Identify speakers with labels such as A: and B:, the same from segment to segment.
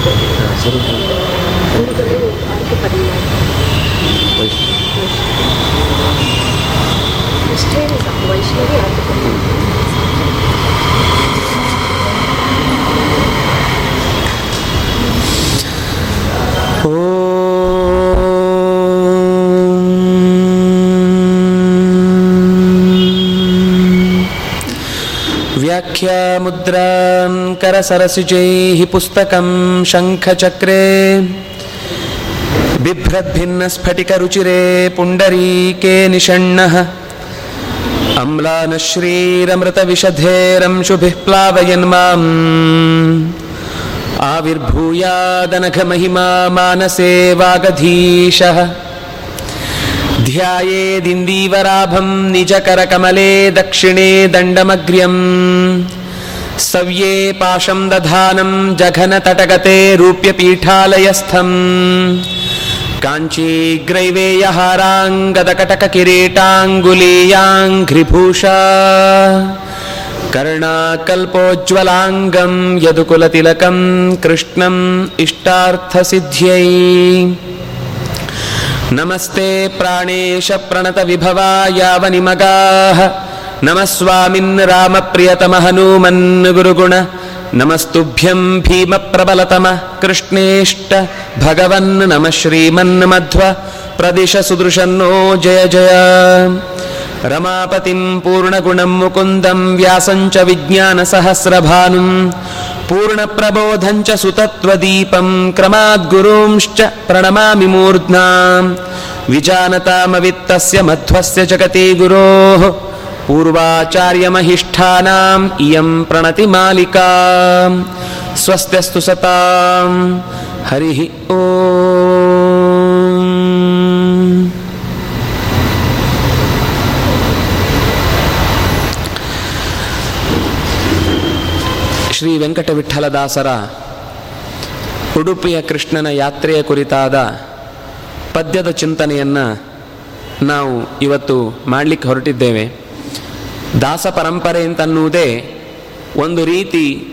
A: それとそれとある
B: とかいしいいしいに करसरसिजैः पुस्तकं शङ्खचक्रे। बिभ्रद्भिन्नस्फटिकरुचिरे पुण्डरीके निषण्णः। अम्लानश्रीरमृतविशधेरंशुभिः प्लावयन् माम्। आविर्भूयादनघमहिमा मानसे वागधीशः। ध्यायेदिन्दीवराभं निजकरकमले दक्षिणे दण्डमग्र्यम् सव्ये पाशं दधानं जघनतटगते रूप्यपीठालयस्थम्। काञ्चीग्रैवेयहाराङ्गदकटककिरीटाङ्गुलीयाङ्घ्रिभूषा कर्णाकल्पोज्ज्वलाङ्गं यदुकुलतिलकं कृष्णम् इष्टार्थसिद्ध्यै। नमस्ते प्राणेश प्रणतविभवा यावनिमगाः नमः स्वामिन् रामप्रियतमहनूमन् गुरुगुण नमस्तुभ्यं भीमप्रबलतमः कृष्णेष्ट भगवन् नमः श्रीमन्मध्व प्रदिश सुदृशन्नो जय जय। रमापतिं पूर्णगुणं मुकुन्दं व्यासं च विज्ञानसहस्रभानुं पूर्णप्रबोधं च सुतत्वदीपं क्रमाद्गुरूंश्च प्रणमामि मूर्ध्ना। विजानतामवित्तस्य मध्वस्य जगति गुरोः पूर्वाचार्यमहिष्ठानाम् इयं प्रणतिमालिका स्वस्त्यस्तु सतां हरिः ओम् ಶ್ರೀ ವೆಂಕಟವಿಠಲದಾಸರ ಉಡುಪಿಯ ಕೃಷ್ಣನ ಯಾತ್ರೆಯ ಕುರಿತಾದ ಪದ್ಯದ ಚಿಂತನೆಯನ್ನು ನಾವು ಇವತ್ತು ಮಾಡಲಿಕ್ಕೆ ಹೊರಟಿದ್ದೇವೆ ದಾಸ ಪರಂಪರೆ ಅಂತನ್ನುವುದೇ ಒಂದು ರೀತಿ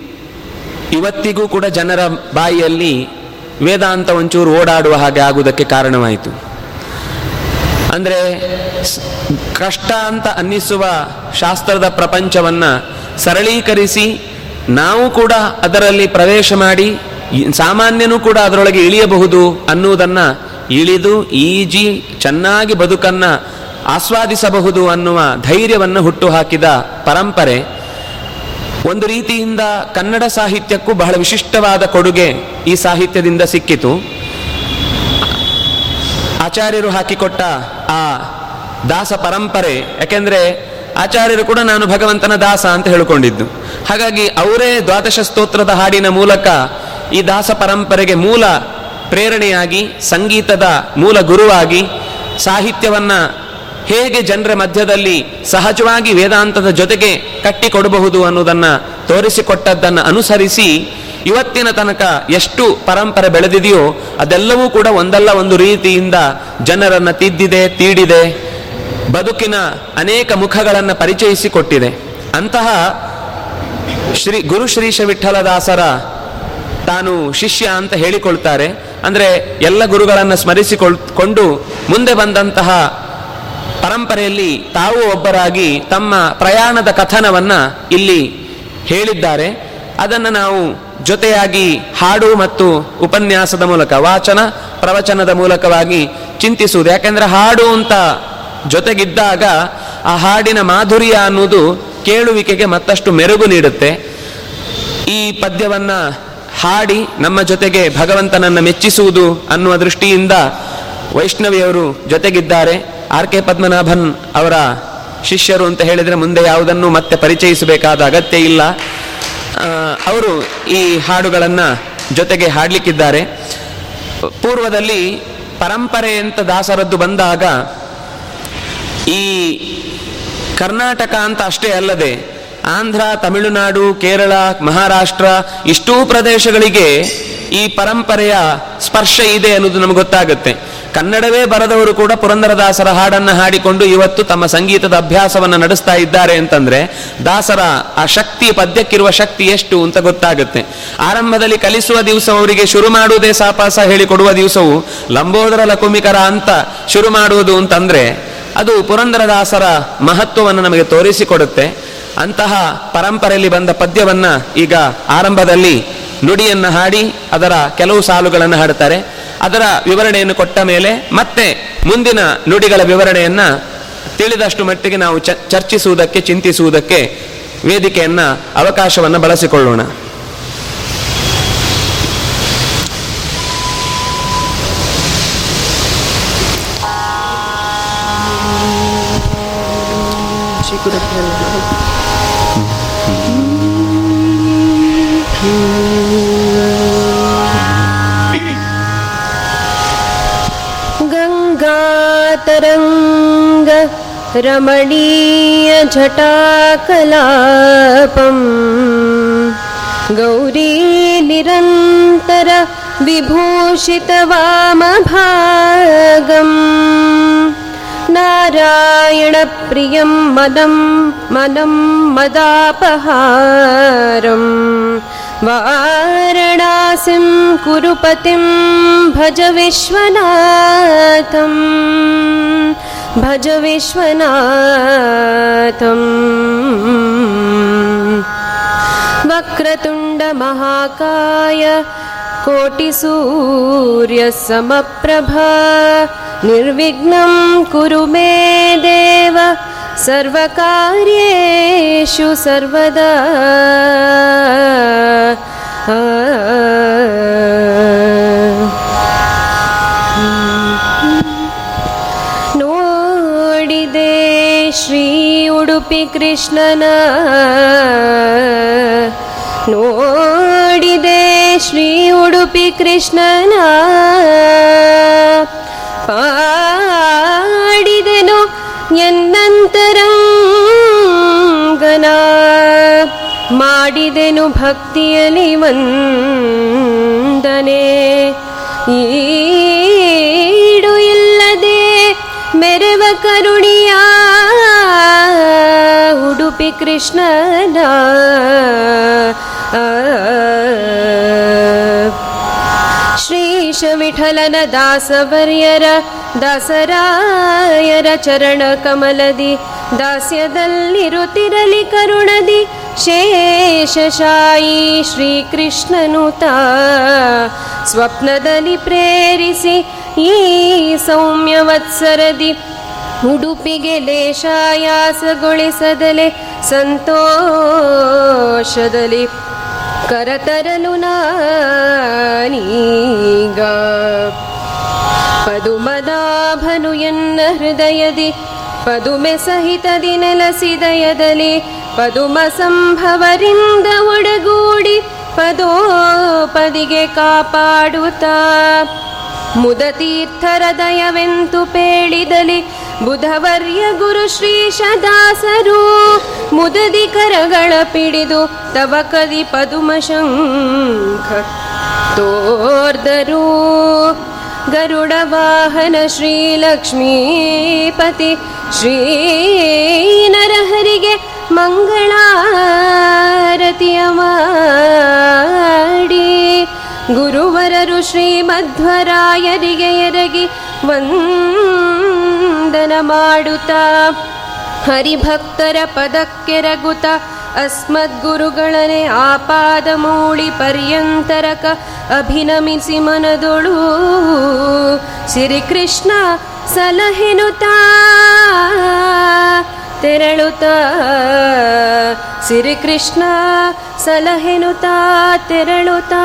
B: ಇವತ್ತಿಗೂ ಕೂಡ ಜನರ ಬಾಯಿಯಲ್ಲಿ ವೇದಾಂತ ಒಂಚೂರು ಓಡಾಡುವ ಹಾಗೆ ಆಗುವುದಕ್ಕೆ ಕಾರಣವಾಯಿತು. ಅಂದರೆ ಕಷ್ಟ ಅಂತ ಅನ್ನಿಸುವ ಶಾಸ್ತ್ರದ ಪ್ರಪಂಚವನ್ನು ಸರಳೀಕರಿಸಿ ನಾವು ಕೂಡ ಅದರಲ್ಲಿ ಪ್ರವೇಶ ಮಾಡಿ ಸಾಮಾನ್ಯನೂ ಕೂಡ ಅದರೊಳಗೆ ಇಳಿಯಬಹುದು ಅನ್ನುವುದನ್ನು ಇಳಿದು ಈಜಿ ಚೆನ್ನಾಗಿ ಬದುಕನ್ನು ಆಸ್ವಾದಿಸಬಹುದು ಅನ್ನುವ ಧೈರ್ಯವನ್ನು ಹುಟ್ಟುಹಾಕಿದ ಪರಂಪರೆ ಒಂದು ರೀತಿಯಿಂದ ಕನ್ನಡ ಸಾಹಿತ್ಯಕ್ಕೂ ಬಹಳ ವಿಶಿಷ್ಟವಾದ ಕೊಡುಗೆ ಈ ಸಾಹಿತ್ಯದಿಂದ ಸಿಕ್ಕಿತು. ಆಚಾರ್ಯರು ಹಾಕಿಕೊಟ್ಟ ಆ ದಾಸ ಪರಂಪರೆ, ಯಾಕೆಂದರೆ ಆಚಾರ್ಯರು ಕೂಡ ನಾನು ಭಗವಂತನ ದಾಸ ಅಂತ ಹೇಳಿಕೊಂಡಿದ್ದು. ಹಾಗಾಗಿ ಅವರೇ ದ್ವಾದಶ ಸ್ತೋತ್ರದ ಹಾಡಿನ ಮೂಲಕ ಈ ದಾಸ ಪರಂಪರೆಗೆ ಮೂಲ ಪ್ರೇರಣೆಯಾಗಿ, ಸಂಗೀತದ ಮೂಲ ಗುರುವಾಗಿ ಸಾಹಿತ್ಯವನ್ನ ಹೇಗೆ ಜನರ ಮಧ್ಯದಲ್ಲಿ ಸಹಜವಾಗಿ ವೇದಾಂತದ ಜೊತೆಗೆ ಕಟ್ಟಿಕೊಡಬಹುದು ಅನ್ನೋದನ್ನು ತೋರಿಸಿಕೊಟ್ಟದ್ದನ್ನು ಅನುಸರಿಸಿ ಇವತ್ತಿನ ತನಕ ಎಷ್ಟು ಪರಂಪರೆ ಬೆಳೆದಿದೆಯೋ ಅದೆಲ್ಲವೂ ಕೂಡ ಒಂದಲ್ಲ ಒಂದು ರೀತಿಯಿಂದ ಜನರನ್ನು ತಿದ್ದಿದೆ, ತೀಡಿದೆ, ಬದುಕಿನ ಅನೇಕ ಮುಖಗಳನ್ನು ಪರಿಚಯಿಸಿಕೊಟ್ಟಿದೆ. ಅಂತಹ ಶ್ರೀ ಗುರು ಶ್ರೀಶ ವಿಠಲದಾಸರ ತಾನು ಶಿಷ್ಯ ಅಂತ ಹೇಳಿಕೊಳ್ತಾರೆ. ಅಂದರೆ ಎಲ್ಲ ಗುರುಗಳನ್ನು ಸ್ಮರಿಸಿಕೊಂಡು ಮುಂದೆ ಬಂದಂತಹ ಪರಂಪರೆಯಲ್ಲಿ ತಾವು ಒಬ್ಬರಾಗಿ ತಮ್ಮ ಪ್ರಯಾಣದ ಕಥನವನ್ನ ಇಲ್ಲಿ ಹೇಳಿದ್ದಾರೆ. ಅದನ್ನು ನಾವು ಜೊತೆಯಾಗಿ ಹಾಡು ಮತ್ತು ಉಪನ್ಯಾಸದ ಮೂಲಕ, ವಾಚನ ಪ್ರವಚನದ ಮೂಲಕವಾಗಿ ಚಿಂತಿಸುವುದು. ಯಾಕೆಂದರೆ ಹಾಡು ಅಂತ ಜೊತೆಗಿದ್ದಾಗ ಆ ಹಾಡಿನ ಮಾಧುರ್ಯ ಅನ್ನೋದು ಕೇಳುವಿಕೆಗೆ ಮತ್ತಷ್ಟು ಮೆರುಗು ನೀಡುತ್ತೆ. ಈ ಪದ್ಯವನ್ನ ಹಾಡಿ ನಮ್ಮ ಜೊತೆಗೆ ಭಗವಂತನನ್ನ ಮೆಚ್ಚಿಸುವುದು ಅನ್ನುವ ದೃಷ್ಟಿಯಿಂದ ವೈಷ್ಣವಿಯವರು ಜೊತೆಗಿದ್ದಾರೆ. ಆರ್ ಕೆ ಪದ್ಮನಾಭನ್ ಅವರ ಶಿಷ್ಯರು ಅಂತ ಹೇಳಿದರೆ ಮುಂದೆ ಯಾವುದನ್ನು ಮತ್ತೆ ಪರಿಚಯಿಸಬೇಕಾದ ಅಗತ್ಯ ಇಲ್ಲ. ಅವರು ಈ ಹಾಡುಗಳನ್ನು ಜೊತೆಗೆ ಹಾಡಲಿಕ್ಕಿದ್ದಾರೆ. ಪೂರ್ವದಲ್ಲಿ ಪರಂಪರೆ ಅಂತ ದಾಸರದ್ದು ಬಂದಾಗ ಈ ಕರ್ನಾಟಕ ಅಂತ ಅಷ್ಟೇ ಅಲ್ಲದೆ ಆಂಧ್ರ, ತಮಿಳುನಾಡು, ಕೇರಳ, ಮಹಾರಾಷ್ಟ್ರ, ಇಷ್ಟೂ ಪ್ರದೇಶಗಳಿಗೆ ಈ ಪರಂಪರೆಯ ಸ್ಪರ್ಶ ಇದೆ ಅನ್ನೋದು ನಮ್ಗೆ ಗೊತ್ತಾಗುತ್ತೆ. ಕನ್ನಡವೇ ಬರದವರು ಕೂಡ ಪುರಂದರದಾಸರ ಹಾಡನ್ನು ಹಾಡಿಕೊಂಡು ಇವತ್ತು ತಮ್ಮ ಸಂಗೀತದ ಅಭ್ಯಾಸವನ್ನು ನಡೆಸ್ತಾ ಇದ್ದಾರೆ ಅಂತಂದ್ರೆ, ದಾಸರ ಆ ಶಕ್ತಿ, ಪದ್ಯಕ್ಕಿರುವ ಶಕ್ತಿ ಎಷ್ಟು ಅಂತ ಗೊತ್ತಾಗುತ್ತೆ. ಆರಂಭದಲ್ಲಿ ಕಲಿಸುವ ದಿವಸ ಅವರಿಗೆ ಶುರು ಮಾಡುವುದೇ ಸಾಪಾಸ, ಹೇಳಿಕೊಡುವ ದಿವಸವು ಲಂಬೋದರ ಲಕುಮಿಕರ ಅಂತ ಶುರು ಮಾಡುವುದು ಅಂತಂದ್ರೆ, ಅದು ಪುರಂದರದಾಸರ ಮಹತ್ವವನ್ನು ನಮಗೆ ತೋರಿಸಿಕೊಡುತ್ತೆ. ಅಂತಹ ಪರಂಪರೆಯಲ್ಲಿ ಬಂದ ಪದ್ಯವನ್ನ ಈಗ ಆರಂಭದಲ್ಲಿ ನುಡಿಯನ್ನು ಹಾಡಿ ಅದರ ಕೆಲವು ಸಾಲುಗಳನ್ನು ಹಾಡುತ್ತಾರೆ ಅದರ ವಿವರಣೆಯನ್ನು ಕೊಟ್ಟ ಮೇಲೆ ಮತ್ತೆ ಮುಂದಿನ ನುಡಿಗಳ ವಿವರಣೆಯನ್ನು ತಿಳಿದಷ್ಟು ಮಟ್ಟಿಗೆ ನಾವು ಚರ್ಚಿಸುವುದಕ್ಕೆ, ಚಿಂತಿಸುವುದಕ್ಕೆ ವೇದಿಕೆಯನ್ನ, ಅವಕಾಶವನ್ನು ಬಳಸಿಕೊಳ್ಳೋಣ.
A: गङ्गातरङ्ग रमणीय जटाकलापम् गौरी निरन्तर विभूषितवामभागम् नारायणप्रियं मदं मनं मदापहारम् कुरुपतिं भज विश्वनाथम्। भज विश्वनाथम्। वक्रतुण्डमहाकाय कोटिसूर्यसमप्रभा। निर्विघ्नं कुरु मे देव सर्वकार्येषु सर्वदा ನೋಡಿದೆ ಶ್ರೀ ಉಡುಪಿ ಕೃಷ್ಣನ ನೋಡಿದೆ ಶ್ರೀ ಉಡುಪಿ ಕೃಷ್ಣನ ಪಾಡಿದೆನು ಎನ್ನಂತರಂಗನ ಭಕ್ತಿಯಲಿ ಮಂದನೆ ಈಡು ಇಲ್ಲದೆ ಮೆರವ ಕರುಣಿಯ ಉಡುಪಿ ಕೃಷ್ಣನ ಶ್ರೀಶ ವಿಠಲನ ದಾಸವರ್ಯರ, ದಾಸರಾಯರ ಚರಣ ಕಮಲದಿ, ದಾಸ್ಯದಲ್ಲಿರುತ್ತಿರಲಿ ಕರುಣದಿ ಶೇಷಶಾಯಿ ಶ್ರೀಕೃಷ್ಣನು ತಾ ಸ್ವಪ್ನದಲ್ಲಿ ಪ್ರೇರಿಸಿ ಈ ಸೌಮ್ಯವತ್ಸರದಿ ಉಡುಪಿಗೆ ಲೇಷಾಯಾಸಗೊಳಿಸದಲೆ ಸಂತೋಷದಲ್ಲಿ ಕರತರಲು ನಾನೀಗ. ಪದುಮದಾಭನು ಎನ್ನ ಹೃದಯದಿ ಪದುಮೆ ಸಹಿತ ನೆಲಸಿದಯದಲ್ಲಿ ಪದುಮ ಸಂಭವರಿಂದ ಒಡಗೂಡಿ ಪದೋಪದಿಗೆ ಕಾಪಾಡುತ್ತ. ಮುದತೀರ್ಥರ ದಯವೆಂತು ಪೇಳಿದಲಿ, ಬುಧವರ್ಯ ಗುರು ಶ್ರೀ ಶದಾಸರು ಮುದದಿ ಕರಗಳ ಪಿಡಿದು ತವ ಕದಿ ಪದುಮ ಶಂಖ ತೋರ್ದರು. ಗರುಡ ವಾಹನ ಶ್ರೀ ಲಕ್ಷ್ಮೀಪತಿ ಶ್ರೀ ನರಹರಿಗೆ ಮಂಗಳಾರತಿಯ ಮಾಡಿ ಗುರುವರರು ಶ್ರೀಮಧ್ವರಾಯರಿಗೆ ಎರಗಿ ವಂದನ ಮಾಡುತ್ತಾ ಹರಿಭಕ್ತರ ಪದಕ್ಕೆರಗುತ ಅಸ್ಮದ್ಗುರುಗಳನೆ ಆಪಾದ ಮೂಳಿ ಪರ್ಯಂತರಕ ಅಭಿನಮಿಸಿ ಮನದೊಳು. ಶ್ರೀಕೃಷ್ಣ ಸಲಹೆನುತಾ ತೆರಳುತ್ತ ಶ್ರೀಕೃಷ್ಣ ಸಲಹೆನುತಾ ತೆರಳುತಾ.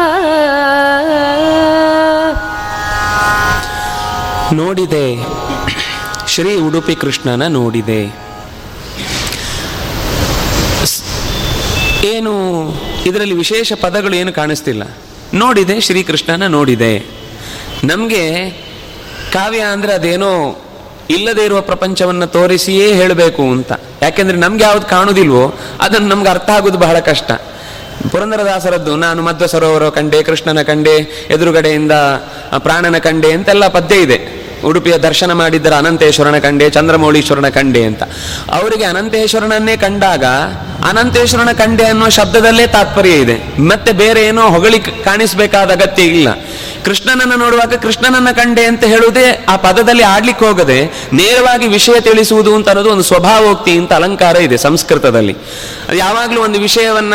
B: ನೋಡಿದೆ, ಶ್ರೀ ಉಡುಪಿ ಕೃಷ್ಣನ ನೋಡಿದೆ. ಏನು ಇದರಲ್ಲಿ ವಿಶೇಷ ಪದಗಳು ಏನು ಕಾಣಿಸ್ತಿಲ್ಲ. ನೋಡಿದೆ, ಶ್ರೀಕೃಷ್ಣನ ನೋಡಿದೆ. ನಮಗೆ ಕಾವ್ಯ ಅಂದರೆ ಅದೇನೋ ಇಲ್ಲದೇ ಇರುವ ಪ್ರಪಂಚವನ್ನು ತೋರಿಸಿಯೇ ಹೇಳಬೇಕು ಅಂತ. ಯಾಕೆಂದರೆ ನಮ್ಗೆ ಯಾವ್ದು ಕಾಣುದಿಲ್ವೋ, ಅದನ್ನು ನಮ್ಗೆ ಅರ್ಥ ಆಗೋದು ಬಹಳ ಕಷ್ಟ. ಪುರಂದರದಾಸರದ್ದು, ನಾನು ಮಧ್ವ ಸರೋವರ ಕಂಡೆ, ಕೃಷ್ಣನ ಕಂಡೆ, ಎದುರುಗಡೆಯಿಂದ ಪ್ರಾಣನ ಕಂಡೆ ಅಂತೆಲ್ಲ ಪದ್ಯ ಇದೆ. ಉಡುಪಿಯ ದರ್ಶನ ಮಾಡಿದ್ದರ ಅನಂತೇಶ್ವರನ ಕಂಡೆ, ಚಂದ್ರಮೌಳೀಶ್ವರನ ಕಂಡೆ ಅಂತ. ಅವರಿಗೆ ಅನಂತೇಶ್ವರನನ್ನೇ ಕಂಡಾಗ ಅನಂತೇಶ್ವರನ ಕಂಡೆ ಅನ್ನೋ ಶಬ್ದದಲ್ಲೇ ತಾತ್ಪರ್ಯ ಇದೆ. ಮತ್ತೆ ಬೇರೆ ಏನೋ ಹೊಗಳಿ ಕಾಣಿಸಬೇಕಾದ ಅಗತ್ಯ ಇಲ್ಲ. ಕೃಷ್ಣನನ್ನು ನೋಡುವಾಗ ಕೃಷ್ಣನನ್ನ ಕಂಡೆ ಅಂತ ಹೇಳುವುದೇ ಆ ಪದದಲ್ಲಿ ಆಡ್ಲಿಕ್ಕೆ ಹೋಗದೆ ನೇರವಾಗಿ ವಿಷಯ ತಿಳಿಸುವುದು ಅಂತ ಅನ್ನೋದು ಒಂದು ಸ್ವಭಾವೋಕ್ತಿ ಅಂತ ಅಲಂಕಾರ ಇದೆ ಸಂಸ್ಕೃತದಲ್ಲಿ. ಅದು ಯಾವಾಗಲೂ ಒಂದು ವಿಷಯವನ್ನ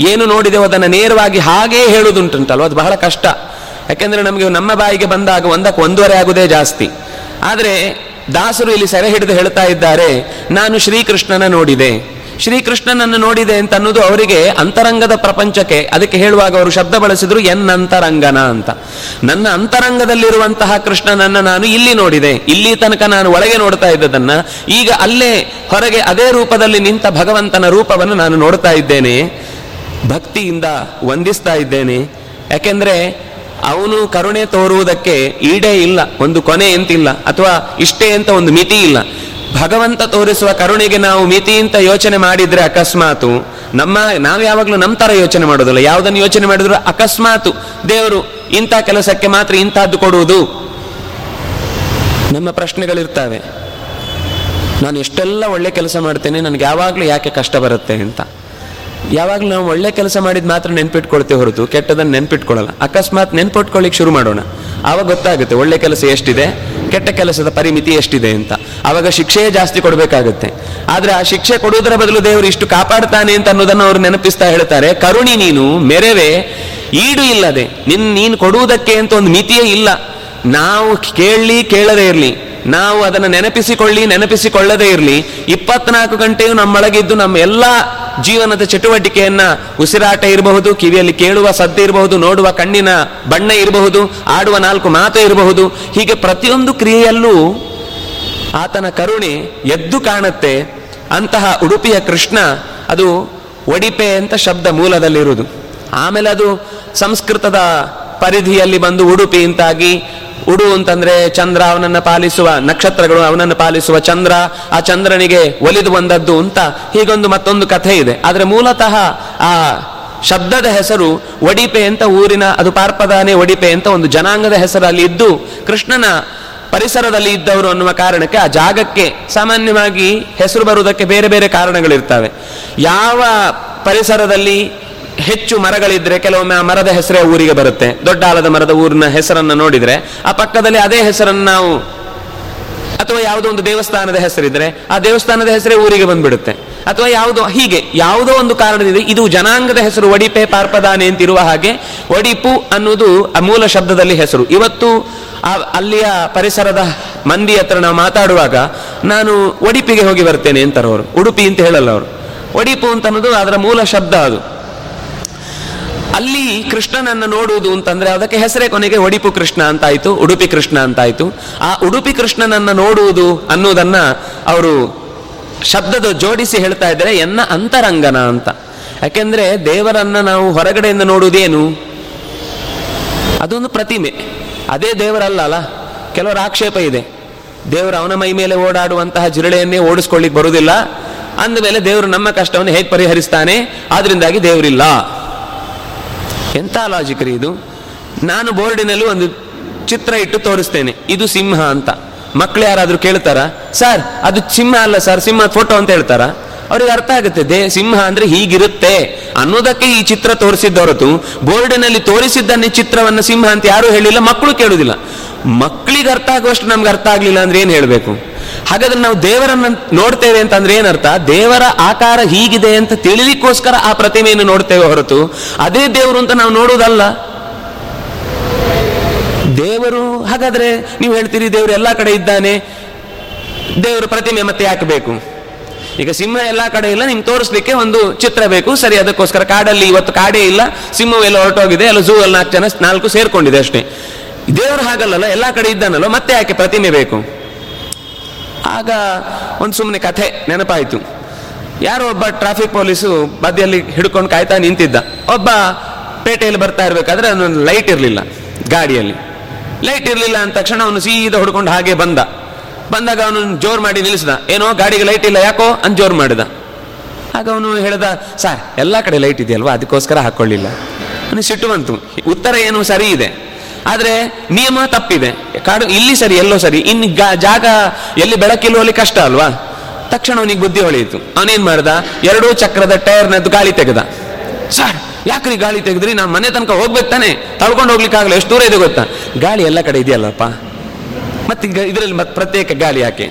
B: ಏನು ನೋಡಿದೆವೋ ಅದನ್ನು ನೇರವಾಗಿ ಹಾಗೇ ಹೇಳುವುದುಂಟುಂಟಲ್ವ ಅದು ಬಹಳ ಕಷ್ಟ. ಯಾಕೆಂದ್ರೆ ನಮಗೆ ನಮ್ಮ ಬಾಯಿಗೆ ಬಂದಾಗ ಒಂದಕ್ಕೆ ಒಂದೂವರೆ ಆಗುದೇ ಜಾಸ್ತಿ. ಆದರೆ ದಾಸರು ಇಲ್ಲಿ ಸೆರೆ ಹಿಡಿದು ಹೇಳ್ತಾ ಇದ್ದಾರೆ, ನಾನು ಶ್ರೀಕೃಷ್ಣನ ನೋಡಿದೆ. ಶ್ರೀಕೃಷ್ಣನನ್ನು ನೋಡಿದೆ ಅಂತ ಅನ್ನೋದು ಅವರಿಗೆ ಅಂತರಂಗದ ಪ್ರಪಂಚಕ್ಕೆ, ಅದಕ್ಕೆ ಹೇಳುವಾಗ ಅವರು ಶಬ್ದ ಬಳಸಿದ್ರು ಎನ್ ಅಂತರಂಗನ ಅಂತ. ನನ್ನ ಅಂತರಂಗದಲ್ಲಿರುವಂತಹ ಕೃಷ್ಣನನ್ನ ನಾನು ಇಲ್ಲಿ ನೋಡಿದೆ. ಇಲ್ಲಿ ತನಕ ನಾನು ಒಳಗೆ ನೋಡ್ತಾ ಇದ್ದದನ್ನ, ಈಗ ಅಲ್ಲೇ ಹೊರಗೆ ಅದೇ ರೂಪದಲ್ಲಿ ನಿಂತ ಭಗವಂತನ ರೂಪವನ್ನು ನಾನು ನೋಡ್ತಾ ಇದ್ದೇನೆ. ಭಕ್ತಿಯಿಂದ ವಂದಿಸ್ತಾ ಇದ್ದೇನೆ. ಯಾಕೆಂದ್ರೆ ಅವನು ಕರುಣೆ ತೋರುವುದಕ್ಕೆ ಈಡೇ ಇಲ್ಲ, ಒಂದು ಕೊನೆ ಅಂತಿಲ್ಲ ಅಥವಾ ಇಷ್ಟೇ ಅಂತ ಒಂದು ಮಿತಿ ಇಲ್ಲ. ಭಗವಂತ ತೋರಿಸುವ ಕರುಣೆಗೆ ನಾವು ಮಿತಿ ಅಂತ ಯೋಚನೆ ಮಾಡಿದ್ರೆ ಅಕಸ್ಮಾತು, ನಮ್ಮ, ನಾವು ಯಾವಾಗಲೂ ನಮ್ಮ ತರ ಯೋಚನೆ ಮಾಡೋದಿಲ್ಲ. ಯಾವುದನ್ನು ಯೋಚನೆ ಮಾಡಿದ್ರು ಅಕಸ್ಮಾತು, ದೇವರು ಇಂಥ ಕೆಲಸಕ್ಕೆ ಮಾತ್ರ ಇಂಥದ್ದು ಕೊಡುವುದು. ನಮ್ಮ ಪ್ರಶ್ನೆಗಳಿರ್ತವೆ. ನಾನು ಎಷ್ಟೆಲ್ಲ ಒಳ್ಳೆ ಕೆಲಸ ಮಾಡ್ತೇನೆ, ನನಗೆ ಯಾವಾಗಲೂ ಯಾಕೆ ಕಷ್ಟ ಬರುತ್ತೆ ಅಂತ. ಯಾವಾಗಲೂ ನಾವು ಒಳ್ಳೆ ಕೆಲಸ ಮಾಡಿದ ಮಾತ್ರ ನೆನ್ಪಿಟ್ಕೊಳ್ತೇವೆ ಹೊರತು ಕೆಟ್ಟದನ್ನು ನೆನ್ಪಿಟ್ಕೊಳ್ಳಲ್ಲ ಅಕಸ್ಮಾತ್ ನೆನ್ಪಿಟ್ಕೊಳ್ಳಿಕ್ಕೆ ಶುರು ಮಾಡೋಣ. ಆವಾಗ ಗೊತ್ತಾಗುತ್ತೆ ಒಳ್ಳೆ ಕೆಲಸ ಎಷ್ಟಿದೆ, ಕೆಟ್ಟ ಕೆಲಸದ ಪರಿಮಿತಿ ಎಷ್ಟಿದೆ ಅಂತ. ಆವಾಗ ಶಿಕ್ಷೆಯೇ ಜಾಸ್ತಿ ಕೊಡಬೇಕಾಗುತ್ತೆ. ಆದ್ರೆ ಆ ಶಿಕ್ಷೆ ಕೊಡುವುದರ ಬದಲು ದೇವರು ಇಷ್ಟು ಕಾಪಾಡ್ತಾನೆ ಅಂತ ಅನ್ನೋದನ್ನು ಅವರು ನೆನಪಿಸ್ತಾ ಹೇಳ್ತಾರೆ, ಕರುಣಿ ನೀನು, ಮೆರೆವೆ, ಈಡು ಇಲ್ಲದೆ, ನಿನ್ ನೀನು ಕೊಡುವುದಕ್ಕೆ ಅಂತ ಒಂದು ಮಿತಿಯೇ ಇಲ್ಲ. ನಾವು ಕೇಳಲಿ, ಕೇಳದೇ ಇರಲಿ. ನಾವು ಅದನ್ನು ನೆನಪಿಸಿಕೊಳ್ಳಿ, ನೆನಪಿಸಿಕೊಳ್ಳದೇ ಇರಲಿ. ಇಪ್ಪತ್ನಾಲ್ಕು ಗಂಟೆಯೂ ನಮ್ಮೊಳಗಿದ್ದು ನಮ್ಮ ಎಲ್ಲ ಜೀವನದ ಚಟುವಟಿಕೆಯನ್ನ ಉಸಿರಾಟ ಇರಬಹುದು, ಕಿವಿಯಲ್ಲಿ ಕೇಳುವ ಸದ್ದು ಇರಬಹುದು, ನೋಡುವ ಕಣ್ಣಿನ ಬಣ್ಣ ಇರಬಹುದು, ಆಡುವ ನಾಲ್ಕು ಮಾತು ಇರಬಹುದು. ಹೀಗೆ ಪ್ರತಿಯೊಂದು ಕ್ರಿಯೆಯಲ್ಲೂ ಆತನ ಕರುಣೆ ಎದ್ದು ಕಾಣುತ್ತೆ. ಅಂತಹ ಉಡುಪಿಯ ಕೃಷ್ಣ ಅದು ಒಡಿಪೆ ಅಂತ ಶಬ್ದ ಮೂಲದಲ್ಲಿರುವುದು. ಆಮೇಲೆ ಅದು ಸಂಸ್ಕೃತದ ಪರಿಧಿಯಲ್ಲಿ ಬಂದು ಉಡುಪಿ ಅಂತಾಗಿ ಉಡು ಅಂತಂದ್ರೆ ಚಂದ್ರ ಅವನನ್ನು ಪಾಲಿಸುವ ನಕ್ಷತ್ರಗಳು ಅವನನ್ನು ಪಾಲಿಸುವ ಚಂದ್ರ, ಆ ಚಂದ್ರನಿಗೆ ಒಲಿದು ಬಂದದ್ದು ಅಂತ ಹೀಗೊಂದು ಮತ್ತೊಂದು ಕಥೆ ಇದೆ. ಆದರೆ ಮೂಲತಃ ಆ ಶಬ್ದದ ಹೆಸರು ಒಡಿಪೆ ಅಂತ ಊರಿನ, ಅದು ಪಾರ್ಪದಾನೆ ಒಡಿಪೆ ಅಂತ ಒಂದು ಜನಾಂಗದ ಹೆಸರಲ್ಲಿ ಇದ್ದು, ಕೃಷ್ಣನ ಪರಿಸರದಲ್ಲಿ ಇದ್ದವರು ಅನ್ನುವ ಕಾರಣಕ್ಕೆ ಆ ಜಾಗಕ್ಕೆ ಸಾಮಾನ್ಯವಾಗಿ ಹೆಸರು ಬರುವುದಕ್ಕೆ ಬೇರೆ ಬೇರೆ ಕಾರಣಗಳಿರ್ತವೆ. ಯಾವ ಪರಿಸರದಲ್ಲಿ ಹೆಚ್ಚು ಮರಗಳಿದ್ರೆ ಕೆಲವೊಮ್ಮೆ ಆ ಮರದ ಹೆಸರೇ ಊರಿಗೆ ಬರುತ್ತೆ. ದೊಡ್ಡ ಆಲದ ಮರದ ಊರಿನ ಹೆಸರನ್ನು ನೋಡಿದ್ರೆ ಆ ಪಕ್ಕದಲ್ಲಿ ಅದೇ ಹೆಸರನ್ನು ನಾವು ಅಥವಾ ಯಾವುದೋ ಒಂದು ದೇವಸ್ಥಾನದ ಹೆಸರಿದ್ರೆ ಆ ದೇವಸ್ಥಾನದ ಹೆಸರೇ ಊರಿಗೆ ಬಂದ್ಬಿಡುತ್ತೆ. ಅಥವಾ ಯಾವುದೋ, ಹೀಗೆ ಯಾವುದೋ ಒಂದು ಕಾರಣದಿಂದ ಇದು ಜನಾಂಗದ ಹೆಸರು ಒಡಿಪೆ ಪಾರ್ಪದಾನೆ ಅಂತಿರುವ ಹಾಗೆ ಒಡಿಪು ಅನ್ನೋದು ಆ ಮೂಲ ಶಬ್ದದಲ್ಲಿ ಹೆಸರು. ಇವತ್ತು ಅಲ್ಲಿಯ ಪರಿಸರದ ಮಂದಿ ಹತ್ರ ನಾವು ಮಾತಾಡುವಾಗ ನಾನು ಒಡಿಪಿಗೆ ಹೋಗಿ ಬರ್ತೇನೆ ಅಂತಾರೆ ಅವರು ಉಡುಪಿ ಅಂತ ಹೇಳಲ್ಲ ಅವರು. ಒಡಿಪು ಅಂತ ಅನ್ನೋದು ಅದರ ಮೂಲ ಶಬ್ದ ಅದು. ಅಲ್ಲಿ ಕೃಷ್ಣನನ್ನು ನೋಡುವುದು ಅಂತಂದ್ರೆ ಅದಕ್ಕೆ ಹೆಸರೇ ಕೊನೆಗೆ ಒಡಿಪು ಕೃಷ್ಣ ಅಂತಾಯ್ತು, ಉಡುಪಿ ಕೃಷ್ಣ ಅಂತಾಯ್ತು. ಆ ಉಡುಪಿ ಕೃಷ್ಣನನ್ನು ನೋಡುವುದು ಅನ್ನೋದನ್ನ ಅವರು ಶಬ್ದದ ಜೋಡಿಸಿ ಹೇಳ್ತಾ ಇದ್ದಾರೆ, ಎನ್ನ ಅಂತರಂಗನ ಅಂತ. ಯಾಕೆಂದ್ರೆ ದೇವರನ್ನ ನಾವು ಹೊರಗಡೆಯಿಂದ ನೋಡುವುದೇನು? ಅದೊಂದು ಪ್ರತಿಮೆ. ಅದೇ ದೇವರಲ್ಲ ಅಲ್ಲ ಕೆಲವರ ಆಕ್ಷೇಪ ಇದೆ. ದೇವರು ಅವನ ಮೈ ಮೇಲೆ ಓಡಾಡುವಂತಹ ಜಿರಳೆಯನ್ನೇ ಓಡಿಸ್ಕೊಳ್ಳಿಕ್ ಬರುವುದಿಲ್ಲ. ಅಂದಮೇಲೆ ದೇವರು ನಮ್ಮ ಕಷ್ಟವನ್ನು ಹೇಗೆ ಪರಿಹರಿಸ್ತಾನೆ? ಆದ್ರಿಂದಾಗಿ ದೇವರಿಲ್ಲ. ಎಂಥ ಲಾಜಿಕ್ ರೀ ಇದು? ನಾನು ಬೋರ್ಡಿನಲ್ಲಿ ಒಂದು ಚಿತ್ರ ಇಟ್ಟು ತೋರಿಸ್ತೇನೆ. ಇದು ಸಿಂಹ ಅಂತ. ಮಕ್ಕಳು ಯಾರಾದರೂ ಕೇಳ್ತಾರ? ಸರ್, ಅದು ಸಿಂಹ ಅಲ್ಲ ಸರ್, ಸಿಂಹ ಫೋಟೋ ಅಂತ ಹೇಳ್ತಾರ? ಅವ್ರಿಗೆ ಅರ್ಥ ಆಗುತ್ತೆ, ದೇ, ಸಿಂಹ ಅಂದ್ರೆ ಹೀಗಿರುತ್ತೆ. ಅನ್ನೋದಕ್ಕೆ ಈ ಚಿತ್ರ ತೋರಿಸಿದ್ದ ಹೊರತು ಬೋರ್ಡಿನಲ್ಲಿ ತೋರಿಸಿದ್ದನ್ನೇ ಚಿತ್ರವನ್ನು ಸಿಂಹ ಅಂತ ಯಾರು ಹೇಳಿಲ್ಲ, ಮಕ್ಕಳು ಕೇಳುದಿಲ್ಲ. ಮಕ್ಕಳಿಗೆ ಅರ್ಥ ಆಗುವಷ್ಟು ನಮ್ಗೆ ಅರ್ಥ ಆಗಲಿಲ್ಲ ಅಂದ್ರೆ ಏನು ಹೇಳ್ಬೇಕು? ಹಾಗಾದ್ರೆ ನಾವು ದೇವರನ್ನ ನೋಡ್ತೇವೆ ಅಂತಂದ್ರೆ ಏನರ್ಥ? ದೇವರ ಆಕಾರ ಹೀಗಿದೆ ಅಂತ ತಿಳಿಲಿಕ್ಕೋಸ್ಕರ ಆ ಪ್ರತಿಮೆಯನ್ನು ನೋಡ್ತೇವೆ ಹೊರತು ಅದೇ ದೇವರು ಅಂತ ನಾವು ನೋಡುವುದಲ್ಲ. ದೇವರು, ಹಾಗಾದ್ರೆ ನೀವು ಹೇಳ್ತೀರಿ ದೇವರು ಎಲ್ಲ ಕಡೆ ಇದ್ದಾನೆ, ದೇವರು ಪ್ರತಿಮೆ ಮತ್ತೆ ಯಾಕೆ ಈಗ ಸಿಂಹ ಎಲ್ಲ ಕಡೆ ಇಲ್ಲ, ನಿಮ್ಗೆ ತೋರಿಸ್ಲಿಕ್ಕೆ ಒಂದು ಚಿತ್ರ ಬೇಕು, ಸರಿ ಅದಕ್ಕೋಸ್ಕರ ಕಾಡಲ್ಲಿ ಇವತ್ತು ಕಾಡೇ ಇಲ್ಲ, ಸಿಂಹವು ಎಲ್ಲ ಹೊರಟೋಗಿದೆ ಎಲ್ಲ ಝೂ ಅಲ್ಲಿ ನಾಲ್ಕು ಜನ, ನಾಲ್ಕು ಸೇರ್ಕೊಂಡಿದೆ ಅಷ್ಟೇ. ದೇವರು ಹಾಗಲ್ಲಲ್ಲ, ಎಲ್ಲಾ ಕಡೆ ಇದ್ದಾನಲ್ಲ, ಮತ್ತೆ ಯಾಕೆ ಪ್ರತಿಮೆ ಬೇಕು? ಆಗ ಒಂದು ಸುಮ್ಮನೆ ಕಥೆ ನೆನಪಾಯಿತು. ಯಾರೋ ಒಬ್ಬ ಟ್ರಾಫಿಕ್ ಪೊಲೀಸು ಬದಿಯಲ್ಲಿ ಹಿಡ್ಕೊಂಡು ಕಾಯ್ತಾ ನಿಂತಿದ್ದ. ಒಬ್ಬ ಪೇಟೆಯಲ್ಲಿ ಬರ್ತಾ ಇರಬೇಕಾದ್ರೆ ಅದೊಂದು ಲೈಟ್ ಇರಲಿಲ್ಲ ಗಾಡಿಯಲ್ಲಿ. ಲೈಟ್ ಇರಲಿಲ್ಲ ಅಂದ ತಕ್ಷಣ ಅವನು ಸೀದಾ ಹುಡ್ಕೊಂಡು ಹಾಗೆ ಬಂದ. ಬಂದಾಗ ಅವನು ಜೋರು ಮಾಡಿ ನಿಲ್ಲಿಸಿದ. ಏನೋ, ಗಾಡಿಗೆ ಲೈಟ್ ಇಲ್ಲ, ಯಾಕೋ ಅಂತ ಜೋರು ಮಾಡಿದ. ಆಗ ಅವನು ಹೇಳ್ದ, ಸರ್, ಎಲ್ಲ ಕಡೆ ಲೈಟ್ ಇದೆಯಲ್ವಾ? ಅದಕ್ಕೋಸ್ಕರ ಹಾಕೊಳ್ಳಿಲ್ಲ. ಅವನು ಸಿಟ್ಟು ಬಂತು. ಉತ್ತರ ಏನು, ಸರಿ ಇದೆ. ಆದ್ರೆ ನಿಯಮ ತಪ್ಪಿದೆ. ಕಾಡು ಇಲ್ಲಿ ಸರಿ, ಎಲ್ಲೋ ಸರಿ ಇನ್ನು ಜಾಗ ಎಲ್ಲಿ ಬೆಳಕಿಲ್ಲೋ ಅಲ್ಲಿ ಕಷ್ಟ ಅಲ್ವಾ? ತಕ್ಷಣ ಅವನಿಗೆ ಬುದ್ಧಿ ಹೊಳೆಯಿತು. ಅವನೇನ್ ಮಾಡ್ದ? ಎರಡೂ ಚಕ್ರದ ಟೈರ್ನದ್ದು ಗಾಳಿ ತೆಗೆದ. ಸರ್, ಯಾಕ್ರಿ ಗಾಳಿ ತೆಗೆದ್ರಿ? ನಾ ಮನೆ ತನಕ ಹೋಗ್ಬೇಕು ತಾನೆ. ತಳ್ಕೊಂಡು ಹೋಗ್ಲಿಕ್ಕೆ ಆಗಲ್ಲ ಎಷ್ಟು ದೂರ ಇದೆ ಗೊತ್ತಾ? ಗಾಳಿ ಎಲ್ಲ ಕಡೆ ಇದೆಯಲ್ಲಪ್ಪ? ಮತ್ತೀಗ ಇದರಲ್ಲಿ ಮತ್ತೆ ಪ್ರತ್ಯೇಕ ಗಾಳಿ ಯಾಕೆ?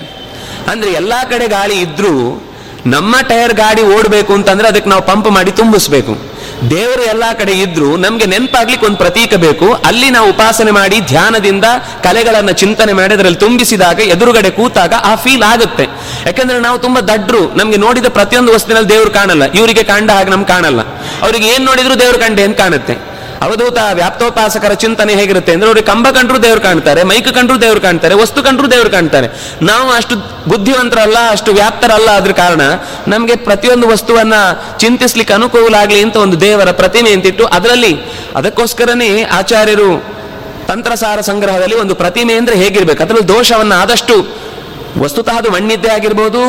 B: ಅಂದ್ರೆ ಎಲ್ಲಾ ಕಡೆ ಗಾಳಿ ಇದ್ರೂ ನಮ್ಮ ಟೈರ್ ಗಾಡಿ ಓಡಬೇಕು ಅಂತಂದ್ರೆ ಅದಕ್ಕೆ ನಾವು ಪಂಪ್ ಮಾಡಿ ತುಂಬಿಸ್ಬೇಕು. ದೇವರು ಎಲ್ಲ ಕಡೆ ಇದ್ರು ನಮ್ಗೆ ನೆನಪಾಗ್ಲಿಕ್ಕೆ ಒಂದು ಪ್ರತೀಕ ಬೇಕು. ಅಲ್ಲಿ ನಾವು ಉಪಾಸನೆ ಮಾಡಿ ಧ್ಯಾನದಿಂದ ಕಲೆಗಳನ್ನು ಚಿಂತನೆ ಮಾಡಿ ಅದರಲ್ಲಿ ತುಂಬಿಸಿದಾಗ, ಎದುರುಗಡೆ ಕೂತಾಗ ಆ ಫೀಲ್ ಆಗುತ್ತೆ. ಯಾಕಂದ್ರೆ ನಾವು ತುಂಬಾ ದಡ್ರು, ನಮ್ಗೆ ನೋಡಿದ ಪ್ರತಿಯೊಂದು ವಸ್ತುವಿನಲ್ಲಿ ದೇವ್ರು ಕಾಣಲ್ಲ. ಇವರಿಗೆ ಕಾಂಡ ಹಾಗೆ ನಮ್ಗೆ ಕಾಣಲ್ಲ. ಅವ್ರಿಗೆ ಏನ್ ನೋಡಿದ್ರು ದೇವ್ರು ಕಂಡೆ ಅಂತ ಕಾಣುತ್ತೆ. ಅವಧೂತ, ವ್ಯಾಪ್ತೋಪಾಸಕರ ಚಿಂತನೆ ಹೇಗಿರುತ್ತೆ ಅಂದ್ರೆ ಅವ್ರಿಗೆ ಕಂಬ ಕಂಡ್ರು ದೇವ್ರು ಕಾಣ್ತಾರೆ, ಮೈಕ್ ಕಂಡ್ರು ದೇವ್ರು ಕಾಣ್ತಾರೆ, ವಸ್ತು ಕಂಡ್ರು ದೇವ್ರು ಕಾಣ್ತಾರೆ ನಾವು ಅಷ್ಟು ಬುದ್ಧಿವಂತರಲ್ಲ, ಅಷ್ಟು ವ್ಯಾಪ್ತರಲ್ಲ ಅದ್ರ ಕಾರಣ, ನಮಗೆ ಪ್ರತಿಯೊಂದು ವಸ್ತುವನ್ನ ಚಿಂತಿಸ್ಲಿಕ್ಕೆ ಅನುಕೂಲ ಆಗ್ಲಿ ಅಂತ ಒಂದು ದೇವರ ಪ್ರತಿಮೆ ಅಂತಿಟ್ಟು ಅದರಲ್ಲಿ ಅದಕ್ಕೋಸ್ಕರನೇ ಆಚಾರ್ಯರು ತಂತ್ರಸಾರ ಸಂಗ್ರಹದಲ್ಲಿ ಒಂದು ಪ್ರತಿಮೆ ಅಂದ್ರೆ ಹೇಗಿರ್ಬೇಕು? ಅದರಲ್ಲಿ ದೋಷವನ್ನು ಆದಷ್ಟು ವಸ್ತುತಃ ಅದು ಮಣ್ಣಿದ್ದೇ ಆಗಿರಬಹುದು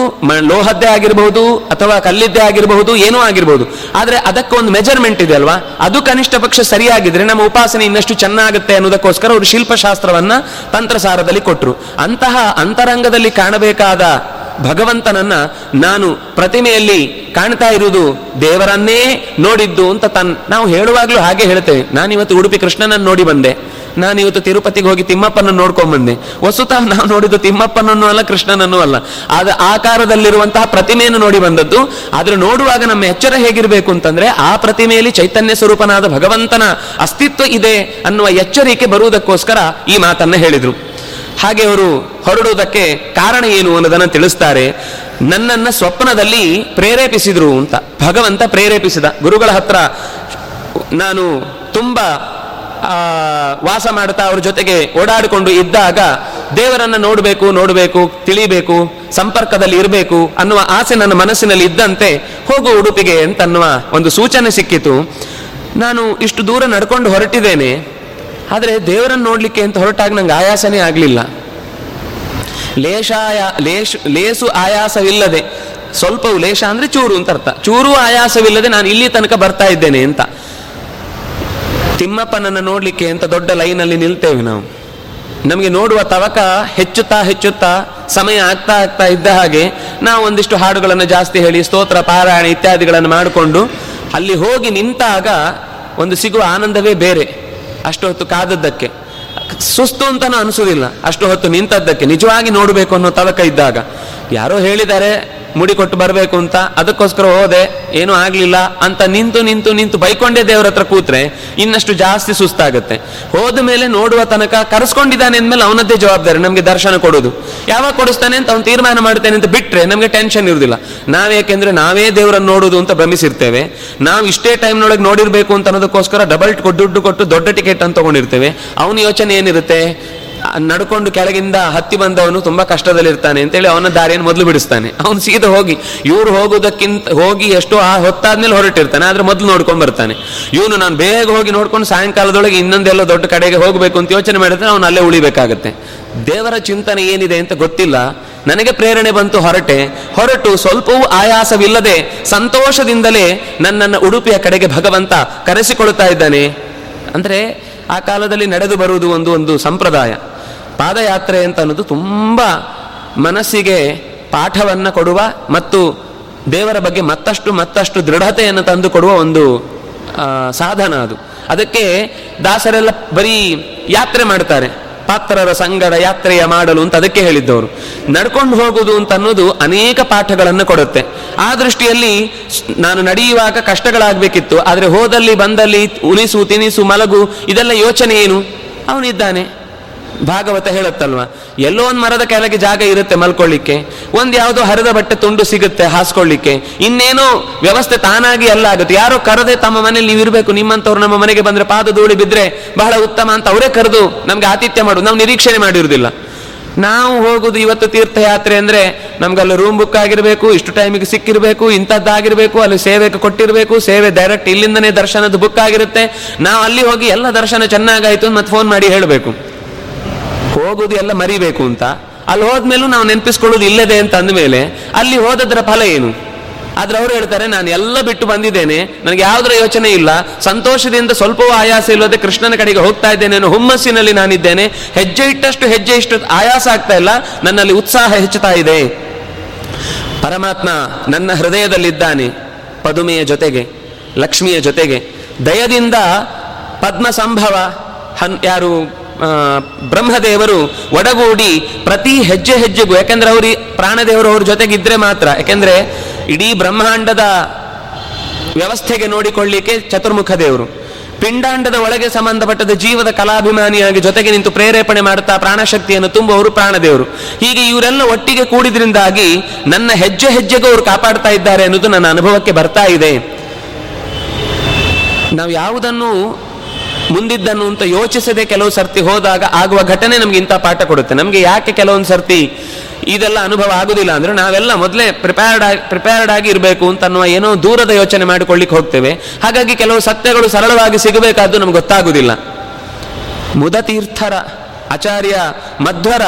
B: ಲೋಹದ್ದೇ ಆಗಿರಬಹುದು, ಅಥವಾ ಕಲ್ಲಿದ್ದೇ ಆಗಿರಬಹುದು, ಏನೂ ಆಗಿರಬಹುದು. ಆದ್ರೆ ಅದಕ್ಕೊಂದು ಮೆಜರ್ಮೆಂಟ್ ಇದೆ ಅಲ್ವಾ? ಅದು ಕನಿಷ್ಠ ಪಕ್ಷ ಸರಿಯಾಗಿದ್ರೆ ನಮ್ಮ ಉಪಾಸನೆ ಇನ್ನಷ್ಟು ಚೆನ್ನಾಗುತ್ತೆ ಅನ್ನೋದಕ್ಕೋಸ್ಕರ ಅವರು ಶಿಲ್ಪಶಾಸ್ತ್ರವನ್ನ ತಂತ್ರಸಾರದಲ್ಲಿ ಕೊಟ್ಟರು ಅಂತಹ ಅಂತರಂಗದಲ್ಲಿ ಕಾಣಬೇಕಾದ ಭಗವಂತನನ್ನ ನಾನು ಪ್ರತಿಮೆಯಲ್ಲಿ ಕಾಣ್ತಾ ಇರುವುದು ದೇವರನ್ನೇ ನೋಡಿದ್ದು ಅಂತ ತನ್ ನಾವು ಹೇಳುವಾಗಲೂ ಹಾಗೆ ಹೇಳ್ತೇವೆ. ನಾನಿವತ್ತು ಉಡುಪಿ ಕೃಷ್ಣನನ್ನು ನೋಡಿ ಬಂದೆ. ನಾನಿವತ್ತು ತಿರುಪತಿಗೆ ಹೋಗಿ ತಿಮ್ಮಪ್ಪನ ನೋಡ್ಕೊಂಡ್ ಬಂದೆ. ವಸ್ತುತಃ ನಾವು ನೋಡಿದ್ದು ತಿಮ್ಮಪ್ಪನನ್ನು ಅಲ್ಲ, ಕೃಷ್ಣನನ್ನು ಅಲ್ಲ. ಆದ ಆಕಾರದಲ್ಲಿರುವಂತಹ ಪ್ರತಿಮೆಯನ್ನು ನೋಡಿ ಬಂದದ್ದು. ಆದ್ರೆ ನೋಡುವಾಗ ನಮ್ಮ ಎಚ್ಚರ ಹೇಗಿರಬೇಕು ಅಂತಂದ್ರೆ ಆ ಪ್ರತಿಮೆಯಲ್ಲಿ ಚೈತನ್ಯ ಸ್ವರೂಪನಾದ ಭಗವಂತನ ಅಸ್ತಿತ್ವ ಇದೆ ಅನ್ನುವ ಎಚ್ಚರಿಕೆ ಬರುವುದಕ್ಕೋಸ್ಕರ ಈ ಮಾತನ್ನ ಹೇಳಿದ್ರು. ಹಾಗೆ ಅವರು ಹೊರಡುವುದಕ್ಕೆ ಕಾರಣ ಏನು ಅನ್ನೋದನ್ನು ತಿಳಿಸ್ತಾರೆ. ನನ್ನನ್ನು ಸ್ವಪ್ನದಲ್ಲಿ ಪ್ರೇರೇಪಿಸಿದ್ರು ಅಂತ. ಭಗವಂತ ಪ್ರೇರೇಪಿಸಿದ. ಗುರುಗಳ ಹತ್ರ ನಾನು ತುಂಬ ವಾಸ ಮಾಡ್ತಾ ಅವ್ರ ಜೊತೆಗೆ ಓಡಾಡಿಕೊಂಡು ಇದ್ದಾಗ ದೇವರನ್ನ ನೋಡಬೇಕು ನೋಡಬೇಕು, ತಿಳಿಬೇಕು, ಸಂಪರ್ಕದಲ್ಲಿ ಇರಬೇಕು ಅನ್ನುವ ಆಸೆ ನನ್ನ ಮನಸ್ಸಿನಲ್ಲಿ ಇದ್ದಂತೆ ಹೋಗು ಉಡುಪಿಗೆ ಅಂತನ್ನುವ ಒಂದು ಸೂಚನೆ ಸಿಕ್ಕಿತು. ನಾನು ಇಷ್ಟು ದೂರ ನಡ್ಕೊಂಡು ಹೊರಟಿದ್ದೇನೆ. ಆದರೆ ದೇವರನ್ನು ನೋಡಲಿಕ್ಕೆ ಅಂತ ಹೊರಟಾಗ ನಂಗೆ ಆಯಾಸನೇ ಆಗಲಿಲ್ಲ. ಲೇಷಾಯ ಲೇಷ ಲೇಸು ಆಯಾಸವಿಲ್ಲದೆ ಸ್ವಲ್ಪವು ಲೇಷ ಅಂದರೆ ಚೂರು ಅಂತ ಅರ್ಥ. ಚೂರು ಆಯಾಸವಿಲ್ಲದೆ ನಾನು ಇಲ್ಲಿ ತನಕ ಬರ್ತಾ ಇದ್ದೇನೆ ಅಂತ. ತಿಮ್ಮಪ್ಪನನ್ನು ನೋಡಲಿಕ್ಕೆ ಅಂತ ದೊಡ್ಡ ಲೈನಲ್ಲಿ ನಿಲ್ತೇವೆ ನಾವು. ನಮಗೆ ನೋಡುವ ತವಕ ಹೆಚ್ಚುತ್ತಾ ಹೆಚ್ಚುತ್ತಾ ಸಮಯ ಆಗ್ತಾ ಆಗ್ತಾ ಇದ್ದ ಹಾಗೆ ನಾವು ಒಂದಿಷ್ಟು ಹಾಡುಗಳನ್ನು ಜಾಸ್ತಿ ಹೇಳಿ, ಸ್ತೋತ್ರ, ಪಾರಾಯಣ ಇತ್ಯಾದಿಗಳನ್ನು ಮಾಡಿಕೊಂಡು ಅಲ್ಲಿ ಹೋಗಿ ನಿಂತಾಗ ಒಂದು ಸಿಗುವ ಆನಂದವೇ ಬೇರೆ. ಅಷ್ಟು ಹೊತ್ತು ಕಾದದ್ದಕ್ಕೆ. ಸುಸ್ತು ಅಂತಾನು ಅನಿಸೋದಿಲ್ಲ. ಅಷ್ಟು ಹೊತ್ತು ನಿಂತದ್ದಕ್ಕೆ, ನಿಜವಾಗಿ ನೋಡಬೇಕು ಅನ್ನೋ ತವಕ ಇದ್ದಾಗ. ಯಾರೋ ಹೇಳಿದ್ದಾರೆ, ಮುಡಿ ಕೊಟ್ಟು ಬರಬೇಕು ಅಂತ, ಅದಕ್ಕೋಸ್ಕರ ಹೋದೆ, ಏನೂ ಆಗ್ಲಿಲ್ಲ ಅಂತ ನಿಂತು ನಿಂತು ನಿಂತು ಬೈಕೊಂಡೇ ದೇವ್ರ ಹತ್ರ ಕೂತ್ರೆ ಇನ್ನಷ್ಟು ಜಾಸ್ತಿ ಸುಸ್ತಾಗುತ್ತೆ. ಹೋದ ಮೇಲೆ ನೋಡುವ ತನಕ ಕರೆಸ್ಕೊಂಡಿದ್ದಾನೆ ಅಂದ್ಮೇಲೆ ಅವನದ್ದೇ ಜವಾಬ್ದಾರಿ, ನಮಗೆ ದರ್ಶನ ಕೊಡೋದು. ಯಾವಾಗ ಕೊಡಿಸ್ತಾನೆ ಅಂತ ಅವ್ನು ತೀರ್ಮಾನ ಮಾಡ್ತೇನೆ ಅಂತ ಬಿಟ್ರೆ ನಮಗೆ ಟೆನ್ಷನ್ ಇರುವುದಿಲ್ಲ ನಾವೇಕೆಂದ್ರೆ ನಾವೇ ದೇವರನ್ನು ನೋಡುದು ಅಂತ ಭ್ರಮಿಸಿರ್ತೇವೆ. ನಾವು ಇಷ್ಟೇ ಟೈಮ್ನೊಳಗೆ ನೋಡಿರಬೇಕು ಅಂತ ಅನ್ನೋದಕ್ಕೋಸ್ಕರ ಡಬಲ್ ದುಡ್ಡು ಕೊಟ್ಟು ದೊಡ್ಡ ಟಿಕೆಟ್ ಅಂತ ತಗೊಂಡಿರ್ತೇವೆ. ಅವನ ಯೋಚನೆ ಏನಿರುತ್ತೆ? ನಡ್ಕೊಂಡು ಕೆಳಗಿಂದ ಹತ್ತಿ ಬಂದವನು ತುಂಬಾ ಕಷ್ಟದಲ್ಲಿರ್ತಾನೆ ಅಂತೇಳಿ ಅವನ ದಾರಿಯನ್ನು ಮೊದಲು ಬಿಡಿಸ್ತಾನೆ. ಅವನು ಸೀದಾ ಹೋಗಿ, ಇವ್ರು ಹೋಗೋದಕ್ಕಿಂತ ಹೋಗಿ ಎಷ್ಟೋ ಆ ಹೊತ್ತಾದ್ಮೇಲೆ ಹೊರಟಿರ್ತಾನೆ, ಆದ್ರೆ ಮೊದಲು ನೋಡ್ಕೊಂಡು ಬರ್ತಾನೆ. ಇವನು ನಾನು ಬೇಗ ಹೋಗಿ ನೋಡ್ಕೊಂಡು ಸಾಯಂಕಾಲದೊಳಗೆ ಇನ್ನೊಂದೆಲ್ಲ ದೊಡ್ಡ ಕಡೆಗೆ ಹೋಗಬೇಕು ಅಂತ ಯೋಚನೆ ಮಾಡಿದ್ರೆ ಅವನು ಅಲ್ಲೇ ಉಳಿಬೇಕಾಗತ್ತೆ. ದೇವರ ಚಿಂತನೆ ಏನಿದೆ ಅಂತ ಗೊತ್ತಿಲ್ಲ. ನನಗೆ ಪ್ರೇರಣೆ ಬಂತು ಹೊರಟೆ. ಹೊರಟು ಸ್ವಲ್ಪವೂ ಆಯಾಸವಿಲ್ಲದೆ ಸಂತೋಷದಿಂದಲೇ ನನ್ನನ್ನು ಉಡುಪಿಯ ಕಡೆಗೆ ಭಗವಂತ ಕರೆಸಿಕೊಳ್ತಾ ಇದ್ದಾನೆ. ಅಂದ್ರೆ ಆ ಕಾಲದಲ್ಲಿ ನಡೆದು ಬರುವುದು ಒಂದು ಒಂದು ಸಂಪ್ರದಾಯ. ಪಾದಯಾತ್ರೆ ಅಂತ ಅನ್ನೋದು ತುಂಬ ಮನಸ್ಸಿಗೆ ಪಾಠವನ್ನು ಕೊಡುವ ಮತ್ತು ದೇವರ ಬಗ್ಗೆ ಮತ್ತಷ್ಟು ಮತ್ತಷ್ಟು ದೃಢತೆಯನ್ನು ತಂದು ಕೊಡುವ ಒಂದು ಸಾಧನ ಅದು. ಅದಕ್ಕೆ ದಾಸರೆಲ್ಲ ಬರೀ ಯಾತ್ರೆ ಮಾಡ್ತಾರೆ. ಪಾತ್ರರ ಸಂಗಡ ಯಾತ್ರೆಯ ಮಾಡಲು ಅಂತ ಅದಕ್ಕೆ ಹೇಳಿದ್ದವರು. ನಡ್ಕೊಂಡು ಹೋಗುದು ಅಂತ ಅನ್ನೋದು ಅನೇಕ ಪಾಠಗಳನ್ನು ಕೊಡುತ್ತೆ. ಆ ದೃಷ್ಟಿಯಲ್ಲಿ ನಾನು ನಡೆಯುವಾಗ ಕಷ್ಟಗಳಾಗಬೇಕಿತ್ತು, ಆದರೆ ಹೋದಲ್ಲಿ ಬಂದಲ್ಲಿ ಉಣಿಸು ತಿನಿಸು, ಮಲಗು, ಇದೆಲ್ಲ ಯೋಚನೆ ಏನು? ಅವನಿದ್ದಾನೆ. ಭಾಗವತ ಹೇಳುತ್ತಲ್ವ? ಎಲ್ಲೋ ಒಂದು ಮರದ ಕೆಳಗೆ ಜಾಗ ಇರುತ್ತೆ ಮಲ್ಕೊಳ್ಳಿಕ್ಕೆ. ಒಂದು ಯಾವುದೋ ಹರಿದ ಬಟ್ಟೆ ತುಂಡು ಸಿಗುತ್ತೆ ಹಾಸ್ಕೊಳ್ಳಿಕ್ಕೆ. ಇನ್ನೇನೋ ವ್ಯವಸ್ಥೆ ತಾನಾಗಿ ಎಲ್ಲ ಆಗುತ್ತೆ. ಯಾರೋ ಕರೆದೆ ತಮ್ಮ ಮನೇಲಿ ನೀವು ಇರಬೇಕು, ನಿಮ್ಮಂಥವ್ರು ನಮ್ಮ ಮನೆಗೆ ಬಂದ್ರೆ ಪಾದ ಧೂಳಿ ಬಿದ್ರೆ ಬಹಳ ಉತ್ತಮ ಅಂತ ಅವರೇ ಕರೆದು ನಮಗೆ ಆತಿಥ್ಯ ಮಾಡುದು ನಾವು ನಿರೀಕ್ಷಣೆ ಮಾಡಿರುವುದಿಲ್ಲ. ನಾವು ಹೋಗುದು ಇವತ್ತು ತೀರ್ಥಯಾತ್ರೆ ಅಂದ್ರೆ ನಮ್ಗೆ ಅಲ್ಲಿ ರೂಮ್ ಬುಕ್ ಆಗಿರಬೇಕು, ಇಷ್ಟು ಟೈಮಿಗೆ ಸಿಕ್ಕಿರಬೇಕು, ಇಂಥದ್ದಾಗಿರ್ಬೇಕು, ಅಲ್ಲಿ ಸೇವೆಗೆ ಕೊಟ್ಟಿರಬೇಕು, ಸೇವೆ ಡೈರೆಕ್ಟ್ ಇಲ್ಲಿಂದನೇ ದರ್ಶನದ ಬುಕ್ ಆಗಿರುತ್ತೆ. ನಾವು ಅಲ್ಲಿ ಹೋಗಿ ಎಲ್ಲ ದರ್ಶನ ಚೆನ್ನಾಗಾಯ್ತು ಮತ್ತೆ ಫೋನ್ ಮಾಡಿ ಹೇಳಬೇಕು. ಹೋಗುದು ಎಲ್ಲ ಮರಿಬೇಕು ಅಂತ. ಅಲ್ಲಿ ಹೋದ್ಮೇಲೂ ನಾವು ನೆನಪಿಸ್ಕೊಳ್ಳೋದು ಇಲ್ಲದೆ ಅಂತ ಅಂದಮೇಲೆ ಅಲ್ಲಿ ಹೋದದ್ರ ಫಲ ಏನು? ಆದ್ರೆ ಅವರು ಹೇಳ್ತಾರೆ, ನಾನು ಎಲ್ಲ ಬಿಟ್ಟು ಬಂದಿದ್ದೇನೆ, ನನಗೆ ಯಾವುದರ ಯೋಚನೆ ಇಲ್ಲ. ಸಂತೋಷದಿಂದ ಸ್ವಲ್ಪವೂ ಆಯಾಸ ಇಲ್ಲದೆ ಕೃಷ್ಣನ ಕಡೆಗೆ ಹೋಗ್ತಾ ಇದ್ದೇನೆ ಅನ್ನೋ ಹುಮ್ಮಸ್ಸಿನಲ್ಲಿ ನಾನಿದ್ದೇನೆ. ಹೆಜ್ಜೆ ಇಟ್ಟಷ್ಟು ಹೆಜ್ಜೆ ಇಷ್ಟು ಆಯಾಸ ಆಗ್ತಾ ಇಲ್ಲ. ನನ್ನಲ್ಲಿ ಉತ್ಸಾಹ ಹೆಚ್ಚುತ್ತಾ ಇದೆ. ಪರಮಾತ್ಮ ನನ್ನ ಹೃದಯದಲ್ಲಿದ್ದಾನೆ, ಪದುಮೆಯ ಜೊತೆಗೆ, ಲಕ್ಷ್ಮಿಯ ಜೊತೆಗೆ. ದಯದಿಂದ ಪದ್ಮ ಸಂಭವ ಹನ್ ಯಾರು? ಬ್ರಹ್ಮದೇವರು ಒಡಗೂಡಿ ಪ್ರತಿ ಹೆಜ್ಜೆ ಹೆಜ್ಜೆಗೂ, ಯಾಕೆಂದ್ರೆ ಅವರು ಪ್ರಾಣದೇವರು ಅವ್ರ ಜೊತೆಗಿದ್ರೆ ಮಾತ್ರ, ಯಾಕೆಂದ್ರೆ ಇಡೀ ಬ್ರಹ್ಮಾಂಡದ ವ್ಯವಸ್ಥೆಗೆ ನೋಡಿಕೊಳ್ಳಿಕ್ಕೆ ಚತುರ್ಮುಖ ದೇವರು. ಪಿಂಡಾಂಡದ ಒಳಗೆ ಸಂಬಂಧಪಟ್ಟದ ಜೀವದ ಕಲಾಭಿಮಾನಿಯಾಗಿ ಜೊತೆಗೆ ನಿಂತು ಪ್ರೇರೇಪಣೆ ಮಾಡುತ್ತಾ ಪ್ರಾಣಶಕ್ತಿಯನ್ನು ತುಂಬುವವರು ಪ್ರಾಣದೇವರು. ಹೀಗೆ ಇವರೆಲ್ಲ ಒಟ್ಟಿಗೆ ಕೂಡಿದ್ರಿಂದಾಗಿ ನನ್ನ ಹೆಜ್ಜೆ ಹೆಜ್ಜೆಗೂ ಅವರು ಕಾಪಾಡ್ತಾ ಇದ್ದಾರೆ ಅನ್ನೋದು ನನ್ನ ಅನುಭವಕ್ಕೆ ಬರ್ತಾ ಇದೆ. ನಾವು ಯಾವುದನ್ನು ಮುಂದಿದ್ದನ್ನು ಅಂತ ಯೋಚಿಸದೆ ಕೆಲವು ಸರ್ತಿ ಹೋದಾಗ ಆಗುವ ಘಟನೆ ನಮ್ಗೆ ಇಂಥ ಪಾಠ ಕೊಡುತ್ತೆ. ನಮಗೆ ಯಾಕೆ ಕೆಲವೊಂದು ಸರ್ತಿ ಇದೆಲ್ಲ ಅನುಭವ ಆಗುದಿಲ್ಲ ಅಂದ್ರೆ ನಾವೆಲ್ಲ ಮೊದಲೇ ಪ್ರಿಪೇರ್ಡ್ ಆಗಿ ಪ್ರಿಪೇರ್ಡ್ ಆಗಿ ಇರಬೇಕು ಅಂತ ಅನ್ನುವ ಏನೋ ದೂರದ ಯೋಚನೆ ಮಾಡಿಕೊಳ್ಳಿಕ್ಕೆ ಹೋಗ್ತೇವೆ. ಹಾಗಾಗಿ ಕೆಲವು ಸತ್ಯಗಳು ಸರಳವಾಗಿ ಸಿಗಬೇಕಾದ್ದು ನಮ್ಗೆ ಗೊತ್ತಾಗುದಿಲ್ಲ. ಮುದತೀರ್ಥರ, ಆಚಾರ್ಯ ಮಧ್ವರ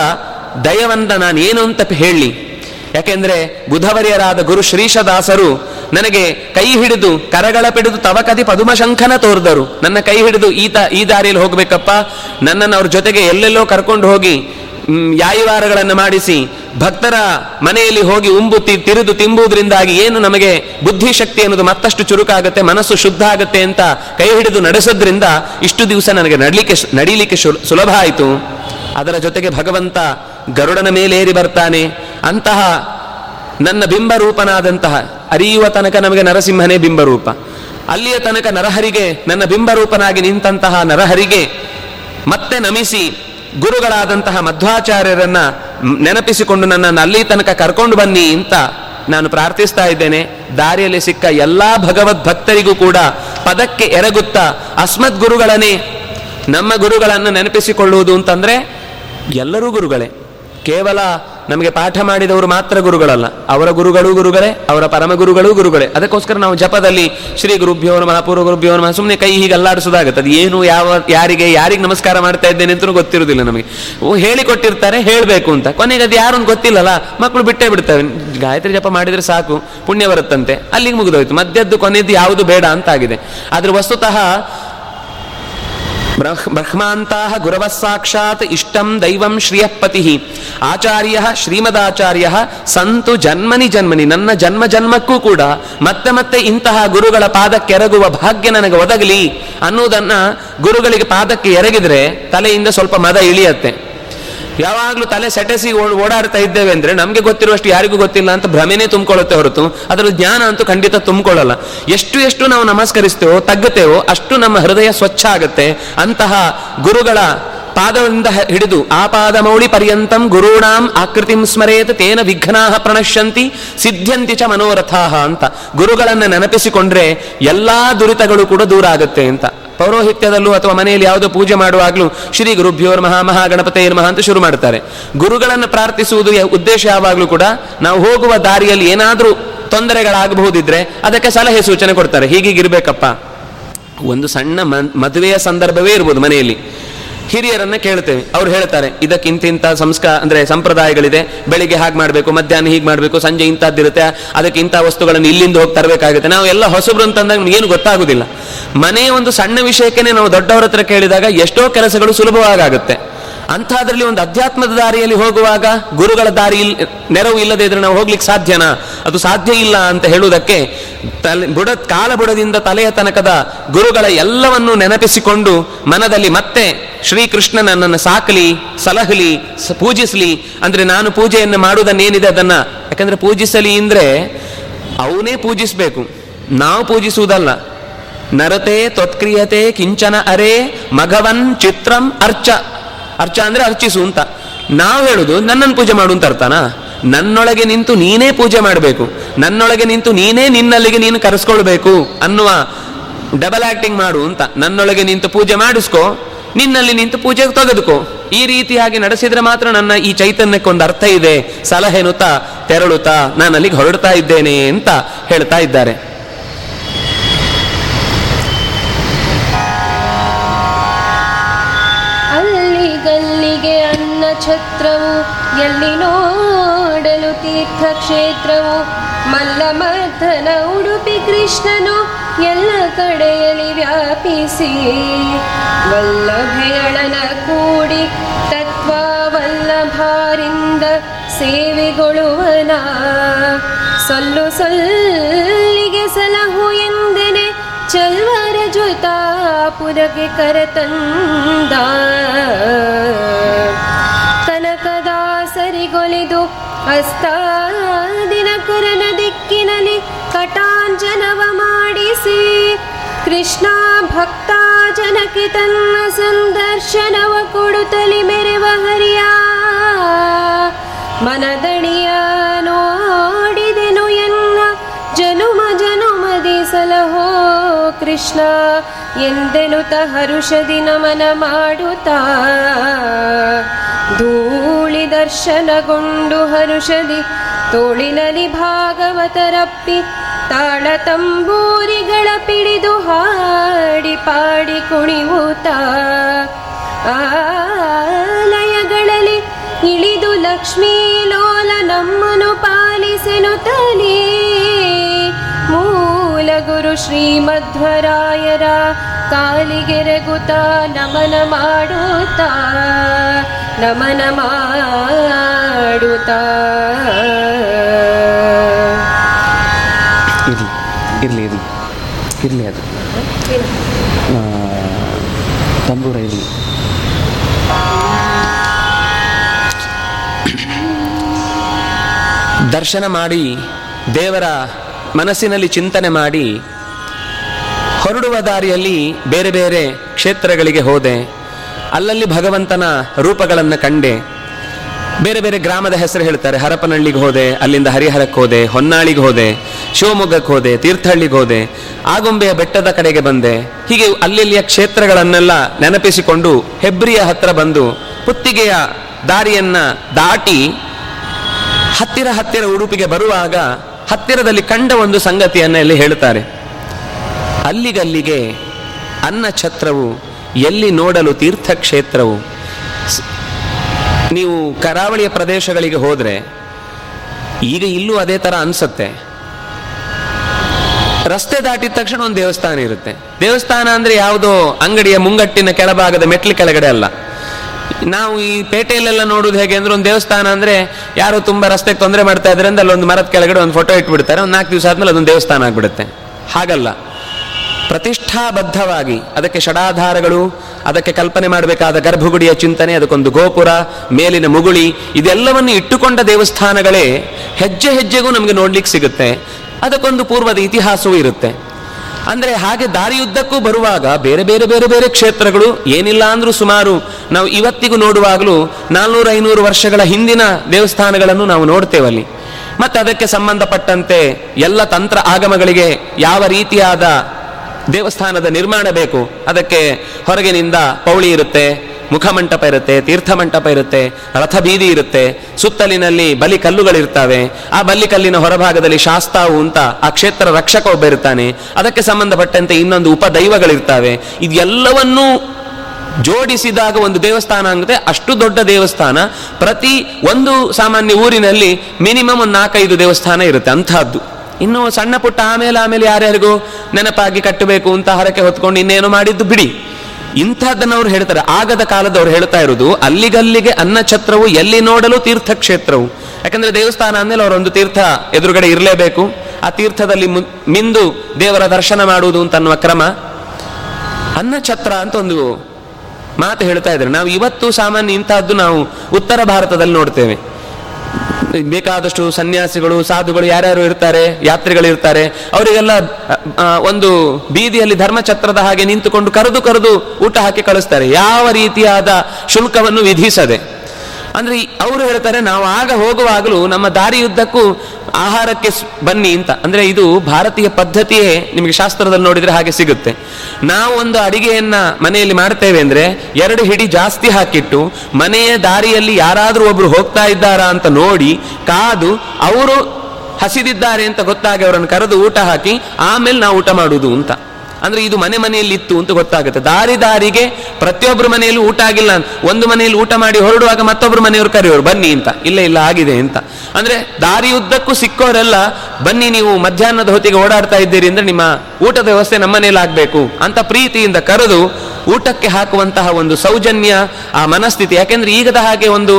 B: ದಯವಂತ ನಾನು ಏನು ಅಂತ ಹೇಳಿ ಯಾಕೆಂದ್ರೆ ಬುಧವರಿಯರಾದ ಗುರು ಶ್ರೀಶದಾಸರು ನನಗೆ ಕೈ ಹಿಡಿದು ಕರಗಳ ಪಿಡಿದು ತವಕದಿ ಪದುಮಶಂಖನ ತೋರಿದರು. ನನ್ನ ಕೈ ಹಿಡಿದು ಈತ ಈ ದಾರಿಯಲ್ಲಿ ಹೋಗ್ಬೇಕಪ್ಪ. ನನ್ನನ್ನು ಅವ್ರ ಜೊತೆಗೆ ಎಲ್ಲೆಲ್ಲೋ ಕರ್ಕೊಂಡು ಹೋಗಿ ಯಾಯಿವಾರಗಳನ್ನು ಮಾಡಿಸಿ, ಭಕ್ತರ ಮನೆಯಲ್ಲಿ ಹೋಗಿ ಉಂಬು ತಿ- ತಿರುದು ತಿಂಬುವುದರಿಂದಾಗಿ ಏನು ನಮಗೆ ಬುದ್ಧಿಶಕ್ತಿ ಅನ್ನೋದು ಮತ್ತಷ್ಟು ಚುರುಕಾಗುತ್ತೆ, ಮನಸ್ಸು ಶುದ್ಧ ಆಗುತ್ತೆ ಅಂತ ಕೈ ಹಿಡಿದು ನಡೆಸೋದ್ರಿಂದ ಇಷ್ಟು ದಿವಸ ನನಗೆ ನಡಲಿಕ್ಕೆ ನಡೀಲಿಕ್ಕೆ ಸುಲಭ ಆಯಿತು. ಅದರ ಜೊತೆಗೆ ಭಗವಂತ ಗರುಡನ ಮೇಲೇರಿ ಬರ್ತಾನೆ. ಅಂತಹ ನನ್ನ ಬಿಂಬರೂಪನಾದಂತಹ ಅರಿಯುವ ತನಕ ನಮಗೆ ನರಸಿಂಹನೇ ಬಿಂಬರೂಪ. ಅಲ್ಲಿಯ ತನಕ ನರಹರಿಗೆ, ನನ್ನ ಬಿಂಬರೂಪನಾಗಿ ನಿಂತಹ ನರಹರಿಗೆ ಮತ್ತೆ ನಮಿಸಿ ಗುರುಗಳಾದಂತಹ ಮಧ್ವಾಚಾರ್ಯರನ್ನ ನೆನಪಿಸಿಕೊಂಡು ನನ್ನನ್ನು ಅಲ್ಲಿ ತನಕ ಕರ್ಕೊಂಡು ಬನ್ನಿ ಅಂತ ನಾನು ಪ್ರಾರ್ಥಿಸ್ತಾ ಇದ್ದೇನೆ. ದಾರಿಯಲ್ಲಿ ಸಿಕ್ಕ ಎಲ್ಲಾ ಭಗವದ್ ಭಕ್ತರಿಗೂ ಕೂಡ ಪದಕ್ಕೆ ಎರಗುತ್ತಾ ಅಸ್ಮದ್ ನಮ್ಮ ಗುರುಗಳನ್ನು ನೆನಪಿಸಿಕೊಳ್ಳುವುದು ಅಂತಂದ್ರೆ ಎಲ್ಲರೂ ಗುರುಗಳೇ. ಕೇವಲ ನಮಗೆ ಪಾಠ ಮಾಡಿದವರು ಮಾತ್ರ ಗುರುಗಳಲ್ಲ. ಅವರ ಗುರುಗಳು ಗುರುಗಳೇ, ಅವರ ಪರಮ ಗುರುಗಳು ಗುರುಗಳೇ. ಅದಕ್ಕೋಸ್ಕರ ನಾವು ಜಪದಲ್ಲಿ ಶ್ರೀ ಗುರುಭ್ಯೋ ನಮಃ, ಪೂರ್ವ ಗುರುಭ್ಯೋ ನಮಃ ಸುಮ್ಮನೆ ಕೈ ಹೀಗೆ ಅಲ್ಲಾಡಿಸೋದಾಗುತ್ತೆ. ಅದು ಏನು, ಯಾವ, ಯಾರಿಗೆ ಯಾರಿಗೆ ನಮಸ್ಕಾರ ಮಾಡ್ತಾ ಇದ್ದೇನೆ ಅಂತಲೂ ಗೊತ್ತಿರೋದಿಲ್ಲ ನಮಗೆ. ಓ, ಹೇಳಿಕೊಟ್ಟಿರ್ತಾರೆ, ಹೇಳಬೇಕು ಅಂತ. ಕೊನೆಗೆ ಅದು ಯಾರು ಗೊತ್ತಿಲ್ಲಲ್ಲ, ಮಕ್ಕಳು ಬಿಟ್ಟೇ ಬಿಡ್ತವೆ. ಗಾಯತ್ರಿ ಜಪ ಮಾಡಿದರೆ ಸಾಕು, ಪುಣ್ಯ ಬರುತ್ತಂತೆ. ಅಲ್ಲಿಗೆ ಮುಗಿದೋಯ್ತು. ಮಧ್ಯದ್ದು ಕೊನೆಯದ್ದು ಯಾವುದು ಬೇಡ ಅಂತಾಗಿದೆ. ಆದ್ರೆ ವಸ್ತುತಃ ಬ್ರಹ್ ಬ್ರಹ್ಮಾಂತಹ ಗುರವಃ ಸಾಕ್ಷಾತ್ ಇಷ್ಟಂ ದೈವಂ ಶ್ರೀಯಪತಿ. ಆಚಾರ್ಯ ಶ್ರೀಮದಾಚಾರ್ಯ, ಸಂತು ಜನ್ಮನಿ ಜನ್ಮನಿ, ನನ್ನ ಜನ್ಮ ಜನ್ಮಕ್ಕೂ ಕೂಡ ಮತ್ತೆ ಮತ್ತೆ ಇಂತಹ ಗುರುಗಳ ಪಾದಕ್ಕೆ ಎರಗುವ ಭಾಗ್ಯ ನನಗೆ ಒದಗಲಿ ಅನ್ನುವುದನ್ನ ಗುರುಗಳಿಗೆ ಪಾದಕ್ಕೆ ಎರಗಿದ್ರೆ ತಲೆಯಿಂದ ಸ್ವಲ್ಪ ಮದ ಇಳಿಯತ್ತೆ. ಯಾವಾಗಲೂ ತಲೆ ಸೆಟೆಸಿ ಓಡಾಡ್ತಾ ಇದ್ದೇವೆ ಅಂದ್ರೆ ನಮಗೆ ಗೊತ್ತಿರುವಷ್ಟು ಯಾರಿಗೂ ಗೊತ್ತಿಲ್ಲ ಅಂತ ಭ್ರಮೆನೇ ತುಂಬಿಕೊಳ್ಳುತ್ತೆ ಹೊರತು ಅದರ ಜ್ಞಾನ ಅಂತೂ ಖಂಡಿತ ತುಂಬಿಕೊಳ್ಳಲ್ಲ. ಎಷ್ಟು ಎಷ್ಟು ನಾವು ನಮಸ್ಕರಿಸ್ತೇವೋ, ತಗ್ಗುತ್ತೇವೋ, ಅಷ್ಟು ನಮ್ಮ ಹೃದಯ ಸ್ವಚ್ಛ ಆಗುತ್ತೆ. ಅಂತಹ ಗುರುಗಳ ಪಾದದಿಂದ ಹಿಡಿದು ಆ ಪಾದ ಮೌಳಿ ಪರ್ಯಂತಂ ಗುರುಣಾಂ ಆಕೃತಿಂ ಸ್ಮರೇತ್ ತೇನ ವಿಘ್ನಾ ಪ್ರಣಶ್ಯಂತಿ ಸಿದ್ಧ್ಯಂತಿ ಚ ಮನೋರಥಾಹ ಅಂತ. ಗುರುಗಳನ್ನ ನೆನಪಿಸಿಕೊಂಡ್ರೆ ಎಲ್ಲಾ ದುರಿತಗಳು ಕೂಡ ದೂರ ಆಗುತ್ತೆ ಅಂತ. ಪೌರೋಹಿತ್ಯದಲ್ಲೂ ಅಥವಾ ಮನೆಯಲ್ಲಿ ಯಾವುದೋ ಪೂಜೆ ಮಾಡುವಾಗಲೂ ಶ್ರೀ ಗುರುಭ್ಯೋರ್ ಮಹಾ ಮಹಾಗಣಪತೇ ನಮಃ ಅಂತ ಶುರು ಮಾಡ್ತಾರೆ ಗುರುಗಳನ್ನು ಪ್ರಾರ್ಥಿಸುವುದು ಉದ್ದೇಶ ಯಾವಾಗಲೂ ಕೂಡ ನಾವು ಹೋಗುವ ದಾರಿಯಲ್ಲಿ ಏನಾದರೂ ತೊಂದರೆಗಳಾಗಬಹುದಿದ್ರೆ ಅದಕ್ಕೆ ಸಲಹೆ ಸೂಚನೆ ಕೊಡ್ತಾರೆ. ಹೀಗೀಗಿರ್ಬೇಕಪ್ಪ. ಒಂದು ಸಣ್ಣ ಮದುವೆಯ ಸಂದರ್ಭವೇ ಇರ್ಬೋದು ಮನೆಯಲ್ಲಿ. ಹಿರಿಯರನ್ನ ಕೇಳ್ತೇವೆ ಅವ್ರು ಹೇಳ್ತಾರೆ, ಇದಕ್ಕೆ ಇಂಥ ಸಂಸ್ಕಾರ ಅಂದ್ರೆ ಸಂಪ್ರದಾಯಗಳಿದೆ, ಬೆಳಿಗ್ಗೆ ಹಾಗೆ ಮಾಡಬೇಕು, ಮಧ್ಯಾಹ್ನ ಹೀಗೆ ಮಾಡಬೇಕು, ಸಂಜೆ ಇಂಥದ್ದಿರುತ್ತೆ ಅದಕ್ಕೆ ಇಂಥ ವಸ್ತುಗಳನ್ನು ಇಲ್ಲಿಂದ ಹೋಗಿ ತರಬೇಕಾಗುತ್ತೆ. ನಾವು ಎಲ್ಲ ಹೊಸಬ್ರು ಅಂತಂದಾಗ ಏನು ಗೊತ್ತಾಗುದಿಲ್ಲ. ಮನೆಯ ಒಂದು ಸಣ್ಣ ವಿಷಯಕ್ಕೆ ನಾವು ದೊಡ್ಡವರ ಹತ್ರ ಕೇಳಿದಾಗ ಎಷ್ಟೋ ಕೆಲಸಗಳು ಸುಲಭವಾಗುತ್ತೆ ಅಂಥದ್ರಲ್ಲಿ ಒಂದು ಅಧ್ಯಾತ್ಮದ ದಾರಿಯಲ್ಲಿ ಹೋಗುವಾಗ ಗುರುಗಳ ದಾರಿ ನೆರವು ಇಲ್ಲದೆ ಇದ್ರೆ ನಾವು ಹೋಗ್ಲಿಕ್ಕೆ ಸಾಧ್ಯನಾ? ಅದು ಸಾಧ್ಯ ಇಲ್ಲ ಅಂತ ಹೇಳುವುದಕ್ಕೆ ತಲೆ, ಬುಡ, ಕಾಲ ಬುಡದಿಂದ ತಲೆಯ ತನಕದ ಗುರುಗಳ ಎಲ್ಲವನ್ನೂ ನೆನಪಿಸಿಕೊಂಡು ಮನದಲ್ಲಿ ಮತ್ತೆ ಶ್ರೀಕೃಷ್ಣ ನನ್ನನ್ನು ಸಾಕಲಿ, ಸಲಹಲಿ ಪೂಜಿಸಲಿ. ಅಂದ್ರೆ ನಾನು ಪೂಜೆಯನ್ನು ಮಾಡುವುದನ್ನೇನಿದೆ ಅದನ್ನ? ಯಾಕಂದ್ರೆ ಪೂಜಿಸಲಿ ಅಂದ್ರೆ ಅವನೇ ಪೂಜಿಸಬೇಕು. ನಾವು ಪೂಜಿಸುವುದಲ್ಲ. ನರತೆ, ತ್ವತ್ಕ್ರಿಯತೆ, ಕಿಂಚನ ಅರೆ ಮಗವನ್ ಚಿತ್ರಂ, ಅರ್ಚ. ಅರ್ಚ ಅಂದರೆ ಅರ್ಚಿಸು ಅಂತ. ನಾವು ಹೇಳೋದು ನನ್ನನ್ನು ಪೂಜೆ ಮಾಡು ಅಂತ ಅರ್ಥನಾ? ನನ್ನೊಳಗೆ ನಿಂತು ನೀನೇ ಪೂಜೆ ಮಾಡಬೇಕು. ನನ್ನೊಳಗೆ ನಿಂತು ನೀನೇ ನಿನ್ನಲ್ಲಿಗೆ ನೀನು ಕರೆಸ್ಕೊಳ್ಬೇಕು ಅನ್ನುವ ಡಬಲ್ ಆಕ್ಟಿಂಗ್ ಮಾಡು ಅಂತ. ನನ್ನೊಳಗೆ ನಿಂತು ಪೂಜೆ ಮಾಡಿಸ್ಕೋ, ನಿನ್ನಲ್ಲಿ ನಿಂತು ಪೂಜೆಗೆ ತೆಗೆದುಕೋ. ಈ ರೀತಿಯಾಗಿ ನಡೆಸಿದ್ರೆ ಮಾತ್ರ ನನ್ನ ಈ ಚೈತನ್ಯಕ್ಕೊಂದು ಅರ್ಥ ಇದೆ. ಸಲಹೆನುತ್ತಾ ತೆರಳುತ್ತಾ ನಾನು ಅಲ್ಲಿಗೆ ಹೊರಡ್ತಾ ಇದ್ದೇನೆ ಅಂತ ಹೇಳ್ತಾ ಇದ್ದಾರೆ.
A: ಮಲ್ಲಮದ್ದನ ಉಡುಪಿ ಕೃಷ್ಣನು ಎಲ್ಲ ಕಡೆಯಲ್ಲಿ ವ್ಯಾಪಿಸಿ. ವಲ್ಲಭೆಯಳನ ಕೂಡಿ ತತ್ವ ವಲ್ಲಭಾರಿಂದ ಸೇವೆಗೊಳ್ಳುವನ ಸೊಲ್ಲು ಸೊಲ್ಲಿಗೆ ಸಲಹು ಎಂದೆನೆ ಚಲ್ವರ ಜೊತಾಪುರಗೆ ಕರೆತಂದ. ಕನಕದಾಸರಿಗೊಲಿದು ಅಸ್ತಾ ಕಟಾಂಜನವ ಮಾಡಿಸಿ ಕೃಷ್ಣ ಭಕ್ತ ಜನಕ್ಕೆ ತನ್ನ ಸಂದರ್ಶನವ ಕೊಡುತ್ತಲಿ ಮೆರೆವ ಹರಿಯ. ಮನದಣಿಯ ನೋಡಿದೆನು ಎನ್ನ ಜನುಮ ಜನುಮದಿ ಸಲಹೋ ಕೃಷ್ಣ. ಎಂದೆನುತ ಹರುಷದಿ ನಮನ ಮಾಡುತ್ತಾ. ಧೂಳಿ ದರ್ಶನಗೊಂಡು ಹರುಷದಿ ತೋಳಿನಲ್ಲಿ ಭಾಗವತರಪ್ಪಿ ತಾಳ ತಂಬೂರಿಗಳ ಪಿಡಿದು ಹಾಡಿ ಪಾಡಿ ಕುಣಿವುತ್ತಾ ಆಲಯಗಳಲ್ಲಿ ಇಳಿದು ಲಕ್ಷ್ಮೀ ಲೋಲ ನಮ್ಮನು ಪಾಲಿಸೆನು ತಲಿ. ಮೂಲ ಗುರು ಶ್ರೀಮಧ್ವರಾಯರ ಕಾಲಿಗೆರಗುತ ನಮನ ಮಾಡುತ್ತಾ. ನಮನ ಮಾಡುತ್ತಾ.
B: ಇರಲಿ ಇರಲಿ ಇರಲಿ ಇರಲಿ ಅದು. ತಂಬೂರ ಇರಲಿ. ದರ್ಶನ ಮಾಡಿ, ದೇವರ ಮನಸ್ಸಿನಲ್ಲಿ ಚಿಂತನೆ ಮಾಡಿ, ಹೊರಡುವ ದಾರಿಯಲ್ಲಿ ಬೇರೆ ಬೇರೆ ಕ್ಷೇತ್ರಗಳಿಗೆ ಹೋದೆ. ಅಲ್ಲಲ್ಲಿ ಭಗವಂತನ ರೂಪಗಳನ್ನು ಕಂಡೆ. ಬೇರೆ ಬೇರೆ ಗ್ರಾಮದ ಹೆಸರು ಹೇಳ್ತಾರೆ. ಹರಪನಹಳ್ಳಿಗೆ ಹೋದೆ, ಅಲ್ಲಿಂದ ಹರಿಹರಕ್ಕೆ ಹೋದೆ, ಹೊನ್ನಾಳಿಗೆ ಹೋದೆ, ಶಿವಮೊಗ್ಗಕ್ಕೆ ಹೋದೆ, ತೀರ್ಥಹಳ್ಳಿಗೆ ಹೋದೆ, ಆಗುಂಬೆಯ ಬೆಟ್ಟದ ಕಡೆಗೆ ಬಂದೆ. ಹೀಗೆ ಅಲ್ಲಿಯ ಕ್ಷೇತ್ರಗಳನ್ನೆಲ್ಲ ನೆನಪಿಸಿಕೊಂಡು ಹೆಬ್ರಿಯ ಹತ್ರ ಬಂದು ಪುತ್ತಿಗೆಯ ದಾರಿಯನ್ನ ದಾಟಿ ಹತ್ತಿರ ಹತ್ತಿರ ಉಡುಪಿಗೆ ಬರುವಾಗ ಹತ್ತಿರದಲ್ಲಿ ಕಂಡ ಒಂದು ಸಂಗತಿಯನ್ನ ಇಲ್ಲಿ ಹೇಳುತ್ತಾರೆ. ಅಲ್ಲಿಗಲ್ಲಿಗೆ ಅನ್ನ ಛತ್ರವು ಎಲ್ಲಿ ನೋಡಲು ತೀರ್ಥಕ್ಷೇತ್ರವು? ನೀವು ಕರಾವಳಿಯ ಪ್ರದೇಶಗಳಿಗೆ ಹೋದರೆ, ಈಗ ಇಲ್ಲೂ ಅದೇ ಥರ ಅನಿಸುತ್ತೆ. ರಸ್ತೆ ದಾಟಿದ ತಕ್ಷಣ ಒಂದು ದೇವಸ್ಥಾನ ಇರುತ್ತೆ. ದೇವಸ್ಥಾನ ಅಂದರೆ ಯಾವುದೋ ಅಂಗಡಿಯ ಮುಂಗಟ್ಟಿನ ಕೆಳಭಾಗದ ಮೆಟ್ಲು ಕೆಳಗಡೆ ಅಲ್ಲ. ನಾವು ಈ ಪೇಟೆಯಲ್ಲೆಲ್ಲ ನೋಡೋದು ಹೇಗೆ ಅಂದ್ರೆ ಒಂದು ದೇವಸ್ಥಾನ ಅಂದರೆ ಯಾರು ತುಂಬ ರಸ್ತೆಗೆ ತೊಂದರೆ ಮಾಡ್ತಾ ಇದ್ರೆ ಅಲ್ಲಿ ಅಲ್ಲೊಂದು ಮರದ ಕೆಳಗಡೆ ಒಂದು ಫೋಟೋ ಇಟ್ಬಿಡ್ತಾರೆ. ಒಂದು ನಾಲ್ಕು ದಿವಸ ಆದ್ಮೇಲೆ ಅದೊಂದು ದೇವಸ್ಥಾನ ಆಗಿಬಿಡುತ್ತೆ. ಹಾಗಲ್ಲ. ಪ್ರತಿಷ್ಠಾಬದ್ಧವಾಗಿ, ಅದಕ್ಕೆ ಷಡಾಧಾರಗಳು, ಅದಕ್ಕೆ ಕಲ್ಪನೆ ಮಾಡಬೇಕಾದ ಗರ್ಭಗುಡಿಯ ಚಿಂತನೆ, ಅದಕ್ಕೊಂದು ಗೋಪುರ, ಮೇಲಿನ ಮುಗುಳಿ, ಇದೆಲ್ಲವನ್ನು ಇಟ್ಟುಕೊಂಡ ದೇವಸ್ಥಾನಗಳೇ ಹೆಜ್ಜೆ ಹೆಜ್ಜೆಗೂ ನಮಗೆ ನೋಡ್ಲಿಕ್ಕೆ ಸಿಗುತ್ತೆ. ಅದಕ್ಕೊಂದು ಪೂರ್ವದ ಇತಿಹಾಸವೂ ಇರುತ್ತೆ. ಅಂದರೆ ಹಾಗೆ ದಾರಿಯುದ್ದಕ್ಕೂ ಬರುವಾಗ ಬೇರೆ ಬೇರೆ ಬೇರೆ ಬೇರೆ ಕ್ಷೇತ್ರಗಳು ಏನಿಲ್ಲ ಅಂದರೂ ಸುಮಾರು ನಾವು ಇವತ್ತಿಗೂ ನೋಡುವಾಗಲೂ ನಾಲ್ನೂರು ಐನೂರು ವರ್ಷಗಳ ಹಿಂದಿನ ದೇವಸ್ಥಾನಗಳನ್ನು ನಾವು ನೋಡ್ತೇವಲ್ಲಿ ಮತ್ತು ಅದಕ್ಕೆ ಸಂಬಂಧಪಟ್ಟಂತೆ ಎಲ್ಲ ತಂತ್ರ ಆಗಮಗಳಿಗೆ ಯಾವ ರೀತಿಯಾದ ದೇವಸ್ಥಾನದ ನಿರ್ಮಾಣ ಬೇಕು. ಅದಕ್ಕೆ ಹೊರಗಿನಿಂದ ಪೌಳಿ ಇರುತ್ತೆ, ಮುಖಮಂಟಪ ಇರುತ್ತೆ, ತೀರ್ಥಮಂಟಪ ಇರುತ್ತೆ ರಥ ಬೀದಿ ಇರುತ್ತೆ. ಸುತ್ತಲಿನಲ್ಲಿ ಬಲಿ ಕಲ್ಲುಗಳಿರ್ತವೆ. ಆ ಬಲಿ ಕಲ್ಲಿನ ಹೊರಭಾಗದಲ್ಲಿ ಶಾಸ್ತಾವು ಅಂತ ಆ ಕ್ಷೇತ್ರ ರಕ್ಷಕ ಒಬ್ಬ ಇರ್ತಾನೆ. ಅದಕ್ಕೆ ಸಂಬಂಧಪಟ್ಟಂತೆ ಇನ್ನೊಂದು ಉಪದೈವಗಳಿರ್ತವೆ. ಇದೆಲ್ಲವನ್ನೂ ಜೋಡಿಸಿದಾಗ ಒಂದು ದೇವಸ್ಥಾನ ಆಗುತ್ತೆ. ಅಷ್ಟು ದೊಡ್ಡ ದೇವಸ್ಥಾನ. ಪ್ರತಿ ಒಂದು ಸಾಮಾನ್ಯ ಊರಿನಲ್ಲಿ ಮಿನಿಮಮ್ ಒಂದು ನಾಲ್ಕೈದು ದೇವಸ್ಥಾನ ಇರುತ್ತೆ. ಅಂಥದ್ದು. ಇನ್ನು ಸಣ್ಣ ಪುಟ್ಟ ಆಮೇಲೆ ಆಮೇಲೆ ಯಾರ್ಯಾರಿಗೂ ನೆನಪಾಗಿ ಕಟ್ಟಬೇಕು ಅಂತ ಹರಕೆ ಹೊತ್ಕೊಂಡು ಇನ್ನೇನು ಮಾಡಿದ್ದು ಬಿಡಿ. ಇಂಥದ್ದನ್ನು ಅವ್ರು ಹೇಳ್ತಾರೆ. ಆಗದ ಕಾಲದವ್ರು ಹೇಳ್ತಾ ಇರೋದು, ಅಲ್ಲಿಗಲ್ಲಿಗೆ ಅನ್ನಛತ್ರವು ಎಲ್ಲಿ ನೋಡಲು ತೀರ್ಥಕ್ಷೇತ್ರವು. ಯಾಕಂದ್ರೆ ದೇವಸ್ಥಾನ ಅಂದ್ಮೇಲೆ ಅವರೊಂದು ತೀರ್ಥ ಎದುರುಗಡೆ ಇರಲೇಬೇಕು. ಆ ತೀರ್ಥದಲ್ಲಿ ಮಿಂದು ದೇವರ ದರ್ಶನ ಮಾಡುವುದು ಅಂತ ಅನ್ನುವ ಕ್ರಮ. ಅನ್ನಛತ್ರ ಅಂತ ಒಂದು ಮಾತು ಹೇಳ್ತಾ ಇದ್ದಾರೆ. ನಾವು ಇವತ್ತು ಸಾಮಾನ್ಯ ಇಂತಹದ್ದು ನಾವು ಉತ್ತರ ಭಾರತದಲ್ಲಿ ನೋಡ್ತೇವೆ. ಬೇಕಾದಷ್ಟು ಸನ್ಯಾಸಿಗಳು, ಸಾಧುಗಳು ಯಾರ್ಯಾರು ಇರ್ತಾರೆ, ಯಾತ್ರಿಗಳು ಇರ್ತಾರೆ, ಅವರಿಗೆಲ್ಲ ಒಂದು ಬೀದಿಯಲ್ಲಿ ಧರ್ಮಛತ್ರದ ಹಾಗೆ ನಿಂತುಕೊಂಡು ಕರೆದು ಕರೆದು ಊಟ ಹಾಕಿ ಕಳಿಸ್ತಾರೆ. ಯಾವ ರೀತಿಯಾದ ಶುಲ್ಕವನ್ನು ವಿಧಿಸದೆ. ಅಂದ್ರೆ ಅವರು ಹೇಳ್ತಾರೆ, ನಾವು ಆಗ ಹೋಗುವಾಗಲೂ ನಮ್ಮ ದಾರಿಯುದ್ದಕ್ಕೂ ಆಹಾರಕ್ಕೆ ಬನ್ನಿ ಅಂತ. ಅಂದ್ರೆ ಇದು ಭಾರತೀಯ ಪದ್ಧತಿಯೇ ನಿಮಗೆ ಶಾಸ್ತ್ರದಲ್ಲಿ ನೋಡಿದರೆ ಹಾಗೆ ಸಿಗುತ್ತೆ. ನಾವು ಒಂದು ಅಡಿಗೆಯನ್ನ ಮನೆಯಲ್ಲಿ ಮಾಡ್ತೇವೆ ಅಂದ್ರೆ ಎರಡು ಹಿಡಿ ಜಾಸ್ತಿ ಹಾಕಿಟ್ಟು ಮನೆಯ ದಾರಿಯಲ್ಲಿ ಯಾರಾದರೂ ಒಬ್ರು ಹೋಗ್ತಾ ಇದ್ದಾರಾ ಅಂತ ನೋಡಿ ಕಾದು ಅವರು ಹಸಿದಿದ್ದಾರೆ ಅಂತ ಗೊತ್ತಾಗಿ ಅವರನ್ನು ಕರೆದು ಊಟ ಹಾಕಿ ಆಮೇಲೆ ನಾವು ಊಟ ಮಾಡುವುದು ಅಂತ. ಅಂದ್ರೆ ಇದು ಮನೆ ಮನೆಯಲ್ಲಿ ಇತ್ತು ಅಂತ ಗೊತ್ತಾಗುತ್ತೆ. ದಾರಿ ದಾರಿಗೆ ಪ್ರತಿಯೊಬ್ಬರ ಮನೆಯಲ್ಲೂ ಊಟ ಆಗಿಲ್ಲ ಒಂದು ಮನೆಯಲ್ಲಿ ಊಟ ಮಾಡಿ ಹೊರಡುವಾಗ ಮತ್ತೊಬ್ಬರು ಮನೆಯವರು ಕರೆಯೋರು, ಬನ್ನಿ ಅಂತ. ಇಲ್ಲ ಇಲ್ಲ, ಆಗಿದೆ ಅಂತ. ಅಂದ್ರೆ ದಾರಿಯುದ್ದಕ್ಕೂ ಸಿಕ್ಕೋರೆಲ್ಲ, ಬನ್ನಿ ನೀವು ಮಧ್ಯಾಹ್ನದ ಹೊತ್ತಿಗೆ ಓಡಾಡ್ತಾ ಇದ್ದೀರಿ ಅಂದ್ರೆ ನಿಮ್ಮ ಊಟದ ವ್ಯವಸ್ಥೆ ನಮ್ಮ ಮನೆಯಲ್ಲಿ ಆಗ್ಬೇಕು ಅಂತ ಪ್ರೀತಿಯಿಂದ ಕರೆದು ಊಟಕ್ಕೆ ಹಾಕುವಂತಹ ಒಂದು ಸೌಜನ್ಯ ಆ ಮನಸ್ಥಿತಿ. ಯಾಕೆಂದ್ರೆ ಈಗದ ಹಾಗೆ ಒಂದು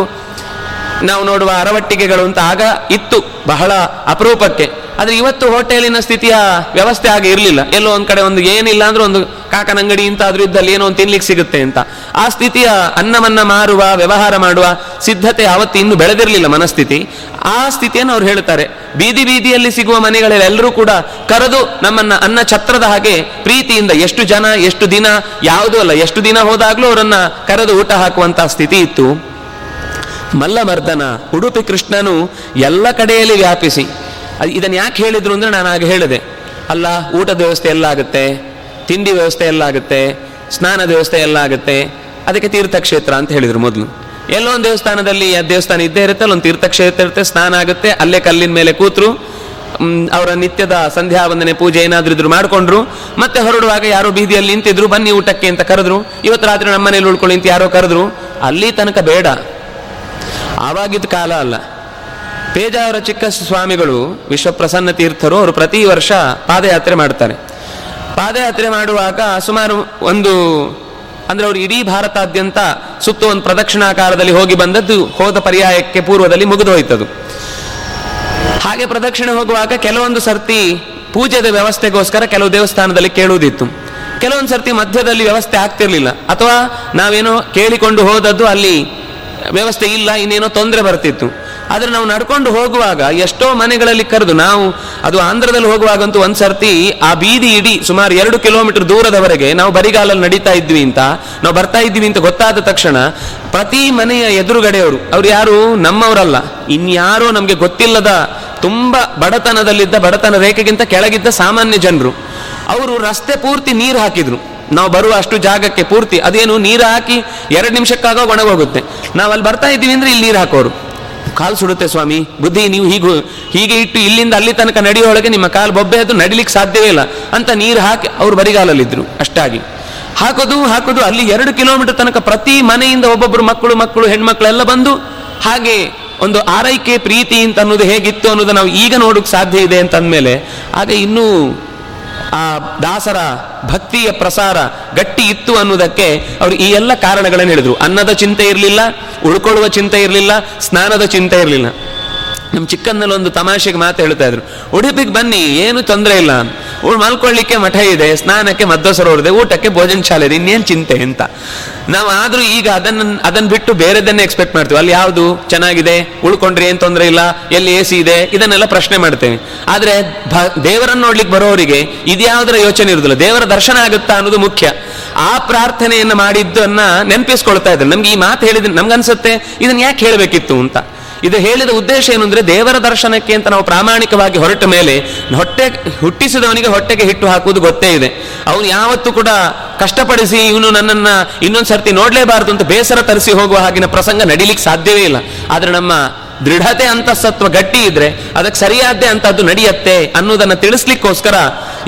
B: ನಾವು ನೋಡುವ ಅರವಟ್ಟಿಗೆಗಳು ಅಂತ ಆಗ ಇತ್ತು ಬಹಳ ಅಪರೂಪಕ್ಕೆ. ಆದ್ರೆ ಇವತ್ತು ಹೋಟೆಲಿನ ಸ್ಥಿತಿಯ ವ್ಯವಸ್ಥೆ ಹಾಗೆ ಇರಲಿಲ್ಲ. ಎಲ್ಲೋ ಒಂದು ಕಡೆ ಒಂದು ಏನಿಲ್ಲ ಅಂದ್ರೆ ಒಂದು ಕಾಕನ ಅಂಗಡಿ ಅಂತ ಅದ್ರ ಇದ್ದಲ್ಲಿ ಏನೋ ಒಂದು ತಿನ್ಲಿಕ್ಕೆ ಸಿಗುತ್ತೆ ಅಂತ. ಆ ಸ್ಥಿತಿಯ ಅನ್ನವನ್ನ ಮಾರುವ, ವ್ಯವಹಾರ ಮಾಡುವ ಸಿದ್ಧತೆ ಅವತ್ತು ಇನ್ನು ಬೆಳೆದಿರಲಿಲ್ಲ ಮನಸ್ಥಿತಿ. ಆ ಸ್ಥಿತಿಯನ್ನು ಅವ್ರು ಹೇಳ್ತಾರೆ ಬೀದಿ ಬೀದಿಯಲ್ಲಿ ಸಿಗುವ ಮನೆಗಳಲ್ಲಿ ಎಲ್ಲರೂ ಕೂಡ ಕರೆದು ನಮ್ಮನ್ನ ಅನ್ನ ಛತ್ರದ ಹಾಗೆ ಪ್ರೀತಿಯಿಂದ ಎಷ್ಟು ಜನ, ಎಷ್ಟು ದಿನ, ಯಾವುದೂ ಅಲ್ಲ, ಎಷ್ಟು ದಿನ ಹೋದಾಗ್ಲೂ ಅವರನ್ನ ಕರೆದು ಊಟ ಹಾಕುವಂತ ಸ್ಥಿತಿ ಇತ್ತು. ಮಲ್ಲಮರ್ದನ, ಉಡುಪಿ ಕೃಷ್ಣನು ಎಲ್ಲ ಕಡೆಯಲ್ಲಿ ವ್ಯಾಪಿಸಿ ಇದನ್ನ ಯಾಕೆ ಹೇಳಿದ್ರು ಅಂದರೆ ನಾನು ಆಗ ಹೇಳಿದೆ. ಅಲ್ಲ, ಊಟದ ವ್ಯವಸ್ಥೆ ಎಲ್ಲ ಆಗುತ್ತೆ, ತಿಂಡಿ ವ್ಯವಸ್ಥೆ ಎಲ್ಲ ಆಗುತ್ತೆ ಸ್ನಾನದ ವ್ಯವಸ್ಥೆ ಎಲ್ಲ ಆಗುತ್ತೆ, ಅದಕ್ಕೆ ತೀರ್ಥಕ್ಷೇತ್ರ ಅಂತ ಹೇಳಿದರು ಮೊದಲು. ಎಲ್ಲೋ ಒಂದು ದೇವಸ್ಥಾನದಲ್ಲಿ ಆ ದೇವಸ್ಥಾನ ಇದ್ದೇ ಇರುತ್ತೆ, ಅಲ್ಲೊಂದು ತೀರ್ಥಕ್ಷೇತ್ರ ಇರುತ್ತೆ, ಸ್ನಾನ ಆಗುತ್ತೆ, ಅಲ್ಲೇ ಕಲ್ಲಿನ ಮೇಲೆ ಕೂತರು ಅವರ ನಿತ್ಯದ ಸಂಧ್ಯಾ ವಂದನೆ ಪೂಜೆ ಏನಾದರೂ ಇದ್ರು ಮಾಡಿಕೊಂಡ್ರು, ಮತ್ತೆ ಹೊರಡುವಾಗ ಯಾರೋ ಬೀದಿಯಲ್ಲಿ ನಿಂತಿದ್ರು, ಬನ್ನಿ ಊಟಕ್ಕೆ ಅಂತ ಕರೆದ್ರು, ಇವತ್ತು ರಾತ್ರಿ ನಮ್ಮನೇಲಿ ಉಳ್ಕೊಳ್ಳಿ ಅಂತ ಯಾರೋ ಕರೆದ್ರು, ಅಲ್ಲಿ ತನಕ ಬೇಡ. ಆವಾಗಿದ್ದ ಕಾಲ ಅಲ್ಲ. ಪೇಜಾವರ ಚಿಕ್ಕ ಸ್ವಾಮಿಗಳು ವಿಶ್ವಪ್ರಸನ್ನ ತೀರ್ಥರು, ಅವರು ಪ್ರತಿ ವರ್ಷ ಪಾದಯಾತ್ರೆ ಮಾಡ್ತಾರೆ. ಪಾದಯಾತ್ರೆ ಮಾಡುವಾಗ ಸುಮಾರು ಒಂದು, ಅಂದ್ರೆ ಅವರು ಇಡೀ ಭಾರತಾದ್ಯಂತ ಸುತ್ತ ಒಂದು ಪ್ರದಕ್ಷಿಣಾಕಾರದಲ್ಲಿ ಹೋಗಿ ಬಂದದ್ದು, ಹೋದ ಪರ್ಯಾಯಕ್ಕೆ ಪೂರ್ವದಲ್ಲಿ ಮುಗಿದು ಹೋಯ್ತದ್ದು ಹಾಗೆ ಪ್ರದಕ್ಷಿಣೆ ಹೋಗುವಾಗ ಕೆಲವೊಂದು ಸರ್ತಿ ಪೂಜೆದ ವ್ಯವಸ್ಥೆಗೋಸ್ಕರ ಕೆಲವು ದೇವಸ್ಥಾನದಲ್ಲಿ ಕೇಳುವುದಿತ್ತು. ಕೆಲವೊಂದು ಸರ್ತಿ ಮಧ್ಯದಲ್ಲಿ ವ್ಯವಸ್ಥೆ ಆಗ್ತಿರ್ಲಿಲ್ಲ. ಅಥವಾ ನಾವೇನೋ ಕೇಳಿಕೊಂಡು ಹೋದದ್ದು ಅಲ್ಲಿ ವ್ಯವಸ್ಥೆ ಇಲ್ಲ, ಇನ್ನೇನೋ ತೊಂದರೆ ಬರ್ತಿತ್ತು. ಆದ್ರೆ ನಾವು ನಡ್ಕೊಂಡು ಹೋಗುವಾಗ ಎಷ್ಟೋ ಮನೆಗಳಲ್ಲಿ ಕರೆದು ನಾವು, ಅದು ಆಂಧ್ರದಲ್ಲಿ ಹೋಗುವಾಗಂತೂ ಒಂದು ಸರ್ತಿ ಆ ಬೀದಿ ಇಡೀ ಸುಮಾರು ಎರಡು ಕಿಲೋಮೀಟರ್ ದೂರದವರೆಗೆ ನಾವು ಬರಿಗಾಲಲ್ಲಿ ನಡೀತಾ ಇದ್ವಿ ಅಂತ, ನಾವು ಬರ್ತಾ ಇದ್ವಿ ಅಂತ ಗೊತ್ತಾದ ತಕ್ಷಣ ಪ್ರತಿ ಮನೆಯ ಎದುರುಗಡೆಯವರು, ಅವ್ರು ಯಾರು? ನಮ್ಮವರಲ್ಲ. ಇನ್ಯಾರೋ ನಮಗೆ ಗೊತ್ತಿಲ್ಲದ, ತುಂಬ ಬಡತನದಲ್ಲಿದ್ದ, ಬಡತನ ರೇಖೆಗಿಂತ ಕೆಳಗಿದ್ದ ಸಾಮಾನ್ಯ ಜನರು. ಅವರು ರಸ್ತೆ ಪೂರ್ತಿ ನೀರು ಹಾಕಿದ್ರು. ನಾವು ಬರುವ ಅಷ್ಟು ಜಾಗಕ್ಕೆ ಪೂರ್ತಿ, ಅದೇನು ನೀರು ಹಾಕಿ ಎರಡು ನಿಮಿಷಕ್ಕಾಗ ಒಣಗೋಗುತ್ತೆ. ನಾವು ಅಲ್ಲಿ ಬರ್ತಾ ಇದ್ದೀವಿ ಅಂದ್ರೆ ಇಲ್ಲಿ ನೀರು ಹಾಕೋರು. ಕಾಲು ಸುಡುತ್ತೆ ಸ್ವಾಮಿ. ಬುದ್ಧಿ, ನೀವು ಹೀಗೂ, ಹೀಗೆ ಇಟ್ಟು ಇಲ್ಲಿಂದ ಅಲ್ಲಿ ತನಕ ನಡೆಯೋಳಗೆ ನಿಮ್ಮ ಕಾಲು ಬೊಬ್ಬೆ ಅದು ನಡಿಲಿಕ್ಕೆ ಸಾಧ್ಯವೇ ಇಲ್ಲ ಅಂತ ನೀರು ಹಾಕಿ ಅವರು ಬರಿಗಾಲಲ್ಲಿದ್ದರು ಅಷ್ಟಾಗಿ. ಹಾಕೋದು ಹಾಕೋದು, ಅಲ್ಲಿ ಎರಡು ಕಿಲೋಮೀಟರ್ ತನಕ ಪ್ರತಿ ಮನೆಯಿಂದ ಒಬ್ಬೊಬ್ಬರು ಮಕ್ಕಳು ಮಕ್ಕಳು, ಹೆಣ್ಮಕ್ಳೆಲ್ಲ ಬಂದು ಹಾಗೆ ಒಂದು ಆರೈಕೆ ಪ್ರೀತಿ ಅಂತ ಅನ್ನೋದು ಹೇಗಿತ್ತು ಅನ್ನೋದು ನಾವು ಈಗ ನೋಡೋಕ್ಕೆ ಸಾಧ್ಯ ಇದೆ ಅಂತ ಅಂದಮೇಲೆ, ಆಗ ಇನ್ನೂ ಆ ದಾಸರ ಭಕ್ತಿಯ ಪ್ರಸಾರ ಗಟ್ಟಿ ಇತ್ತು ಅನ್ನುವುದಕ್ಕೆ ಅವರು ಈ ಎಲ್ಲ ಕಾರಣಗಳನ್ನು ಹೇಳಿದ್ರು. ಅನ್ನದ ಚಿಂತೆ ಇರಲಿಲ್ಲ, ಉಳ್ಕೊಳ್ಳುವ ಚಿಂತೆ ಇರಲಿಲ್ಲ, ಸ್ನಾನದ ಚಿಂತೆ ಇರಲಿಲ್ಲ. ನಮ್ಮ ಚಿಕ್ಕಂದಲ್ಲಿ ಒಂದು ತಮಾಷೆಗೆ ಮಾತು ಹೇಳ್ತಾ ಇದ್ರು, ಉಡುಪಿಗೆ ಬನ್ನಿ, ಏನು ತೊಂದರೆ ಇಲ್ಲ ಉಳ್ ಮಲ್ಕೊಳ್ಳಿಕ್ಕೆ ಮಠ ಇದೆ, ಸ್ನಾನಕ್ಕೆ ಮದ್ದ ಸರೋವರ ಇದೆ ಊಟಕ್ಕೆ ಭೋಜನ ಶಾಲೆ ಇದೆ, ಇನ್ನೇನು ಚಿಂತೆ ಅಂತ. ನಾವು ಈಗ ಅದನ್ನ ಅದನ್ನ ಬಿಟ್ಟು ಬೇರೆದನ್ನೇ ಎಕ್ಸ್ಪೆಕ್ಟ್ ಮಾಡ್ತೀವಿ. ಅಲ್ಲಿ ಯಾವುದು ಚೆನ್ನಾಗಿದೆ, ಉಳ್ಕೊಂಡ್ರೆ ಏನು ತೊಂದರೆ ಇಲ್ಲ, ಎಲ್ಲಿ ಎ ಸಿ ಇದೆ, ಇದನ್ನೆಲ್ಲ ಪ್ರಶ್ನೆ ಮಾಡ್ತೇವೆ. ಆದರೆ ದೇವರನ್ನ ನೋಡ್ಲಿಕ್ಕೆ ಬರೋರಿಗೆ ಇದ್ಯಾವುದರ ಯೋಚನೆ ಇರುದಿಲ್ಲ. ದೇವರ ದರ್ಶನ ಆಗುತ್ತಾ ಅನ್ನೋದು ಮುಖ್ಯ. ಆ ಪ್ರಾರ್ಥನೆಯನ್ನು ಮಾಡಿದ್ದನ್ನ ನೆನಪಿಸ್ಕೊಳ್ತಾ ಇದ್ದಾರೆ. ನಮ್ಗೆ ಈ ಮಾತು ಹೇಳಿದ್ರೆ ನಮ್ಗನ್ಸುತ್ತೆ ಇದನ್ನ ಯಾಕೆ ಹೇಳಬೇಕಿತ್ತು ಅಂತ. ಇದು ಹೇಳಿದ ಉದ್ದೇಶ ಏನು ದೇವರ ದರ್ಶನಕ್ಕೆ ಅಂತ ನಾವು ಪ್ರಾಮಾಣಿಕವಾಗಿ ಹೊರಟ ಮೇಲೆ ಹೊಟ್ಟೆ ಹುಟ್ಟಿಸಿದವನಿಗೆ ಹೊಟ್ಟೆಗೆ ಹಿಟ್ಟು ಹಾಕುವುದು ಗೊತ್ತೇ ಇದೆ. ಅವನು ಯಾವತ್ತೂ ಕೂಡ ಕಷ್ಟಪಡಿಸಿ ಇವನು ನನ್ನನ್ನ ಇನ್ನೊಂದು ಸರ್ತಿ ನೋಡ್ಲೇಬಾರದು ಅಂತ ಬೇಸರ ತರಿಸಿ ಹೋಗುವ ಹಾಗಿನ ಪ್ರಸಂಗ ನಡಿಲಿಕ್ಕೆ ಸಾಧ್ಯವೇ ಇಲ್ಲ. ಆದರೆ ನಮ್ಮ ದೃಢತೆ ಅಂತಸತ್ವ ಗಟ್ಟಿ ಇದ್ರೆ ಅದಕ್ಕೆ ಸರಿಯಾದ್ದೇ ಅಂತದ್ದು ನಡೆಯತ್ತೆ ಅನ್ನೋದನ್ನ ತಿಳಿಸ್ಲಿಕ್ಕೋಸ್ಕರ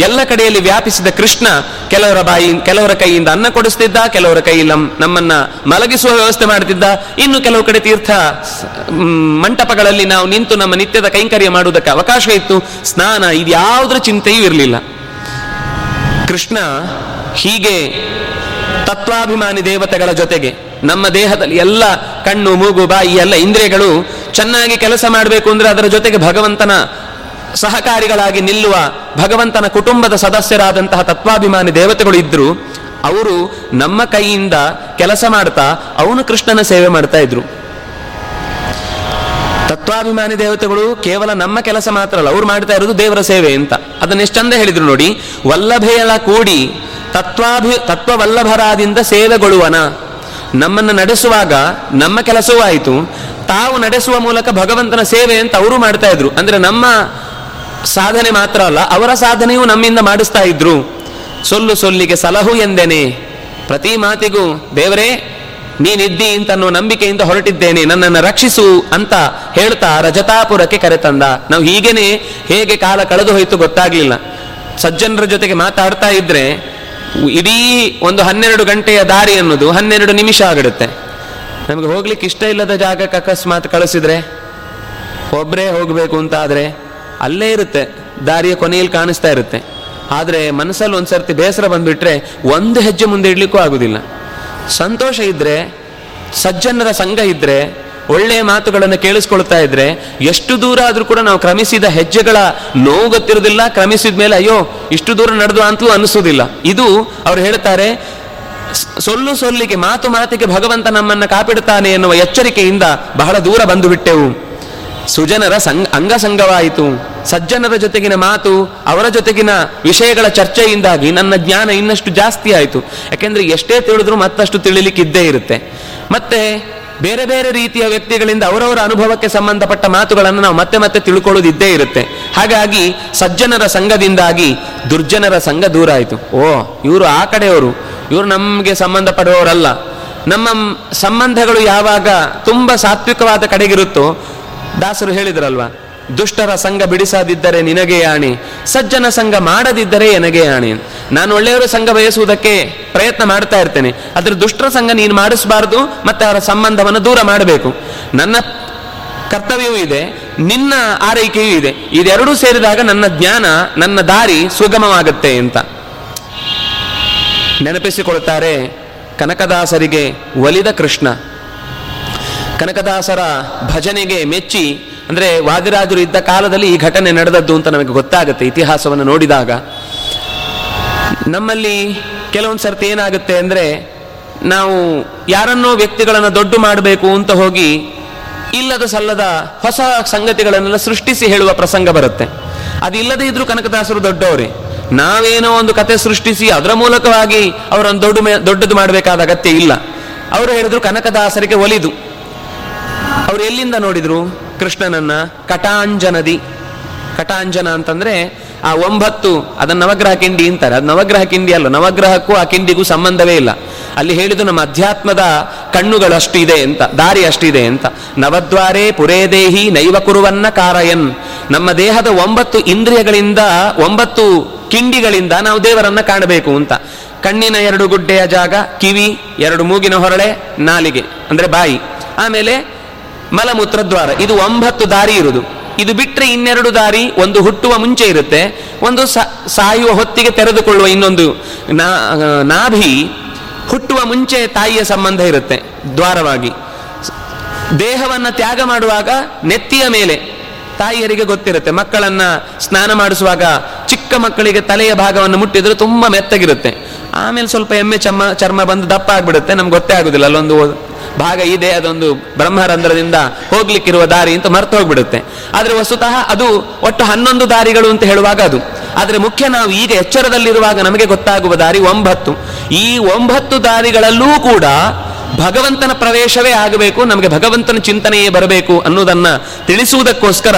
B: ಎಲ್ಲ ಕಡೆಯಲ್ಲಿ ವ್ಯಾಪಿಸಿದ ಕೃಷ್ಣ ಕೆಲವರ ಬಾಯಿ, ಕೆಲವರ ಕೈಯಿಂದ ಅನ್ನ ಕೊಡಿಸ್ತಿದ್ದ, ಕೆಲವರ ಕೈಯಿಂದ ನಮ್ಮನ್ನ ಮಲಗಿಸುವ ವ್ಯವಸ್ಥೆ ಮಾಡ್ತಿದ್ದ. ಇನ್ನು ಕೆಲವು ಕಡೆ ತೀರ್ಥ ಮಂಟಪಗಳಲ್ಲಿ ನಾವು ನಿಂತು ನಮ್ಮ ನಿತ್ಯದ ಕೈಂಕರ್ಯ ಮಾಡುವುದಕ್ಕೆ ಅವಕಾಶ ಇತ್ತು. ಸ್ನಾನ, ಇದ್ಯಾವುದ್ರ ಚಿಂತೆಯೂ ಇರಲಿಲ್ಲ. ಕೃಷ್ಣ ಹೀಗೆ ತತ್ವಾಭಿಮಾನಿ ದೇವತೆಗಳ ಜೊತೆಗೆ ನಮ್ಮ ದೇಹದಲ್ಲಿ ಎಲ್ಲ ಕಣ್ಣು, ಮೂಗು, ಬಾಯಿ, ಎಲ್ಲ ಇಂದ್ರಿಯಗಳು ಚೆನ್ನಾಗಿ ಕೆಲಸ ಮಾಡಬೇಕು ಅಂದ್ರೆ ಅದರ ಜೊತೆಗೆ ಭಗವಂತನ ಸಹಕಾರಿಗಳಾಗಿ ನಿಲ್ಲುವ, ಭಗವಂತನ ಕುಟುಂಬದ ಸದಸ್ಯರಾದಂತಹ ತತ್ವಾಭಿಮಾನಿ ದೇವತೆಗಳು ಇದ್ರು, ಅವರು ನಮ್ಮ ಕೈಯಿಂದ ಕೆಲಸ ಮಾಡ್ತಾ ಅವನು ಕೃಷ್ಣನ ಸೇವೆ ಮಾಡ್ತಾ ಇದ್ರು. ತತ್ವಾಭಿಮಾನಿ ದೇವತೆಗಳು ಕೇವಲ ನಮ್ಮ ಕೆಲಸ ಮಾತ್ರ ಅಲ್ಲ, ಅವ್ರು ಮಾಡ್ತಾ ಇರೋದು ದೇವರ ಸೇವೆ ಅಂತ. ಅದನ್ನ ಎಷ್ಟು ಚಂದ ಹೇಳಿದ್ರು ನೋಡಿ, ವಲ್ಲಭೆಯಳ ಕೂಡಿ ತತ್ವಾಭಿ ತತ್ವವಲ್ಲಭರಾದಿಂದ ಸೇವೆಗೊಳ್ಳುವನ. ನಮ್ಮನ್ನು ನಡೆಸುವಾಗ, ನಮ್ಮ ಕೆಲಸವೂ ಆಯಿತು ತಾವು ನಡೆಸುವ ಮೂಲಕ ಭಗವಂತನ ಸೇವೆ ಅಂತ ಅವರು ಮಾಡ್ತಾ ಇದ್ರು. ಅಂದ್ರೆ ನಮ್ಮ ಸಾಧನೆ ಮಾತ್ರ ಅಲ್ಲ, ಅವರ ಸಾಧನೆಯೂ ನಮ್ಮಿಂದ ಮಾಡಿಸ್ತಾ ಇದ್ರು. ಸೊಲ್ಲು ಸೊಲ್ಲಿಗೆ ಸಲಹು ಎಂದೆನೆ. ಪ್ರತಿ ಮಾತಿಗೂ, ದೇವರೇ ನೀನಿದ್ದಿ ಅಂತ ಅನ್ನೋ ನಂಬಿಕೆಯಿಂದ ಹೊರಟಿದ್ದೇನೆ, ನನ್ನನ್ನು ರಕ್ಷಿಸು ಅಂತ ಹೇಳ್ತಾ ರಜತಾಪುರಕ್ಕೆ ಕರೆತಂದ. ನಾವು ಹೀಗೇನೆ ಹೇಗೆ ಕಾಲ ಕಳೆದು ಹೋಯಿತು ಗೊತ್ತಾಗ್ಲಿಲ್ಲ. ಸಜ್ಜನರ ಜೊತೆಗೆ ಮಾತಾಡ್ತಾ ಇದ್ರೆ ಇಡೀ ಒಂದು ಹನ್ನೆರಡು ಗಂಟೆಯ ದಾರಿ ಅನ್ನೋದು ಹನ್ನೆರಡು ನಿಮಿಷ ಆಗಿಡುತ್ತೆ. ನಮಗೆ ಹೋಗ್ಲಿಕ್ಕೆ ಇಷ್ಟ ಇಲ್ಲದ ಜಾಗಕ್ಕೆ ಅಕಸ್ಮಾತ್ ಕಳಿಸಿದ್ರೆ ಒಬ್ಬರೇ ಹೋಗಬೇಕು ಅಂತ ಆದರೆ ಅಲ್ಲೇ ಇರುತ್ತೆ, ದಾರಿಯ ಕೊನೆಯಲ್ಲಿ ಕಾಣಿಸ್ತಾ ಇರುತ್ತೆ. ಆದರೆ ಮನಸ್ಸಲ್ಲಿ ಒಂದ್ಸರ್ತಿ ಬೇಸರ ಬಂದ್ಬಿಟ್ರೆ ಒಂದು ಹೆಜ್ಜೆ ಮುಂದೆ ಇಡ್ಲಿಕ್ಕೂ ಆಗುದಿಲ್ಲ. ಸಂತೋಷ ಇದ್ರೆ, ಸಜ್ಜನರ ಸಂಘ ಇದ್ರೆ ಒಳ್ಳೆಯ ಮಾತುಗಳನ್ನು ಕೇಳಿಸ್ಕೊಳ್ತಾ ಇದ್ರೆ, ಎಷ್ಟು ದೂರ ಆದ್ರೂ ಕೂಡ ನಾವು ಕ್ರಮಿಸಿದ ಹೆಜ್ಜೆಗಳ ನೋವು ಗೊತ್ತಿರೋದಿಲ್ಲ, ಕ್ರಮಿಸಿದ ಮೇಲೆ ಅಯ್ಯೋ, ಇಷ್ಟು ದೂರ ನಡೆದು ಅಂತಲೂ ಅನಿಸೋದಿಲ್ಲ ಇದು ಅವ್ರು ಹೇಳ್ತಾರೆ, ಸೊಲ್ಲು ಸೊಲ್ಲಿಗೆ, ಮಾತು ಮಾತಿಗೆ ಭಗವಂತ ನಮ್ಮನ್ನು ಕಾಪಿಡುತ್ತಾನೆ ಎನ್ನುವ ಎಚ್ಚರಿಕೆಯಿಂದ ಬಹಳ ದೂರ ಬಂದು ಬಿಟ್ಟೆವು. ಸುಜನರ ಸಂಗ, ಅಂಗಸಂಗವಾಯಿತು. ಸಜ್ಜನರ ಜೊತೆಗಿನ ಮಾತು, ಅವರ ಜೊತೆಗಿನ ವಿಷಯಗಳ ಚರ್ಚೆಯಿಂದಾಗಿ ನನ್ನ ಜ್ಞಾನ ಇನ್ನಷ್ಟು ಜಾಸ್ತಿ ಆಯಿತು. ಯಾಕೆಂದ್ರೆ ಎಷ್ಟೇ ತಿಳಿದ್ರೂ ಮತ್ತಷ್ಟು ತಿಳಿಲಿಕ್ಕಿದ್ದೇ ಇರುತ್ತೆ. ಮತ್ತೆ ಬೇರೆ ಬೇರೆ ರೀತಿಯ ವ್ಯಕ್ತಿಗಳಿಂದ ಅವರವರ ಅನುಭವಕ್ಕೆ ಸಂಬಂಧಪಟ್ಟ ಮಾತುಗಳನ್ನು ನಾವು ಮತ್ತೆ ಮತ್ತೆ ತಿಳ್ಕೊಳ್ಳೋದು ಇದ್ದೇ ಇರುತ್ತೆ. ಹಾಗಾಗಿ ಸಜ್ಜನರ ಸಂಘದಿಂದಾಗಿ ದುರ್ಜನರ ಸಂಘ ದೂರ ಆಯಿತು. ಓ, ಇವರು ಆ ಕಡೆಯವರು. ಇವರು ನಮಗೆ ಸಂಬಂಧಪಡುವವರಲ್ಲ. ನಮ್ಮ ಸಂಬಂಧಗಳು ಯಾವಾಗ ತುಂಬಾ ಸಾತ್ವಿಕವಾದ ಕಡೆಗಿರುತ್ತೋ ದಾಸರು ಹೇಳಿದ್ರಲ್ವಾ, ದುಷ್ಟರ ಸಂಘ ಬಿಡಿಸದಿದ್ದರೆ ನಿನಗೆ ಯಾಣಿ, ಸಜ್ಜನ ಸಂಘ ಮಾಡದಿದ್ದರೆ ಎನಗೆ ಯಾಣಿ. ನಾನು ಒಳ್ಳೆಯವರು ಸಂಘ ಬಯಸುವುದಕ್ಕೆ ಪ್ರಯತ್ನ ಮಾಡ್ತಾ ಇರ್ತೇನೆ, ಆದ್ರೆ ದುಷ್ಟರ ಸಂಘ ನೀನು ಮಾಡಿಸಬಾರದು, ಮತ್ತೆ ಅವರ ಸಂಬಂಧವನ್ನು ದೂರ ಮಾಡಬೇಕು. ನನ್ನ ಕರ್ತವ್ಯವೂ ಇದೆ, ನಿನ್ನ ಆರೈಕೆಯೂ ಇದೆ, ಇದೆರಡೂ ಸೇರಿದಾಗ ನನ್ನ ಜ್ಞಾನ, ನನ್ನ ದಾರಿ ಸುಗಮವಾಗುತ್ತೆ ಅಂತ. ನೆನಪಿಸಿಕೊಳ್ತಾರೆ ಕನಕದಾಸರಿಗೆ ಒಲಿದ ಕೃಷ್ಣ. ಕನಕದಾಸರ ಭಜನೆಗೆ ಮೆಚ್ಚಿ, ಅಂದರೆ ವಾದಿರಾಜರು ಇದ್ದ ಕಾಲದಲ್ಲಿ ಈ ಘಟನೆ ನಡೆದದ್ದು ಅಂತ ನಮಗೆ ಗೊತ್ತಾಗುತ್ತೆ ಇತಿಹಾಸವನ್ನು ನೋಡಿದಾಗ. ನಮ್ಮಲ್ಲಿ ಕೆಲವೊಂದು ಸರ್ತಿ ಏನಾಗುತ್ತೆ ಅಂದರೆ, ನಾವು ಯಾರನ್ನೋ ವ್ಯಕ್ತಿಗಳನ್ನು ದೊಡ್ಡ ಮಾಡಬೇಕು ಅಂತ ಹೋಗಿ, ಇಲ್ಲದ ಸಲ್ಲದ ಹೊಸ ಸಂಗತಿಗಳನ್ನೆಲ್ಲ ಸೃಷ್ಟಿಸಿ ಹೇಳುವ ಪ್ರಸಂಗ ಬರುತ್ತೆ. ಅದಿಲ್ಲದೆ ಇದ್ರೂ ಕನಕದಾಸರು ದೊಡ್ಡವರೇ. ನಾವೇನೋ ಒಂದು ಕತೆ ಸೃಷ್ಟಿಸಿ ಅದರ ಮೂಲಕವಾಗಿ ಅವರನ್ನು ದೊಡ್ಡ ದೊಡ್ಡದು ಮಾಡಬೇಕಾದ ಅಗತ್ಯ ಇಲ್ಲ. ಅವರು ಹೇಳಿದ್ರು ಕನಕದಾಸರಿಗೆ ಒಲಿದು. ಅವ್ರು ಎಲ್ಲಿಂದ ನೋಡಿದ್ರು? ಕೃಷ್ಣನನ್ನ ಕಟಾಂಜನದಿ. ಕಟಾಂಜನ ಅಂತಂದ್ರೆ ಆ ಒಂಬತ್ತು, ಅದನ್ನ ನವಗ್ರಹ ಕಿಂಡಿ ಅಂತಾರೆ. ಅದು ನವಗ್ರಹ ಕಿಂಡಿ ಅಲ್ಲ, ನವಗ್ರಹಕ್ಕೂ ಆ ಕಿಂಡಿಗೂ ಸಂಬಂಧವೇ ಇಲ್ಲ. ಅಲ್ಲಿ ಹೇಳಿದ್ದು ನಮ್ಮ ಅಧ್ಯಾತ್ಮದ ಕಣ್ಣುಗಳು ಅಷ್ಟಿದೆ ಅಂತ, ದಾರಿ ಅಷ್ಟಿದೆ ಅಂತ. ನವದ್ವಾರೇ ಪುರೇ ದೇಹಿ ನೈವ ಕುರುವನ್ನ ಕಾರಯನ್. ನಮ್ಮ ದೇಹದ ಒಂಬತ್ತು ಇಂದ್ರಿಯಗಳಿಂದ, ಒಂಬತ್ತು ಕಿಂಡಿಗಳಿಂದ ನಾವು ದೇವರನ್ನ ಕಾಣಬೇಕು ಅಂತ. ಕಣ್ಣಿನ ಎರಡು ಗುಡ್ಡೆಯ ಜಾಗ, ಕಿವಿ, ಎರಡು ಮೂಗಿನ ಹೊರಳೆ, ನಾಲಿಗೆ, ಅಂದ್ರೆ ಬಾಯಿ. ಆಮೇಲೆ ಮಲಮೂತ್ರ ದ್ವಾರ ಇದು ಒಂಬತ್ತು ದಾರಿ ಇರುವುದು ಇದು ಬಿಟ್ಟರೆ ಇನ್ನೆರಡು ದಾರಿ, ಒಂದು ಹುಟ್ಟುವ ಮುಂಚೆ ಇರುತ್ತೆ. ಒಂದು ಸಾಯುವ ಹೊತ್ತಿಗೆ ತೆರೆದುಕೊಳ್ಳುವ ಇನ್ನೊಂದು ನಾಭಿ ಹುಟ್ಟುವ ಮುಂಚೆ ತಾಯಿಯ ಸಂಬಂಧ ಇರುತ್ತೆ, ದ್ವಾರವಾಗಿ. ದೇಹವನ್ನು ತ್ಯಾಗ ಮಾಡುವಾಗ ನೆತ್ತಿಯ ಮೇಲೆ ತಾಯಿಯರಿಗೆ ಗೊತ್ತಿರುತ್ತೆ. ಮಕ್ಕಳನ್ನ ಸ್ನಾನ ಮಾಡಿಸುವಾಗ ಚಿಕ್ಕ ಮಕ್ಕಳಿಗೆ ತಲೆಯ ಭಾಗವನ್ನು ಮುಟ್ಟಿದ್ರೆ ತುಂಬಾ ಮೆತ್ತಗಿರುತ್ತೆ. ಆಮೇಲೆ ಸ್ವಲ್ಪ ಎಮ್ಮೆ ಚರ್ಮ ಚರ್ಮ ಬಂದು ದಪ್ಪ ಆಗ್ಬಿಡುತ್ತೆ. ನಮ್ಗೆ ಗೊತ್ತೇ ಆಗೋದಿಲ್ಲ ಅಲ್ಲೊಂದು ಭಾಗ ಇದೆ, ಅದೊಂದು ಬ್ರಹ್ಮರಂಧ್ರದಿಂದ ಹೋಗ್ಲಿಕ್ಕಿರುವ ದಾರಿ ಅಂತ ಮರ್ತು ಹೋಗ್ಬಿಡುತ್ತೆ. ಆದ್ರೆ ವಸ್ತುತಃ ಅದು ಒಟ್ಟು ಹನ್ನೊಂದು ದಾರಿಗಳು ಅಂತ ಹೇಳುವಾಗ ಅದು. ಆದ್ರೆ ಮುಖ್ಯ ನಾವು ಈಗ ಎಚ್ಚರದಲ್ಲಿರುವಾಗ ನಮಗೆ ಗೊತ್ತಾಗುವ ದಾರಿ ಒಂಬತ್ತು. ಈ ಒಂಬತ್ತು ದಾರಿಗಳಲ್ಲೂ ಕೂಡ ಭಗವಂತನ ಪ್ರವೇಶವೇ ಆಗಬೇಕು, ನಮಗೆ ಭಗವಂತನ ಚಿಂತನೆಯೇ ಬರಬೇಕು ಅನ್ನೋದನ್ನ ತಿಳಿಸುವುದಕ್ಕೋಸ್ಕರ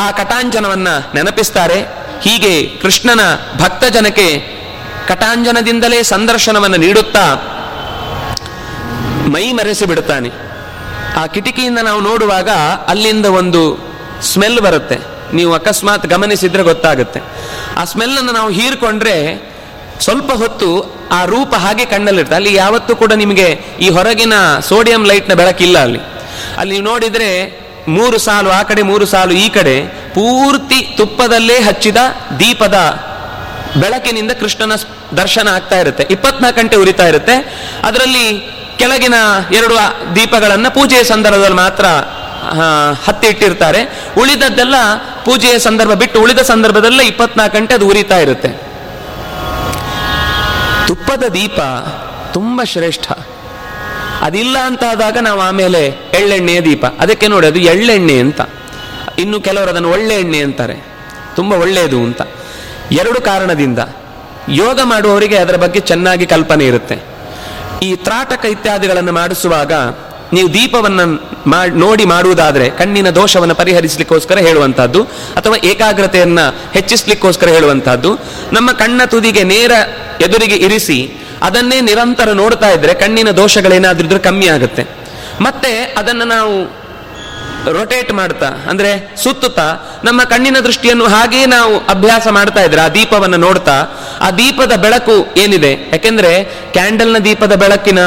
B: ಆ ಕಟಾಂಜನವನ್ನ ನೆನಪಿಸ್ತಾರೆ. ಹೀಗೆ ಕೃಷ್ಣನ ಭಕ್ತ ಜನಕ್ಕೆ ಕಟಾಂಜನದಿಂದಲೇ ಸಂದರ್ಶನವನ್ನು ನೀಡುತ್ತಾ ಮೈ ಮರೆಸಿ ಬಿಡುತ್ತಾನೆ. ಆ ಕಿಟಕಿಯಿಂದ ನಾವು ನೋಡುವಾಗ ಅಲ್ಲಿಂದ ಒಂದು ಸ್ಮೆಲ್ ಬರುತ್ತೆ. ನೀವು ಅಕಸ್ಮಾತ್ ಗಮನಿಸಿದ್ರೆ ಗೊತ್ತಾಗುತ್ತೆ. ಆ ಸ್ಮೆಲ್ಲನ್ನು ನಾವು ಹೀರ್ಕೊಂಡ್ರೆ ಸ್ವಲ್ಪ ಹೊತ್ತು ಆ ರೂಪ ಹಾಗೆ ಕಣ್ಣಲ್ಲಿರುತ್ತೆ. ಅಲ್ಲಿ ಯಾವತ್ತೂ ಕೂಡ ನಿಮಗೆ ಈ ಹೊರಗಿನ ಸೋಡಿಯಂ ಲೈಟ್ನ ಬೆಳಕಿಲ್ಲ ಅಲ್ಲಿ. ಅಲ್ಲಿ ನೋಡಿದ್ರೆ ಮೂರು ಸಾಲು, ಆ ಕಡೆ ಮೂರು ಸಾಲು, ಈ ಕಡೆ ಪೂರ್ತಿ ತುಪ್ಪದಲ್ಲೇ ಹಚ್ಚಿದ ದೀಪದ ಬೆಳಕಿನಿಂದ ಕೃಷ್ಣನ ದರ್ಶನ ಆಗ್ತಾ ಇರುತ್ತೆ. ಇಪ್ಪತ್ನಾಲ್ಕು ಗಂಟೆ ಉರಿತಾ ಇರುತ್ತೆ. ಅದರಲ್ಲಿ ಕೆಳಗಿನ ಎರಡು ದೀಪಗಳನ್ನು ಪೂಜೆಯ ಸಂದರ್ಭದಲ್ಲಿ ಮಾತ್ರ ಹತ್ತಿ ಇಟ್ಟಿರ್ತಾರೆ ಉಳಿದದ್ದೆಲ್ಲ ಪೂಜೆಯ ಸಂದರ್ಭ ಬಿಟ್ಟು ಉಳಿದ ಸಂದರ್ಭದಲ್ಲೇ ಇಪ್ಪತ್ನಾಲ್ಕು ಗಂಟೆ ಅದು ಉರಿತಾ ಇರುತ್ತೆ. ತುಪ್ಪದ ದೀಪ ತುಂಬ ಶ್ರೇಷ್ಠ. ಅದಿಲ್ಲ ಅಂತ ಆದಾಗ ನಾವು ಆಮೇಲೆ ಎಳ್ಳೆಣ್ಣೆಯ ದೀಪ. ಅದಕ್ಕೆ ನೋಡಿ, ಅದು ಎಳ್ಳೆಣ್ಣೆ ಅಂತ. ಇನ್ನು ಕೆಲವರು ಅದನ್ನು ಒಳ್ಳೆ ಎಣ್ಣೆ ಅಂತಾರೆ. ತುಂಬ ಒಳ್ಳೆಯದು ಅಂತ. ಎರಡು ಕಾರಣದಿಂದ ಯೋಗ ಮಾಡುವವರಿಗೆ ಅದರ ಬಗ್ಗೆ ಚೆನ್ನಾಗಿ ಕಲ್ಪನೆ ಇರುತ್ತೆ. ಈ ತ್ರಾಟಕ ಇತ್ಯಾದಿಗಳನ್ನು ಮಾಡಿಸುವಾಗ ನೀವು ದೀಪವನ್ನು ನೋಡಿ ಮಾಡುವುದಾದರೆ ಕಣ್ಣಿನ ದೋಷವನ್ನು ಪರಿಹರಿಸಲಿಕ್ಕೋಸ್ಕರ ಹೇಳುವಂಥದ್ದು ಅಥವಾ ಏಕಾಗ್ರತೆಯನ್ನು ಹೆಚ್ಚಿಸಲಿಕ್ಕೋಸ್ಕರ ಹೇಳುವಂಥದ್ದು ನಮ್ಮ ಕಣ್ಣ ತುದಿಗೆ ನೇರ ಎದುರಿಗೆ ಇರಿಸಿ ಅದನ್ನೇ ನಿರಂತರ ನೋಡ್ತಾ ಇದ್ರೆ ಕಣ್ಣಿನ ದೋಷಗಳೇನಾದ್ರೂ ಕಮ್ಮಿ ಆಗುತ್ತೆ. ಮತ್ತೆ ಅದನ್ನು ನಾವು ರೊಟೇಟ್ ಮಾಡ್ತಾ, ಅಂದ್ರೆ ಸುತ್ತುತ್ತಾ, ನಮ್ಮ ಕಣ್ಣಿನ ದೃಷ್ಟಿಯನ್ನು ಹಾಗೆಯೇ ನಾವು ಅಭ್ಯಾಸ ಮಾಡ್ತಾ ಇದ್ರೆ, ಆ ದೀಪವನ್ನು ನೋಡ್ತಾ, ಆ ದೀಪದ ಬೆಳಕು ಏನಿದೆ? ಯಾಕೆಂದರೆ ಕ್ಯಾಂಡಲ್ನ ದೀಪದ ಬೆಳಕಿನ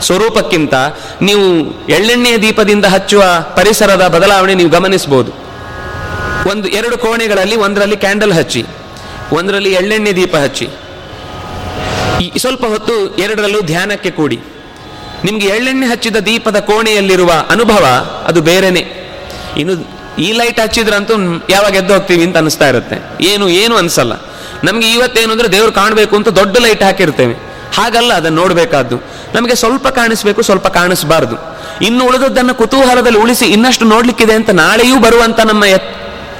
B: ಸ್ವರೂಪಕ್ಕಿಂತ ನೀವು ಎಳ್ಳೆಣ್ಣೆಯ ದೀಪದಿಂದ ಹಚ್ಚುವ ಪರಿಸರದ ಬದಲಾವಣೆ ನೀವು ಗಮನಿಸಬಹುದು ಒಂದು, ಎರಡು ಕೋಣೆಗಳಲ್ಲಿ ಒಂದರಲ್ಲಿ ಕ್ಯಾಂಡಲ್ ಹಚ್ಚಿ, ಒಂದರಲ್ಲಿ ಎಳ್ಳೆಣ್ಣೆ ದೀಪ ಹಚ್ಚಿ. ಸ್ವಲ್ಪ ಹೊತ್ತು ಎರಡರಲ್ಲೂ ಧ್ಯಾನಕ್ಕೆ ಕೂಡಿ. ನಿಮಗೆ ಎಳ್ಳೆಣ್ಣೆ ಹಚ್ಚಿದ ದೀಪದ ಕೋಣೆಯಲ್ಲಿರುವ ಅನುಭವ ಅದು ಬೇರೆನೆ. ಇನ್ನು ಈ ಲೈಟ್ ಹಚ್ಚಿದ್ರಂತೂ ಯಾವಾಗ ಎದ್ದು ಹೋಗ್ತೀವಿ ಅಂತ ಅನಿಸ್ತಾ ಇರುತ್ತೆ. ಏನು ಏನು ಅನ್ಸಲ್ಲ. ನಮಗೆ ಇವತ್ತೇನು ಅಂದರೆ ದೇವ್ರು ಕಾಣಬೇಕು ಅಂತ ದೊಡ್ಡ ಲೈಟ್ ಹಾಕಿರ್ತೇವೆ. ಹಾಗಲ್ಲ, ಅದನ್ನು ನೋಡಬೇಕಾದ್ದು. ನಮಗೆ ಸ್ವಲ್ಪ ಕಾಣಿಸ್ಬೇಕು, ಸ್ವಲ್ಪ ಕಾಣಿಸಬಾರ್ದು. ಇನ್ನು ಉಳಿದದ್ದನ್ನು ಕುತೂಹಲದಲ್ಲಿ ಉಳಿಸಿ ಇನ್ನಷ್ಟು ನೋಡ್ಲಿಕ್ಕಿದೆ ಅಂತ ನಾಳೆಯೂ ಬರುವಂತ ನಮ್ಮ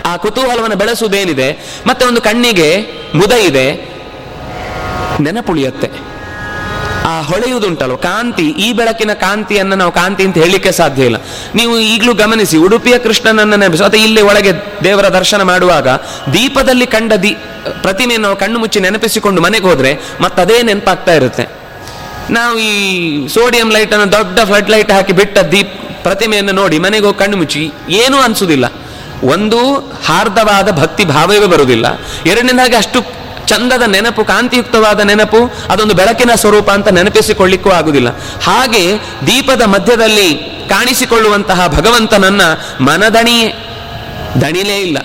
B: ಆ ಕುತೂಹಲವನ್ನು ಬೆಳೆಸುವುದೇನಿದೆ, ಮತ್ತೆ ಒಂದು ಕಣ್ಣಿಗೆ ಮುದ ಇದೆ, ನೆನಪುಳಿಯತ್ತೆ. ಆ ಹೊಳೆಯುವುದುಂಟಲ್ವ? ಕಾಂತಿ, ಈ ಬೆಳಕಿನ ಕಾಂತಿಯನ್ನು ನಾವು ಕಾಂತಿ ಅಂತ ಹೇಳಲಿಕ್ಕೆ ಸಾಧ್ಯ ಇಲ್ಲ. ನೀವು ಈಗಲೂ ಗಮನಿಸಿ, ಉಡುಪಿಯ ಕೃಷ್ಣನನ್ನು ನೆನಪಿಸಿ. ಅಥವಾ ಇಲ್ಲಿ ಒಳಗೆ ದೇವರ ದರ್ಶನ ಮಾಡುವಾಗ ದೀಪದಲ್ಲಿ ಕಂಡ ದೀ ಪ್ರತಿಮೆಯನ್ನು ನಾವು ಕಣ್ಣು ಮುಚ್ಚಿ ನೆನಪಿಸಿಕೊಂಡು ಮನೆಗೆ ಹೋದರೆ ಮತ್ತದೇ ನೆನಪಾಗ್ತಾ ಇರುತ್ತೆ. ನಾವು ಈ ಸೋಡಿಯಂ ಲೈಟನ್ನು ದೊಡ್ಡ ಫ್ಲಡ್ ಲೈಟ್ ಹಾಕಿ ಬಿಟ್ಟ ದೀಪ್ ಪ್ರತಿಮೆಯನ್ನು ನೋಡಿ ಮನೆಗೆ ಹೋಗಿ ಕಣ್ಣು ಮುಚ್ಚಿ ಏನೂ ಅನ್ಸುದಿಲ್ಲ. ಒಂದು ಹಾರ್ದವಾದ ಭಕ್ತಿ ಭಾವವೇ ಬರುವುದಿಲ್ಲ. ಎರಡನೇದಾಗಿ ಅಷ್ಟು ಚಂದದ ನೆನಪು, ಕಾಂತಿಯುಕ್ತವಾದ ನೆನಪು, ಅದೊಂದು ಬೆಳಕಿನ ಸ್ವರೂಪ ಅಂತ ನೆನಪಿಸಿಕೊಳ್ಳಿಕ್ಕೂ ಆಗುದಿಲ್ಲ. ಹಾಗೆ ದೀಪದ ಮಧ್ಯದಲ್ಲಿ ಕಾಣಿಸಿಕೊಳ್ಳುವಂತಹ ಭಗವಂತನನ್ನ ಮನದಣಿಯೇ ದಣಿಲೇ ಇಲ್ಲ.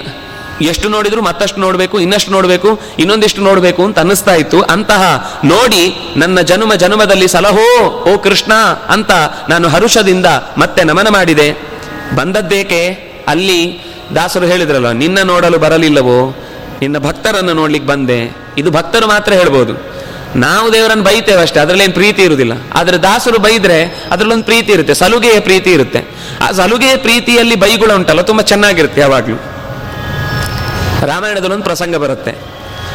B: ಎಷ್ಟು ನೋಡಿದ್ರು ಮತ್ತಷ್ಟು ನೋಡಬೇಕು, ಇನ್ನಷ್ಟು ನೋಡಬೇಕು, ಇನ್ನೊಂದಿಷ್ಟು ನೋಡಬೇಕು ಅಂತ ಅನ್ನಿಸ್ತಾ ಇತ್ತು. ಅಂತಹ ನೋಡಿ ನನ್ನ ಜನುಮ ಜನುಮದಲ್ಲಿ ಸಲಹೋ, ಓ ಕೃಷ್ಣ ಅಂತ ನಾನು ಹರುಷದಿಂದ ಮತ್ತೆ ನಮನ ಮಾಡಿದೆ. ಬಂದದ್ದೇಕೆ? ಅಲ್ಲಿ ದಾಸರು ಹೇಳಿದ್ರಲ್ಲ, ನಿನ್ನ ನೋಡಲು ಬರಲಿಲ್ಲವೋ? ನಿನ್ನ ಭಕ್ತರನ್ನು ನೋಡ್ಲಿಕ್ಕೆ ಬಂದೆ. ಇದು ಭಕ್ತರು ಮಾತ್ರ ಹೇಳ್ಬೋದು. ನಾವು ದೇವರನ್ನು ಬೈತೇವೆ ಅಷ್ಟೇ, ಅದರಲ್ಲೇನು ಪ್ರೀತಿ ಇರುವುದಿಲ್ಲ ಆದರೆ ದಾಸರು ಬೈದ್ರೆ ಅದರಲ್ಲೊಂದು ಪ್ರೀತಿ ಇರುತ್ತೆ, ಸಲುಗೆಯ ಪ್ರೀತಿ ಇರುತ್ತೆ. ಆ ಸಲುಗೆಯ ಪ್ರೀತಿಯಲ್ಲಿ ಬೈಗುಳ ಉಂಟಲ್ಲ, ತುಂಬ ಚೆನ್ನಾಗಿರುತ್ತೆ ಯಾವಾಗಲೂ. ರಾಮಾಯಣದಲ್ಲೊಂದು ಪ್ರಸಂಗ ಬರುತ್ತೆ.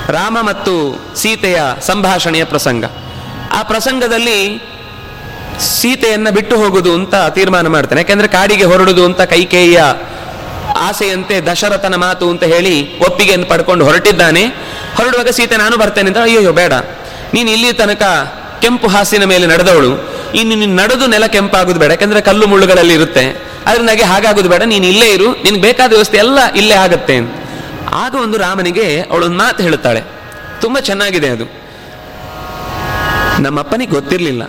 B: ರಾಮ ಮತ್ತು ಸೀತೆಯ ಸಂಭಾಷಣೆಯ ಪ್ರಸಂಗ. ಆ ಪ್ರಸಂಗದಲ್ಲಿ ಸೀತೆಯನ್ನ ಬಿಟ್ಟು ಹೋಗುದು ಅಂತ ತೀರ್ಮಾನ ಮಾಡ್ತಾನೆ. ಯಾಕೆಂದ್ರೆ ಕಾಡಿಗೆ ಹೊರಡುದು ಅಂತ ಕೈಕೇಯಿಯ ಆಸೆಯಂತೆ ದಶರಥನ ಮಾತು ಅಂತ ಹೇಳಿ ಒಪ್ಪಿಗೆಯನ್ನು ಪಡ್ಕೊಂಡು ಹೊರಟಿದ್ದಾನೆ. ಹೊರಡುವಾಗ ಸೀತೆ, ನಾನು ಬರ್ತೇನೆ ಅಂತ ಅಯ್ಯೋ ಬೇಡ. ನೀನು ಇಲ್ಲಿ ತನಕ ಕೆಂಪು ಹಾಸಿನ ಮೇಲೆ ನಡೆದವಳು. ಇನ್ನು ನೀನು ನಡೆದು ನೆಲ ಕೆಂಪಾಗುದು ಬೇಡ. ಯಾಕಂದ್ರೆ ಕಲ್ಲು ಮುಳ್ಳುಗಳಲ್ಲಿ ಇರುತ್ತೆ. ಅದರಿಂದಾಗಿ ಹಾಗಾಗುದು ಬೇಡ. ನೀನು ಇಲ್ಲೇ ಇರು. ನಿನ್ಗೆ ಬೇಕಾದ ವ್ಯವಸ್ಥೆ ಎಲ್ಲ ಇಲ್ಲೇ ಆಗತ್ತೆ. ಆಗ ಒಂದು ರಾಮನಿಗೆ ಅವಳೊಂದು ಮಾತು ಹೇಳುತ್ತಾಳೆ. ತುಂಬಾ ಚೆನ್ನಾಗಿದೆ ಅದು. ನಮ್ಮಪ್ಪನಿಗೆ ಗೊತ್ತಿರಲಿಲ್ಲ.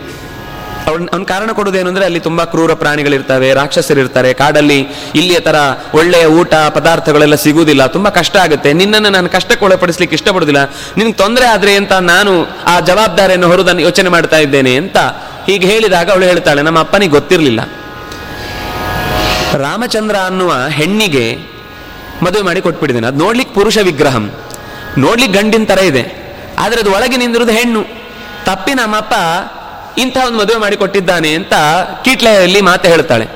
B: ಅವನ್ ಕಾರಣ ಕೊಡೋದೇನು ಅಂದ್ರೆ ಅಲ್ಲಿ ತುಂಬಾ ಕ್ರೂರ ಪ್ರಾಣಿಗಳಿರ್ತವೆ, ರಾಕ್ಷಸರಿರ್ತಾರೆ. ಕಾಡಲ್ಲಿ ಇಲ್ಲಿಯ ಥರ ಒಳ್ಳೆಯ ಊಟ, ಪದಾರ್ಥಗಳೆಲ್ಲ ಸಿಗುವುದಿಲ್ಲ. ತುಂಬಾ ಕಷ್ಟ ಆಗುತ್ತೆ. ನಿನ್ನನ್ನು ನಾನು ಕಷ್ಟಕ್ಕೆ ಒಳಪಡಿಸ್ಲಿಕ್ಕೆ ಇಷ್ಟಪಡುದಿಲ್ಲ ನಿನ್ಗೆ ತೊಂದರೆ ಆದ್ರೆ ಅಂತ ನಾನು ಆ ಜವಾಬ್ದಾರಿಯನ್ನು ಹೊರದನ್ನು ಯೋಚನೆ ಮಾಡ್ತಾ ಇದ್ದೇನೆ ಅಂತ ಹೀಗೆ ಹೇಳಿದಾಗ ಅವಳು ಹೇಳ್ತಾಳೆ, ನಮ್ಮ ಅಪ್ಪನಿಗೆ ಗೊತ್ತಿರಲಿಲ್ಲ. ರಾಮಚಂದ್ರ ಅನ್ನುವ ಹೆಣ್ಣಿಗೆ ಮದುವೆ ಮಾಡಿ ಕೊಟ್ಬಿಟ್ಟಿದ್ದೇನೆ. ಅದು ನೋಡ್ಲಿಕ್ಕೆ ಪುರುಷ ವಿಗ್ರಹಂ. ನೋಡ್ಲಿಕ್ಕೆ ಗಂಡಿನ ತರ ಇದೆ. ಆದ್ರೆ ಅದು ಒಳಗೆ ನಿಂದಿರುವುದು ಹೆಣ್ಣು. ತಪ್ಪಿ ನಮ್ಮಪ್ಪ ಇಂಥ ಒಂದು ಮದುವೆ ಮಾಡಿಕೊಟ್ಟಿದ್ದಾನೆ ಅಂತ ಕೀಟ್ಲೆಯಲ್ಲಿ ಮಾತು ಹೇಳ್ತಾಳೆ.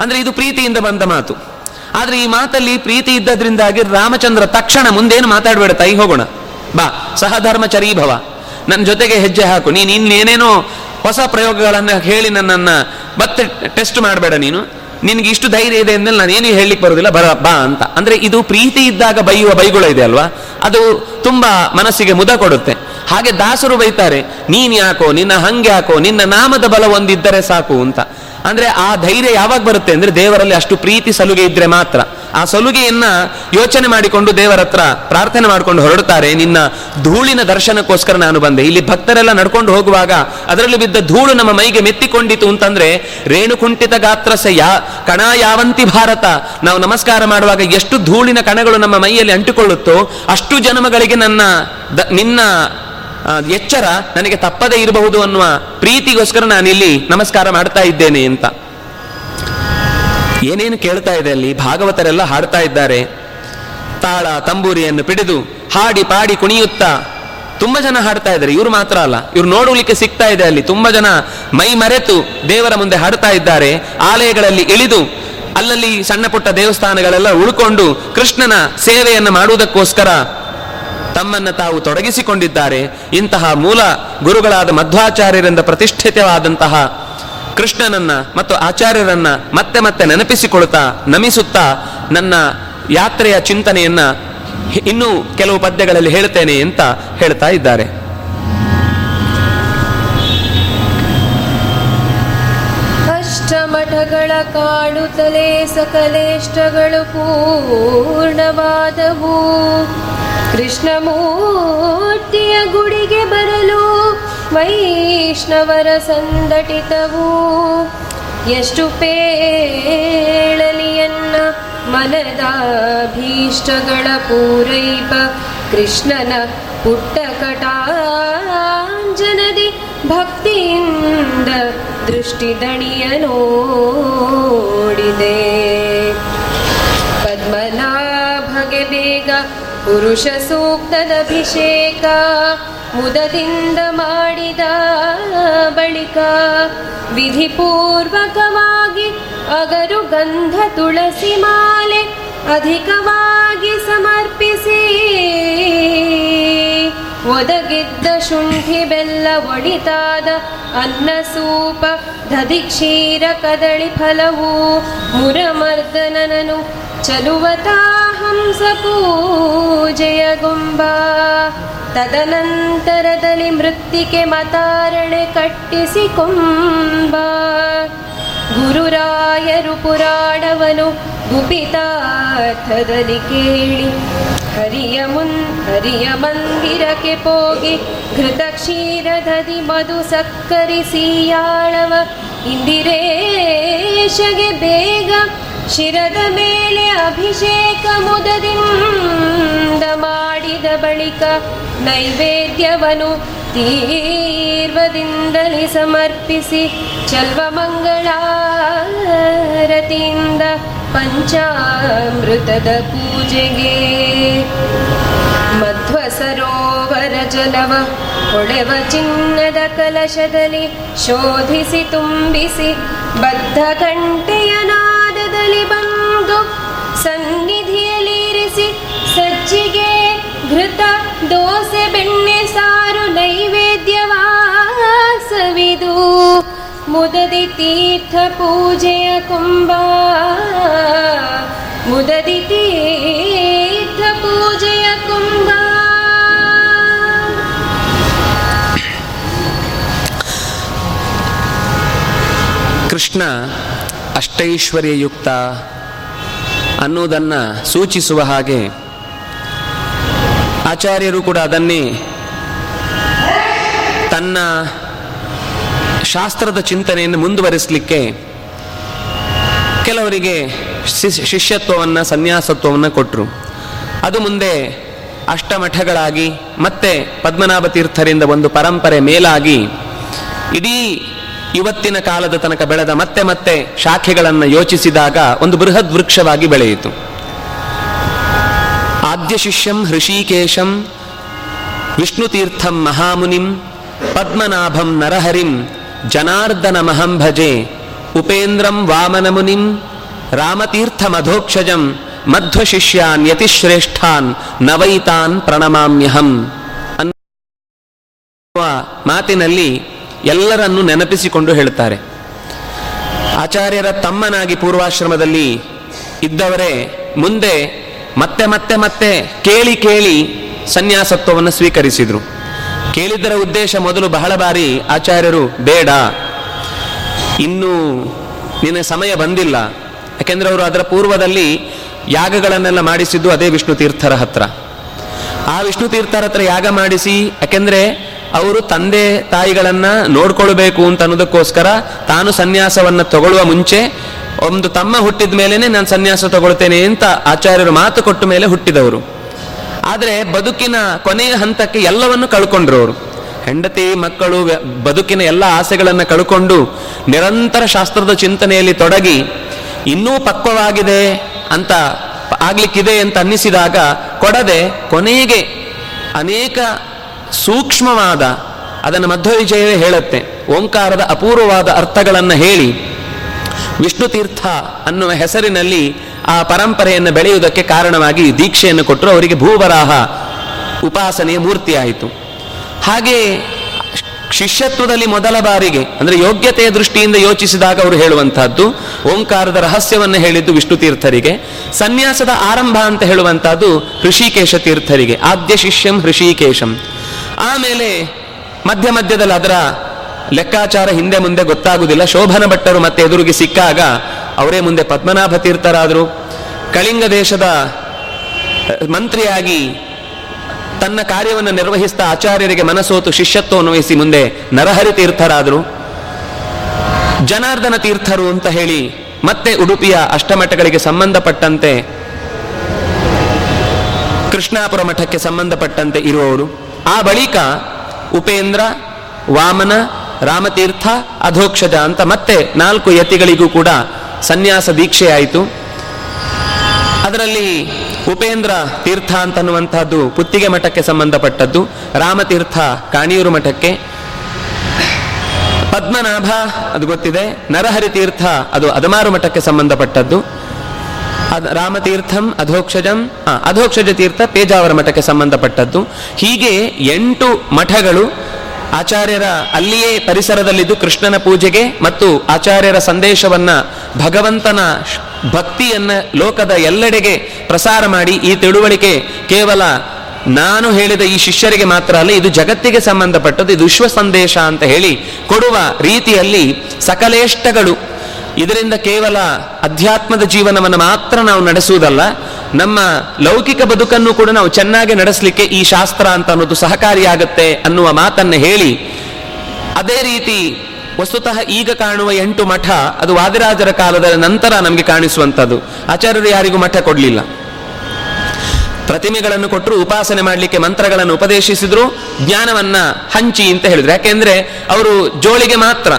B: ಅಂದ್ರೆ ಇದು ಪ್ರೀತಿಯಿಂದ ಬಂದ ಮಾತು. ಆದ್ರೆ ಈ ಮಾತಲ್ಲಿ ಪ್ರೀತಿ ಇದ್ದದ್ರಿಂದಾಗಿ ರಾಮಚಂದ್ರ ತಕ್ಷಣ ಮುಂದೇನು ಮಾತಾಡಬೇಡ ತಾಯಿ ಹೋಗೋಣ. ಬಾ ಸಹಧರ್ಮಚರೀ ಭವ. ನನ್ನ ಜೊತೆಗೆ ಹೆಜ್ಜೆ ಹಾಕು. ನೀನು ಇನ್ನೇನೇನೋ ಹೊಸ ಪ್ರಯೋಗಗಳನ್ನು ಹೇಳಿ ನನ್ನನ್ನ ಮತ್ತೆ ಟೆಸ್ಟ್ ಮಾಡಬೇಡ ನೀನು. ನಿನ್ಗೆ ಇಷ್ಟು ಧೈರ್ಯ ಇದೆ ಅಂದ್ಮೇಲೆ ನಾನು ಏನು ಹೇಳಲಿಕ್ಕೆ ಬರೋದಿಲ್ಲ, ಬರ, ಬಾ ಅಂತ. ಅಂದ್ರೆ ಇದು ಪ್ರೀತಿ ಇದ್ದಾಗ ಬೈಯುವ ಬೈಗುಳ ಇದೆ ಅಲ್ವಾ? ಅದು ತುಂಬಾ ಮನಸ್ಸಿಗೆ ಮುದ ಕೊಡುತ್ತೆ. ಹಾಗೆ ದಾಸರು ಬೈತಾರೆ, ನೀನ್ ಯಾಕೋ, ನಿನ್ನ ಹಂಗೆ ಯಾಕೋ ನಿನ್ನ ನಾಮದ ಬಲ ಒಂದಿದ್ದರೆ ಸಾಕು ಅಂತ. ಅಂದ್ರೆ ಆ ಧೈರ್ಯ ಯಾವಾಗ ಬರುತ್ತೆ ಅಂದ್ರೆ ದೇವರಲ್ಲಿ ಅಷ್ಟು ಪ್ರೀತಿ ಸಲುಗೆ ಇದ್ರೆ ಮಾತ್ರ. ಆ ಸಲುಗೆಯನ್ನ ಯೋಚನೆ ಮಾಡಿಕೊಂಡು ದೇವರ ಹತ್ರ ಪ್ರಾರ್ಥನೆ ಮಾಡಿಕೊಂಡು ಹೊರಡುತ್ತಾರೆ ನಿನ್ನ ಧೂಳಿನ ದರ್ಶನಕ್ಕೋಸ್ಕರ ನಾನು ಬಂದೆ. ಇಲ್ಲಿ ಭಕ್ತರೆಲ್ಲ ನಡ್ಕೊಂಡು ಹೋಗುವಾಗ ಅದರಲ್ಲಿ ಬಿದ್ದ ಧೂಳು ನಮ್ಮ ಮೈಗೆ ಮೆತ್ತಿಕೊಂಡಿತು ಅಂತಂದ್ರೆ ರೇಣುಕುಂಠಿತ ಗಾತ್ರಸ ಯಾ ಕಣ ಯಾವಂತಿ ಭಾರತ. ನಾವು ನಮಸ್ಕಾರ ಮಾಡುವಾಗ ಎಷ್ಟು ಧೂಳಿನ ಕಣಗಳು ನಮ್ಮ ಮೈಯಲ್ಲಿ ಅಂಟಿಕೊಳ್ಳುತ್ತೋ ಅಷ್ಟು ಜನ್ಮಗಳಿಗೆ ನನ್ನ ನಿನ್ನ ಎಚ್ಚರ ನನಗೆ ತಪ್ಪದೇ ಇರಬಹುದು ಅನ್ನುವ ಪ್ರೀತಿಗೋಸ್ಕರ ನಾನಿಲ್ಲಿ ನಮಸ್ಕಾರ ಮಾಡ್ತಾ ಇದ್ದೇನೆ ಅಂತ. ಏನೇನು ಕೇಳ್ತಾ ಇದೆ ಅಲ್ಲಿ? ಭಾಗವತರೆಲ್ಲ ಹಾಡ್ತಾ ಇದ್ದಾರೆ. ತಾಳ, ತಂಬೂರಿಯನ್ನು ಪಿಡಿದು ಹಾಡಿ ಪಾಡಿ ಕುಣಿಯುತ್ತಾ ತುಂಬಾ ಜನ ಹಾಡ್ತಾ ಇದ್ದಾರೆ. ಇವರು ಮಾತ್ರ ಅಲ್ಲ, ಇವ್ರು ನೋಡಲಿಕ್ಕೆ ಸಿಗ್ತಾ ಇದೆ ಅಲ್ಲಿ. ತುಂಬಾ ಜನ ಮೈ ಮರೆತು ದೇವರ ಮುಂದೆ ಹಾಡ್ತಾ ಇದ್ದಾರೆ. ಆಲಯಗಳಲ್ಲಿ ಇಳಿದು ಅಲ್ಲಲ್ಲಿ ಸಣ್ಣ ಪುಟ್ಟ ದೇವಸ್ಥಾನಗಳೆಲ್ಲ ಉಳ್ಕೊಂಡು ಕೃಷ್ಣನ ಸೇವೆಯನ್ನು ಮಾಡುವುದಕ್ಕೋಸ್ಕರ ತಮ್ಮನ್ನ ತಾವು ತೊಡಗಿಸಿಕೊಂಡಿದ್ದಾರೆ. ಇಂತಹ ಮೂಲ ಗುರುಗಳಾದ ಮಧ್ವಾಚಾರ್ಯರಿಂದ ಪ್ರತಿಷ್ಠಿತವಾದಂತಹ ಕೃಷ್ಣನನ್ನ ಮತ್ತು ಆಚಾರ್ಯರನ್ನ ಮತ್ತೆ ಮತ್ತೆ ನೆನಪಿಸಿಕೊಳ್ತಾ, ನಮಿಸುತ್ತಾ ನನ್ನ ಯಾತ್ರೆಯ ಚಿಂತನೆಯನ್ನ ಇನ್ನೂ ಕೆಲವು ಪದ್ಯಗಳಲ್ಲಿ ಹೇಳ್ತೇನೆ ಅಂತ ಹೇಳ್ತಾ ಇದ್ದಾರೆ.
A: ಮಠಗಳ ಕಾಡುತ್ತಲೇ ಸಕಲೇಷ್ಟಗಳು ಪೂರ್ಣವಾದವು. ಕೃಷ್ಣಮೂರ್ತಿಯ ಗುಡಿಗೆ ಬರಲು ವೈಷ್ಣವರ ಸಂದಟಿತವು. ಎಷ್ಟು ಪೇಳಲಿಯನ್ನ ಮನದ ಭೀಷ್ಟಗಳ ಪೂರೈಪ ಕೃಷ್ಣನ ಪುಟ್ಟ ಕಟಾಂಜನದಿ ಭಕ್ತಿಯಿಂದ ದೃಷ್ಟಿದಣಿಯ ನೋಡಿದೆ. ಪದ್ಮನಾಭಗೆ ಬೇಗ ಪುರುಷ ಸೂಕ್ತದಭಿಷೇಕ ಮುದದಿಂದ ಮಾಡಿದ ಬಳಿಕ ವಿಧಿಪೂರ್ವಕವಾಗಿ ಅಗರು ಗಂಧ ತುಳಸಿ ಮಾಲೆ ಅಧಿಕವಾಗಿ ಸಮರ್ಪಿಸಿ ಒದಗಿದ್ದ ಶುಂಠಿ ಬೆಲ್ಲ ಒಡಿತಾದ ಅನ್ನ ಸೂಪ ದಧಿ ಕ್ಷೀರ, ಕದಳಿ ಫಲವು ಮುರಮರ್ದನನನು ಚಲುವತಾ ಹಂಸ ಪೂಜೆಯ ಗುಂಬ. ತದನಂತರದಲ್ಲಿ ಮೃತ್ತಿಕೆ ಮತಾರಣೆ ಕಟ್ಟಿಸಿಕೊಂಬ. ಗುರುರಾಯರು ಪುರಾಣವನು ಗುಪಿತಾರ್ಥದಲ್ಲಿ ಕೇಳಿ, ಹರಿಯ ಮುನ್, ಹರಿಯ ಮಂದಿರಕ್ಕೆ ಹೋಗಿ ಘೃತ ಕ್ಷೀರದದಿ ಮಧು ಸಕ್ಕರಿಸಿಯಾಳವ ಇಂದಿರೇಶಗೆ ಬೇಗ ಶಿರದ ಮೇಲೆ ಅಭಿಷೇಕ ಮುದದಿಂದ ಮಾಡಿದ ಬಳಿಕ ನೈವೇದ್ಯವನು ತೀರ್ವದಿಂದಲೇ ಸಮರ್ಪಿಸಿ ಚಲ್ವಮಂಗಳಾರತಿಯಿಂದ ಪಂಚಾಮೃತದ ಪೂಜೆಗೆ. ಮಧ್ವ ಸರೋವರ ಜಲವ ಹೊಳೆವ ಚಿನ್ನದ ಕಲಶದಲ್ಲಿ ಶೋಧಿಸಿ ತುಂಬಿಸಿ ಬದ್ಧ ಗಂಟೆಯ ನಾದದಲ್ಲಿ ಬಂದು ಸನ್ನಿಧಿಯಲ್ಲಿರಿಸಿ ಸಜ್ಜಿಗೆ ಘೃತ ದೋಸೆ ಬೆಣ್ಣೆ ಸಾರು ನೈವೇದ್ಯವಾಸವಿದು. ಮುದದಿ ತೀರ್ಥ ಪೂಜೆಯ ಕುಂಭ ಮುದದಿ ತೀರ್ಥ ಪೂಜೆಯ ಕುಂಭ
B: ಕೃಷ್ಣ ಅಷ್ಟೈಶ್ವರ್ಯಯುಕ್ತ ಅನ್ನುವುದನ್ನು ಸೂಚಿಸುವ ಹಾಗೆ ಆಚಾರ್ಯರು ಕೂಡ ಅದನ್ನೇ ತನ್ನ ಶಾಸ್ತ್ರದ ಚಿಂತನೆಯನ್ನು ಮುಂದುವರಿಸಲಿಕ್ಕೆ ಕೆಲವರಿಗೆ ಶಿಷ್ಯತ್ವವನ್ನು, ಸನ್ಯಾಸತ್ವವನ್ನು ಕೊಟ್ಟರು ಅದು ಮುಂದೆ ಅಷ್ಟಮಠಗಳಾಗಿ ಮತ್ತೆ ಪದ್ಮನಾಭ ತೀರ್ಥರಿಂದ ಒಂದು ಪರಂಪರೆ ಮೇಲಾಗಿ ಇಡೀ ಇವತ್ತಿನ ಕಾಲದ ತನಕ ಬೆಳೆದ ಮತ್ತೆ ಮತ್ತೆ ಶಾಖೆಗಳನ್ನು ಯೋಚಿಸಿದಾಗ ಒಂದು ಬೃಹದ್ ವೃಕ್ಷವಾಗಿ ಬೆಳೆಯಿತು. ಆದ್ಯ ಶಿಷ್ಯಂ ಹೃಷಿಕೇಶಂ, ವಿಷ್ಣುತೀರ್ಥಂ ಮಹಾಮುನಿಂ, ಪದ್ಮನಾಭಂ ನರಹರಿಂ ಜನಾರ್ದನ ಮಹಂ ಭಜೆ, ಉಪೇಂದ್ರಂ ವಾಮನಮುನಿಂ ರಾಮತೀರ್ಥ ಮಧೋಕ್ಷಜಂ ಮಧ್ವಶಿಷ್ಯಾನ್ ಯತಿಶ್ರೇಷ್ಠಾನ್, ನವೈತಾನ್ ಪ್ರಣಮಾಮ್ಯಹಂ ಅನ್ನುವ ಮಾತಿನಲ್ಲಿ ಎಲ್ಲರನ್ನೂ ನೆನಪಿಸಿಕೊಂಡು ಹೇಳುತ್ತಾರೆ. ಆಚಾರ್ಯರ ತಮ್ಮನಾಗಿ ಪೂರ್ವಾಶ್ರಮದಲ್ಲಿ ಇದ್ದವರೇ, ಮುಂದೆ ಮತ್ತೆ ಮತ್ತೆ ಮತ್ತೆ ಕೇಳಿ ಕೇಳಿ ಸನ್ಯಾಸತ್ವವನ್ನು ಸ್ವೀಕರಿಸಿದರು. ಕೇಳಿದ್ದರ ಉದ್ದೇಶ ಮೊದಲು ಬಹಳ ಬಾರಿ ಆಚಾರ್ಯರು, ಬೇಡ, ಇನ್ನೂ ನಿನ್ನ ಸಮಯ ಬಂದಿಲ್ಲ. ಯಾಕೆಂದ್ರೆ ಅವರು ಅದರ ಪೂರ್ವದಲ್ಲಿ ಯಾಗಗಳನ್ನೆಲ್ಲ ಮಾಡಿಸಿದ್ದು ಅದೇ ವಿಷ್ಣು ತೀರ್ಥರ ಹತ್ರ. ಆ ವಿಷ್ಣು ತೀರ್ಥರ ಹತ್ರ ಯಾಗ ಮಾಡಿಸಿ, ಯಾಕೆಂದ್ರೆ ಅವರು ತಂದೆ ತಾಯಿಗಳನ್ನು ನೋಡ್ಕೊಳ್ಬೇಕು ಅಂತ ಅನ್ನೋದಕ್ಕೋಸ್ಕರ ತಾನು ಸನ್ಯಾಸವನ್ನು ತಗೊಳ್ಳುವ ಮುಂಚೆ ಒಂದು ತಮ್ಮ ಹುಟ್ಟಿದ ಮೇಲೇನೆ ನಾನು ಸನ್ಯಾಸ ತಗೊಳ್ತೇನೆ ಅಂತ ಆಚಾರ್ಯರು ಮಾತು ಕೊಟ್ಟ ಮೇಲೆ ಹುಟ್ಟಿದವರು. ಆದರೆ ಬದುಕಿನ ಕೊನೆಯ ಹಂತಕ್ಕೆ ಎಲ್ಲವನ್ನು ಕಳ್ಕೊಂಡ್ರು ಅವರು. ಹೆಂಡತಿ, ಮಕ್ಕಳು ಬದುಕಿನ ಎಲ್ಲ ಆಸೆಗಳನ್ನು ಕಳ್ಕೊಂಡು ನಿರಂತರ ಶಾಸ್ತ್ರದ ಚಿಂತನೆಯಲ್ಲಿ ತೊಡಗಿ ಇನ್ನೂ ಪಕ್ವವಾಗಿದೆ ಅಂತ ಆಗ್ಲಿಕ್ಕಿದೆ ಅಂತ ಅನ್ನಿಸಿದಾಗ ಕೊಡದೆ ಕೊನೆಗೆ ಅನೇಕ ಸೂಕ್ಷ್ಮವಾದ, ಅದನ್ನು ಮಧ್ವವಿಜಯವೇ ಹೇಳುತ್ತೆ. ಓಂಕಾರದ ಅಪೂರ್ವವಾದ ಅರ್ಥಗಳನ್ನು ಹೇಳಿ, ವಿಷ್ಣು ತೀರ್ಥ ಅನ್ನುವ ಹೆಸರಿನಲ್ಲಿ ಆ ಪರಂಪರೆಯನ್ನು ಬೆಳೆಯುವುದಕ್ಕೆ ಕಾರಣವಾಗಿ ದೀಕ್ಷೆಯನ್ನು ಕೊಟ್ಟರು. ಅವರಿಗೆ ಭೂವರಾಹ ಉಪಾಸನೆಯ ಮೂರ್ತಿಯಾಯಿತು. ಹಾಗೆ ಶಿಷ್ಯತ್ವದಲ್ಲಿ ಮೊದಲ ಬಾರಿಗೆ, ಅಂದ್ರೆ ಯೋಗ್ಯತೆಯ ದೃಷ್ಟಿಯಿಂದ ಯೋಚಿಸಿದಾಗ ಅವರು ಹೇಳುವಂತಹದ್ದು ಓಂಕಾರದ ರಹಸ್ಯವನ್ನು ಹೇಳಿದ್ದು ವಿಷ್ಣು ತೀರ್ಥರಿಗೆ, ಸನ್ಯಾಸದ ಆರಂಭ ಅಂತ ಹೇಳುವಂತಹದ್ದು ಹೃಷಿಕೇಶ ತೀರ್ಥರಿಗೆ. ಆದ್ಯ ಶಿಷ್ಯಂ ಹೃಷಿಕೇಶಂ ಆಮೇಲೆ ಮಧ್ಯ ಮಧ್ಯದಲ್ಲಿ ಅದರ ಲೆಕ್ಕಾಚಾರ ಹಿಂದೆ ಮುಂದೆ ಗೊತ್ತಾಗುವುದಿಲ್ಲ ಶೋಭನ ಭಟ್ಟರು ಮತ್ತೆ ಎದುರಿಗೆ ಸಿಕ್ಕಾಗ ಅವರೇ ಮುಂದೆ ಪದ್ಮನಾಭ ತೀರ್ಥರಾದರು. ಕಳಿಂಗ ದೇಶದ ಮಂತ್ರಿಯಾಗಿ ತನ್ನ ಕಾರ್ಯವನ್ನು ನಿರ್ವಹಿಸಿದ ಆಚಾರ್ಯರಿಗೆ ಮನಸೋತು ಶಿಷ್ಯತ್ವವನ್ನು ವಹಿಸಿ ಮುಂದೆ ನರಹರಿ ತೀರ್ಥರಾದರು. ಜನಾರ್ದನ ತೀರ್ಥರು ಅಂತ ಹೇಳಿ ಮತ್ತೆ ಉಡುಪಿಯ ಅಷ್ಟಮಠಗಳಿಗೆ ಸಂಬಂಧಪಟ್ಟಂತೆ, ಕೃಷ್ಣಾಪುರ ಮಠಕ್ಕೆ ಸಂಬಂಧಪಟ್ಟಂತೆ ಇರುವವರು. ಆ ಬಳಿಕ ಉಪೇಂದ್ರ, ವಾಮನ, ರಾಮತೀರ್ಥ ಅಧೋಕ್ಷಜ ಅಂತ ಮತ್ತೆ ನಾಲ್ಕು ಯತಿಗಳಿಗೂ ಕೂಡ ಸನ್ಯಾಸ ದೀಕ್ಷೆ ಆಯಿತು ಅದರಲ್ಲಿ ಉಪೇಂದ್ರ ತೀರ್ಥ ಅಂತನ್ನುವಂತಹದ್ದು ಪುತ್ತಿಗೆ ಮಠಕ್ಕೆ ಸಂಬಂಧಪಟ್ಟದ್ದು, ರಾಮತೀರ್ಥ ಕಾಣಿಯೂರು ಮಠಕ್ಕೆ. ಪದ್ಮನಾಭ, ಅದು ಗೊತ್ತಿದೆ ನರಹರಿ ತೀರ್ಥ ಅದು ಅದಮಾರು ಮಠಕ್ಕೆ ಸಂಬಂಧಪಟ್ಟದ್ದು. ರಾಮತೀರ್ಥಂ ಅಧೋಕ್ಷಜಂ ಅಧೋಕ್ಷಜ ತೀರ್ಥ ಪೇಜಾವರ ಮಠಕ್ಕೆ ಸಂಬಂಧಪಟ್ಟದ್ದು. ಹೀಗೆ ಎಂಟು ಮಠಗಳು ಆಚಾರ್ಯರ ಅಲ್ಲಿಯೇ ಪರಿಸರದಲ್ಲಿದ್ದು ಕೃಷ್ಣನ ಪೂಜೆಗೆ ಮತ್ತು ಆಚಾರ್ಯರ ಸಂದೇಶವನ್ನ ಭಗವಂತನ ಭಕ್ತಿಯನ್ನ ಲೋಕದ ಎಲ್ಲೆಡೆಗೆ ಪ್ರಸಾರ ಮಾಡಿ ಈ ತಿಳುವಳಿಕೆ ಕೇವಲ ನಾನು ಹೇಳಿದ ಈ ಶಿಷ್ಯರಿಗೆ ಮಾತ್ರ ಅಲ್ಲ, ಇದು ಜಗತ್ತಿಗೆ ಸಂಬಂಧಪಟ್ಟದ್ದು, ಇದು ವಿಶ್ವ ಸಂದೇಶ ಅಂತ ಹೇಳಿ ಕೊಡುವ ರೀತಿಯಲ್ಲಿ ಸಕಲೇಷ್ಟಗಳು ಇದರಿಂದ ಕೇವಲ ಅಧ್ಯಾತ್ಮದ ಜೀವನವನ್ನು ಮಾತ್ರ ನಾವು ನಡೆಸುವುದಲ್ಲ, ನಮ್ಮ ಲೌಕಿಕ ಬದುಕನ್ನು ಕೂಡ ನಾವು ಚೆನ್ನಾಗಿ ನಡೆಸಲಿಕ್ಕೆ ಈ ಶಾಸ್ತ್ರ ಅಂತ ಅನ್ನೋದು ಸಹಕಾರಿಯಾಗತ್ತೆ ಅನ್ನುವ ಮಾತನ್ನು ಹೇಳಿ, ಅದೇ ರೀತಿ ವಸ್ತುತಃ ಈಗ ಕಾಣುವ ಎಂಟು ಮಠ, ಅದು ವಾದಿರಾಜರ ಕಾಲದ ನಂತರ ನಮಗೆ ಕಾಣಿಸುವಂಥದ್ದು. ಆಚಾರ್ಯರು ಯಾರಿಗೂ ಮಠ ಕೊಡಲಿಲ್ಲ. ಪ್ರತಿಮೆಗಳನ್ನು ಕೊಟ್ಟರು, ಉಪಾಸನೆ ಮಾಡಲಿಕ್ಕೆ ಮಂತ್ರಗಳನ್ನು ಉಪದೇಶಿಸಿದ್ರು, ಜ್ಞಾನವನ್ನ ಹಂಚಿ ಅಂತ ಹೇಳಿದ್ರು. ಯಾಕೆಂದ್ರೆ, ಅವರು ಜೋಳಿಗೆ ಮಾತ್ರ.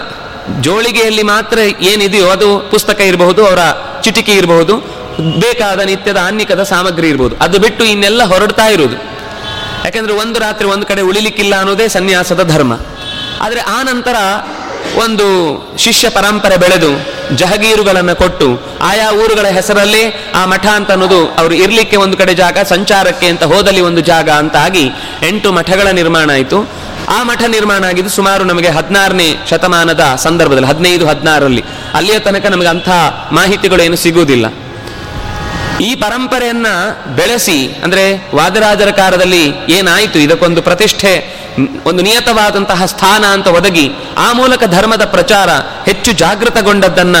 B: ಜೋಳಿಗೆಯಲ್ಲಿ ಮಾತ್ರ ಏನಿದೆಯೋ ಅದು ಪುಸ್ತಕ ಇರಬಹುದು, ಅವರ ಚಿಟಿಕೆ ಇರಬಹುದು, ಬೇಕಾದ ನಿತ್ಯದ ಆನ್ನಿಕದ ಸಾಮಗ್ರಿ ಇರಬಹುದು. ಅದು ಬಿಟ್ಟು ಇನ್ನೆಲ್ಲ ಹೊರಡ್ತಾ ಇರುವುದು. ಯಾಕೆಂದ್ರೆ ಒಂದು ರಾತ್ರಿ ಒಂದು ಕಡೆ ಉಳಿಲಿಕ್ಕಿಲ್ಲ ಅನ್ನೋದೇ ಸನ್ಯಾಸದ ಧರ್ಮ. ಆದರೆ ಆ ನಂತರ ಒಂದು ಶಿಷ್ಯ ಪರಂಪರೆ ಬೆಳೆದು ಜಹಗೀರುಗಳನ್ನು ಕೊಟ್ಟು ಆಯಾ ಊರುಗಳ ಹೆಸರಲ್ಲೇ ಆ ಮಠ ಅಂತ ಅನ್ನೋದು ಅವರು ಇರ್ಲಿಕ್ಕೆ ಒಂದು ಕಡೆ ಜಾಗ, ಸಂಚಾರಕ್ಕೆ ಅಂತ ಹೋದಲ್ಲಿ ಒಂದು ಜಾಗ ಅಂತ ಆಗಿ ಎಂಟು ಮಠಗಳ ನಿರ್ಮಾಣ ಆಯಿತು. ಆ ಮಠ ನಿರ್ಮಾಣ ಆಗಿದ್ದು ಸುಮಾರು ನಮಗೆ ಹದಿನಾರನೇ ಶತಮಾನದ ಸಂದರ್ಭದಲ್ಲಿ, ಹದಿನೈದು, ಹದಿನಾರರಲ್ಲಿ. ಅಲ್ಲಿಯ ತನಕ ನಮಗೆ ಅಂಥ ಮಾಹಿತಿಗಳು ಏನು ಸಿಗುವುದಿಲ್ಲ. ಈ ಪರಂಪರೆಯನ್ನ ಬೆಳೆಸಿ, ಅಂದ್ರೆ ವಾದರಾಜರ ಕಾಲದಲ್ಲಿ ಏನಾಯಿತು, ಇದಕ್ಕೊಂದು ಪ್ರತಿಷ್ಠೆ, ಒಂದು ನಿಯತವಾದಂತಹ ಸ್ಥಾನ ಅಂತ ಒದಗಿ, ಆ ಮೂಲಕ ಧರ್ಮದ ಪ್ರಚಾರ ಹೆಚ್ಚು ಜಾಗೃತಗೊಂಡದ್ದನ್ನ,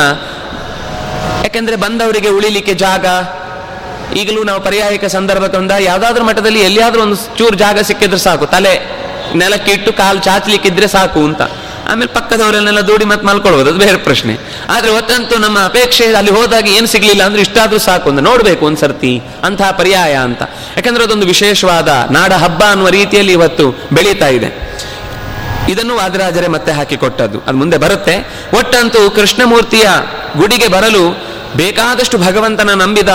B: ಯಾಕೆಂದ್ರೆ ಬಂದವರಿಗೆ ಉಳಿಲಿಕ್ಕೆ ಜಾಗ, ಈಗಲೂ ನಾವು ಪರ್ಯಾಯಕ ಸಂದರ್ಭ ತಂದ ಯಾವುದಾದ್ರೂ ಮಠದಲ್ಲಿ ಎಲ್ಲಿಯಾದ್ರೂ ಒಂದು ಚೂರು ಜಾಗ ಸಿಕ್ಕಿದ್ರೆ ಸಾಕು, ತಲೆ ನೆಲಕ್ಕೆ ಇಟ್ಟು ಕಾಲು ಚಾಚಲಿಕ್ಕಿದ್ರೆ ಸಾಕು ಅಂತ. ಆಮೇಲೆ ಪಕ್ಕದವರನ್ನೆಲ್ಲ ದೂಡಿ ಮತ್ತೆ ಮಲ್ಕೊಳ್ಬೋದು, ಅದು ಬೇರೆ ಪ್ರಶ್ನೆ. ಆದ್ರೆ ಒತ್ತಂತೂ ನಮ್ಮ ಅಪೇಕ್ಷೆ ಅಲ್ಲಿ ಹೋದಾಗ ಏನು ಸಿಗ್ಲಿಲ್ಲ ಅಂದ್ರೆ ಇಷ್ಟಾದರೂ ಸಾಕು ಅಂತ. ನೋಡ್ಬೇಕು ಒಂದ್ಸರ್ತಿ ಅಂತಹ ಪರ್ಯಾಯ ಅಂತ. ಯಾಕಂದ್ರೆ ಅದೊಂದು ವಿಶೇಷವಾದ ನಾಡ ಹಬ್ಬ ಅನ್ನುವ ರೀತಿಯಲ್ಲಿ ಇವತ್ತು ಬೆಳೀತಾ ಇದೆ. ಇದನ್ನು ವಾದರಾಜರೇ ಮತ್ತೆ ಹಾಕಿಕೊಟ್ಟದ್ದು ಅದು ಮುಂದೆ ಬರುತ್ತೆ. ಒಟ್ಟಂತೂ ಕೃಷ್ಣಮೂರ್ತಿಯ ಗುಡಿಗೆ ಬರಲು ಬೇಕಾದಷ್ಟು ಭಗವಂತನ ನಂಬಿದ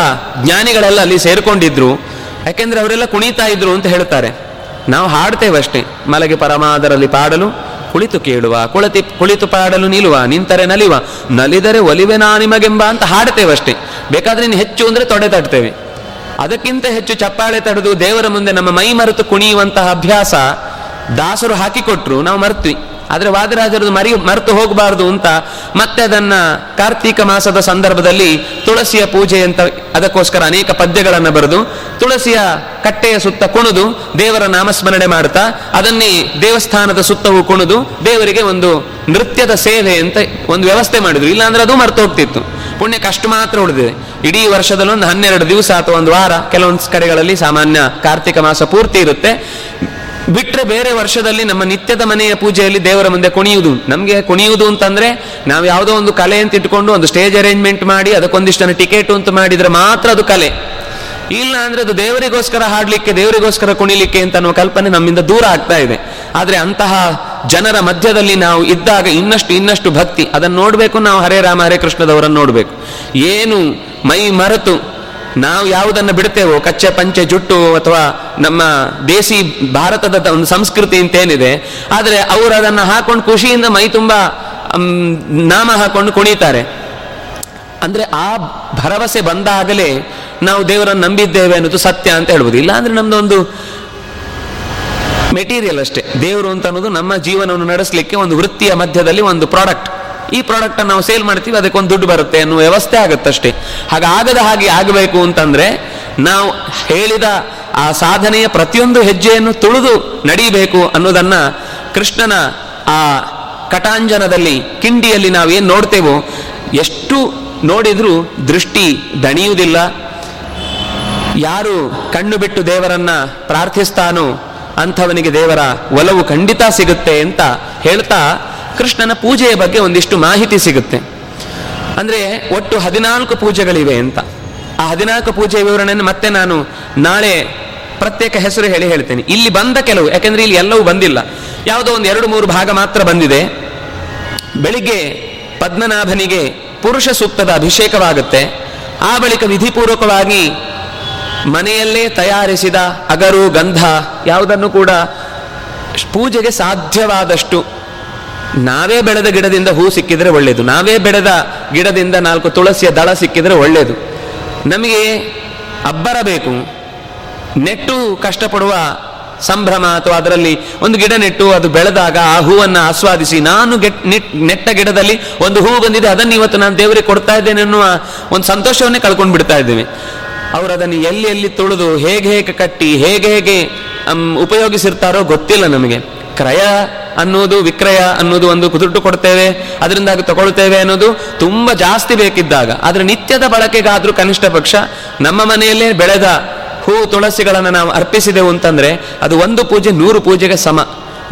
B: ಜ್ಞಾನಿಗಳೆಲ್ಲ ಅಲ್ಲಿ ಸೇರಿಕೊಂಡಿದ್ರು. ಯಾಕೆಂದ್ರೆ ಅವರೆಲ್ಲ ಕುಣಿತಾ ಇದ್ರು ಅಂತ ಹೇಳ್ತಾರೆ. ನಾವು ಹಾಡ್ತೇವಷ್ಟೇ ಮಲಗೆ ಪರಮಾದರಲ್ಲಿ ಪಾಡಲು, ಕುಳಿತು ಕೇಳುವ, ಕುಳಿತಿ, ಕುಳಿತು ಪಾಡಲು ನಿಲ್ಲುವ ನಿಂತರೆ ನಲಿವ, ನಲಿದರೆ ಒಲಿವೆ ನಾ ನಿಮಗೆಂಬ ಅಂತ ಹಾಡ್ತೇವಷ್ಟೇ ಬೇಕಾದ್ರೆ ಇನ್ನು ಹೆಚ್ಚು ಅಂದರೆ ತೊಡೆ ತಡ್ತೇವೆ ಅದಕ್ಕಿಂತ ಹೆಚ್ಚು ಚಪ್ಪಾಳೆ ತಡೆದು ದೇವರ ಮುಂದೆ ನಮ್ಮ ಮೈ ಮರೆತು ಕುಣಿಯುವಂತಹ ಅಭ್ಯಾಸ ದಾಸರು ಹಾಕಿಕೊಟ್ರು, ನಾವು ಮರ್ತ್ವಿ. ಆದ್ರೆ ವಾದರಾಜರದು ಮರಿ ಮರೆತು ಹೋಗಬಾರದು ಅಂತ ಮತ್ತೆ ಅದನ್ನ ಕಾರ್ತೀಕ ಮಾಸದ ಸಂದರ್ಭದಲ್ಲಿ ತುಳಸಿಯ ಪೂಜೆ ಅಂತ ಅದಕ್ಕೋಸ್ಕರ ಅನೇಕ ಪದ್ಯಗಳನ್ನು ಬರೆದು ತುಳಸಿಯ ಕಟ್ಟೆಯ ಸುತ್ತ ಕುಣಿದು ದೇವರ ನಾಮಸ್ಮರಣೆ ಮಾಡ್ತಾ ಅದನ್ನೇ ದೇವಸ್ಥಾನದ ಸುತ್ತವೂ ಕುಣಿದು ದೇವರಿಗೆ ಒಂದು ನೃತ್ಯದ ಸೇವೆ ಅಂತ ಒಂದು ವ್ಯವಸ್ಥೆ ಮಾಡಿದ್ರು. ಇಲ್ಲಾಂದ್ರೆ ಅದು ಮರೆತು ಹೋಗ್ತಿತ್ತು. ಪುಣ್ಯಕ್ಕೆ ಅಷ್ಟು ಮಾತ್ರ ಉಳಿದಿದೆ. ಇಡೀ ವರ್ಷದಲ್ಲಿ ಒಂದು ಹನ್ನೆರಡು ದಿವಸ ಅಥವಾ ಒಂದು ವಾರ ಕೆಲವೊಂದು ಕಡೆಗಳಲ್ಲಿ ಸಾಮಾನ್ಯ ಕಾರ್ತಿಕ ಮಾಸ ಪೂರ್ತಿ ಇರುತ್ತೆ. ಬಿಟ್ರೆ ಬೇರೆ ವರ್ಷದಲ್ಲಿ ನಮ್ಮ ನಿತ್ಯದ ಮನೆಯ ಪೂಜೆಯಲ್ಲಿ ದೇವರ ಮುಂದೆ ಕುಣಿಯುವುದು. ನಮಗೆ ಕುಣಿಯುವುದು ಅಂತಂದ್ರೆ ನಾವು ಯಾವುದೋ ಒಂದು ಕಲೆ ಅಂತ ಇಟ್ಕೊಂಡು ಒಂದು ಸ್ಟೇಜ್ ಅರೇಂಜ್ಮೆಂಟ್ ಮಾಡಿ ಅದಕ್ಕೊಂದಿಷ್ಟು ಟಿಕೆಟ್ ಅಂತ ಮಾಡಿದ್ರೆ ಮಾತ್ರ ಅದು ಕಲೆ. ಇಲ್ಲ ಅಂದ್ರೆ ಅದು ದೇವರಿಗೋಸ್ಕರ ಹಾಡಲಿಕ್ಕೆ, ದೇವರಿಗೋಸ್ಕರ ಕುಣಿಲಿಕ್ಕೆ ಅಂತ ಅನ್ನೋ ಕಲ್ಪನೆ ನಮ್ಮಿಂದ ದೂರ ಆಗ್ತಾ ಇದೆ. ಆದ್ರೆ ಅಂತಹ ಜನರ ಮಧ್ಯದಲ್ಲಿ ನಾವು ಇದ್ದಾಗ ಇನ್ನಷ್ಟು ಇನ್ನಷ್ಟು ಭಕ್ತಿ. ಅದನ್ನು ನೋಡಬೇಕು ನಾವು ಹರೇ ರಾಮ ಹರೇ ಕೃಷ್ಣದವರನ್ನು ನೋಡಬೇಕು. ಏನು ಮೈ ಮರೆತು ನಾವು ಯಾವುದನ್ನು ಬಿಡ್ತೇವೋ ಕಚ್ಚೆ ಪಂಚೆ ಜುಟ್ಟು ಅಥವಾ ನಮ್ಮ ದೇಸಿ ಭಾರತದ ಒಂದು ಸಂಸ್ಕೃತಿ ಅಂತ ಏನಿದೆ ಆದರೆ ಅವರು ಅದನ್ನು ಹಾಕೊಂಡು ಖುಷಿಯಿಂದ ಮೈ ತುಂಬ ನಾಮ ಹಾಕೊಂಡು ಕುಣಿತಾರೆ. ಅಂದರೆ ಆ ಭರವಸೆ ಬಂದಾಗಲೇ ನಾವು ದೇವರನ್ನು ನಂಬಿದ್ದೇವೆ ಅನ್ನೋದು ಸತ್ಯ ಅಂತ ಹೇಳ್ಬೋದು. ಇಲ್ಲ ಅಂದ್ರೆ ನಮ್ದೊಂದು ಮೆಟೀರಿಯಲ್ ಅಷ್ಟೇ. ದೇವರು ಅಂತ ಅನ್ನೋದು ನಮ್ಮ ಜೀವನವನ್ನು ನಡೆಸಲಿಕ್ಕೆ ಒಂದು ವೃತ್ತಿಯ ಮಧ್ಯದಲ್ಲಿ ಒಂದು ಪ್ರಾಡಕ್ಟ್. ಈ ಪ್ರಾಡಕ್ಟ್ ನಾವು ಸೇಲ್ ಮಾಡ್ತೀವಿ, ಅದಕ್ಕೊಂದು ದುಡ್ಡು ಬರುತ್ತೆ ಅನ್ನೋ ವ್ಯವಸ್ಥೆ ಆಗುತ್ತಷ್ಟೇ. ಹಾಗಾಗದ ಹಾಗೆ ಆಗಬೇಕು ಅಂತಂದ್ರೆ, ನಾವು ಹೇಳಿದ ಆ ಸಾಧನೆಯ ಪ್ರತಿಯೊಂದು ಹೆಜ್ಜೆಯನ್ನು ತುಳಿದು ನಡೀಬೇಕು ಅನ್ನೋದನ್ನು ಕೃಷ್ಣನ ಆ ಕಟಾಂಜನದಲ್ಲಿ, ಕಿಂಡಿಯಲ್ಲಿ ನಾವೇನು ನೋಡ್ತೇವೋ, ಎಷ್ಟು ನೋಡಿದರೂ ದೃಷ್ಟಿ ದಣಿಯುವುದಿಲ್ಲ. ಯಾರು ಕಣ್ಣು ಬಿಟ್ಟು ದೇವರನ್ನ ಪ್ರಾರ್ಥಿಸ್ತಾನೋ ಅಂಥವನಿಗೆ ದೇವರ ಒಲವು ಖಂಡಿತ ಸಿಗುತ್ತೆ ಅಂತ ಹೇಳ್ತಾ ಕೃಷ್ಣನ ಪೂಜೆಯ ಬಗ್ಗೆ ಒಂದಿಷ್ಟು ಮಾಹಿತಿ ಸಿಗುತ್ತೆ. ಅಂದ್ರೆ ಒಟ್ಟು ಹದಿನಾಲ್ಕು ಪೂಜೆಗಳಿವೆ ಅಂತ. ಆ ಹದಿನಾಲ್ಕು ಪೂಜೆಯ ವಿವರಣೆಯನ್ನು ಮತ್ತೆ ನಾನು ನಾಳೆ ಪ್ರತ್ಯೇಕ ಹೆಸರು ಹೇಳಿ ಹೇಳ್ತೇನೆ. ಇಲ್ಲಿ ಬಂದ ಕೆಲವು, ಯಾಕೆಂದ್ರೆ ಇಲ್ಲಿ ಎಲ್ಲವೂ ಬಂದಿಲ್ಲ. ಯಾವುದೋ ಒಂದು ಎರಡು ಮೂರು ಭಾಗ ಮಾತ್ರ ಬಂದಿದೆ. ಬೆಳಿಗ್ಗೆ ಪದ್ಮನಾಭನಿಗೆ ಪುರುಷ ಸೂಕ್ತದ ಅಭಿಷೇಕವಾಗುತ್ತೆ. ಆ ಬಳಿಕ ವಿಧಿಪೂರ್ವಕವಾಗಿ ಮನೆಯಲ್ಲೇ ತಯಾರಿಸಿದ ಅಗರು, ಗಂಧ ಯಾವುದನ್ನು ಕೂಡ ಪೂಜೆಗೆ ಸಾಧ್ಯವಾದಷ್ಟು ನಾವೇ ಬೆಳೆದ ಗಿಡದಿಂದ ಹೂ ಸಿಕ್ಕಿದ್ರೆ ಒಳ್ಳೆಯದು ನಾವೇ ಬೆಳೆದ ಗಿಡದಿಂದ ನಾಲ್ಕು ತುಳಸಿಯ ದಳ ಸಿಕ್ಕಿದ್ರೆ ಒಳ್ಳೆಯದು ನಮಗೆ ಅಬ್ಬರ ಬೇಕು. ನೆಟ್ಟು ಕಷ್ಟಪಡುವ ಸಂಭ್ರಮ ಅಥವಾ ಅದರಲ್ಲಿ ಒಂದು ಗಿಡ ನೆಟ್ಟು ಅದು ಬೆಳೆದಾಗ ಆ ಹೂವನ್ನು ಆಸ್ವಾದಿಸಿ, ನಾನು ನೆಟ್ಟ ಗಿಡದಲ್ಲಿ ಒಂದು ಹೂ ಬಂದಿದೆ, ಅದನ್ನು ಇವತ್ತು ನಾನು ದೇವರಿಗೆ ಕೊಡ್ತಾ ಇದ್ದೇನೆ ಅನ್ನುವ ಒಂದು ಸಂತೋಷವನ್ನೇ ಕಳ್ಕೊಂಡು ಬಿಡ್ತಾ ಇದ್ದೇವೆ. ಅವರು ಅದನ್ನು ಎಲ್ಲಿ ಎಲ್ಲಿ ತುಳಿದು ಹೇಗೆ ಹೇಗೆ ಕಟ್ಟಿ, ಹೇಗೆ ಹೇಗೆ ಉಪಯೋಗಿಸಿರ್ತಾರೋ ಗೊತ್ತಿಲ್ಲ ನಮಗೆ. ಕ್ರಯ ಅನ್ನೋದು ವಿಕ್ರಯ ಅನ್ನೋದು ಒಂದು ಕುದುಟ್ಟು ಕೊಡ್ತೇವೆ, ಅದರಿಂದಾಗಿ ತಗೊಳ್ತೇವೆ ಅನ್ನೋದು ತುಂಬಾ ಜಾಸ್ತಿ ಬೇಕಿದ್ದಾಗ. ಆದರೆ ನಿತ್ಯದ ಬಳಕೆಗಾದರೂ ಕನಿಷ್ಠ ಪಕ್ಷ ನಮ್ಮ ಮನೆಯಲ್ಲೇ ಬೆಳೆದ ಹೂ ತುಳಸಿಗಳನ್ನು ನಾವು ಅರ್ಪಿಸಿದೆವು ಅಂತಂದ್ರೆ ಅದು ಒಂದು ಪೂಜೆ ನೂರು ಪೂಜೆಗೆ ಸಮ.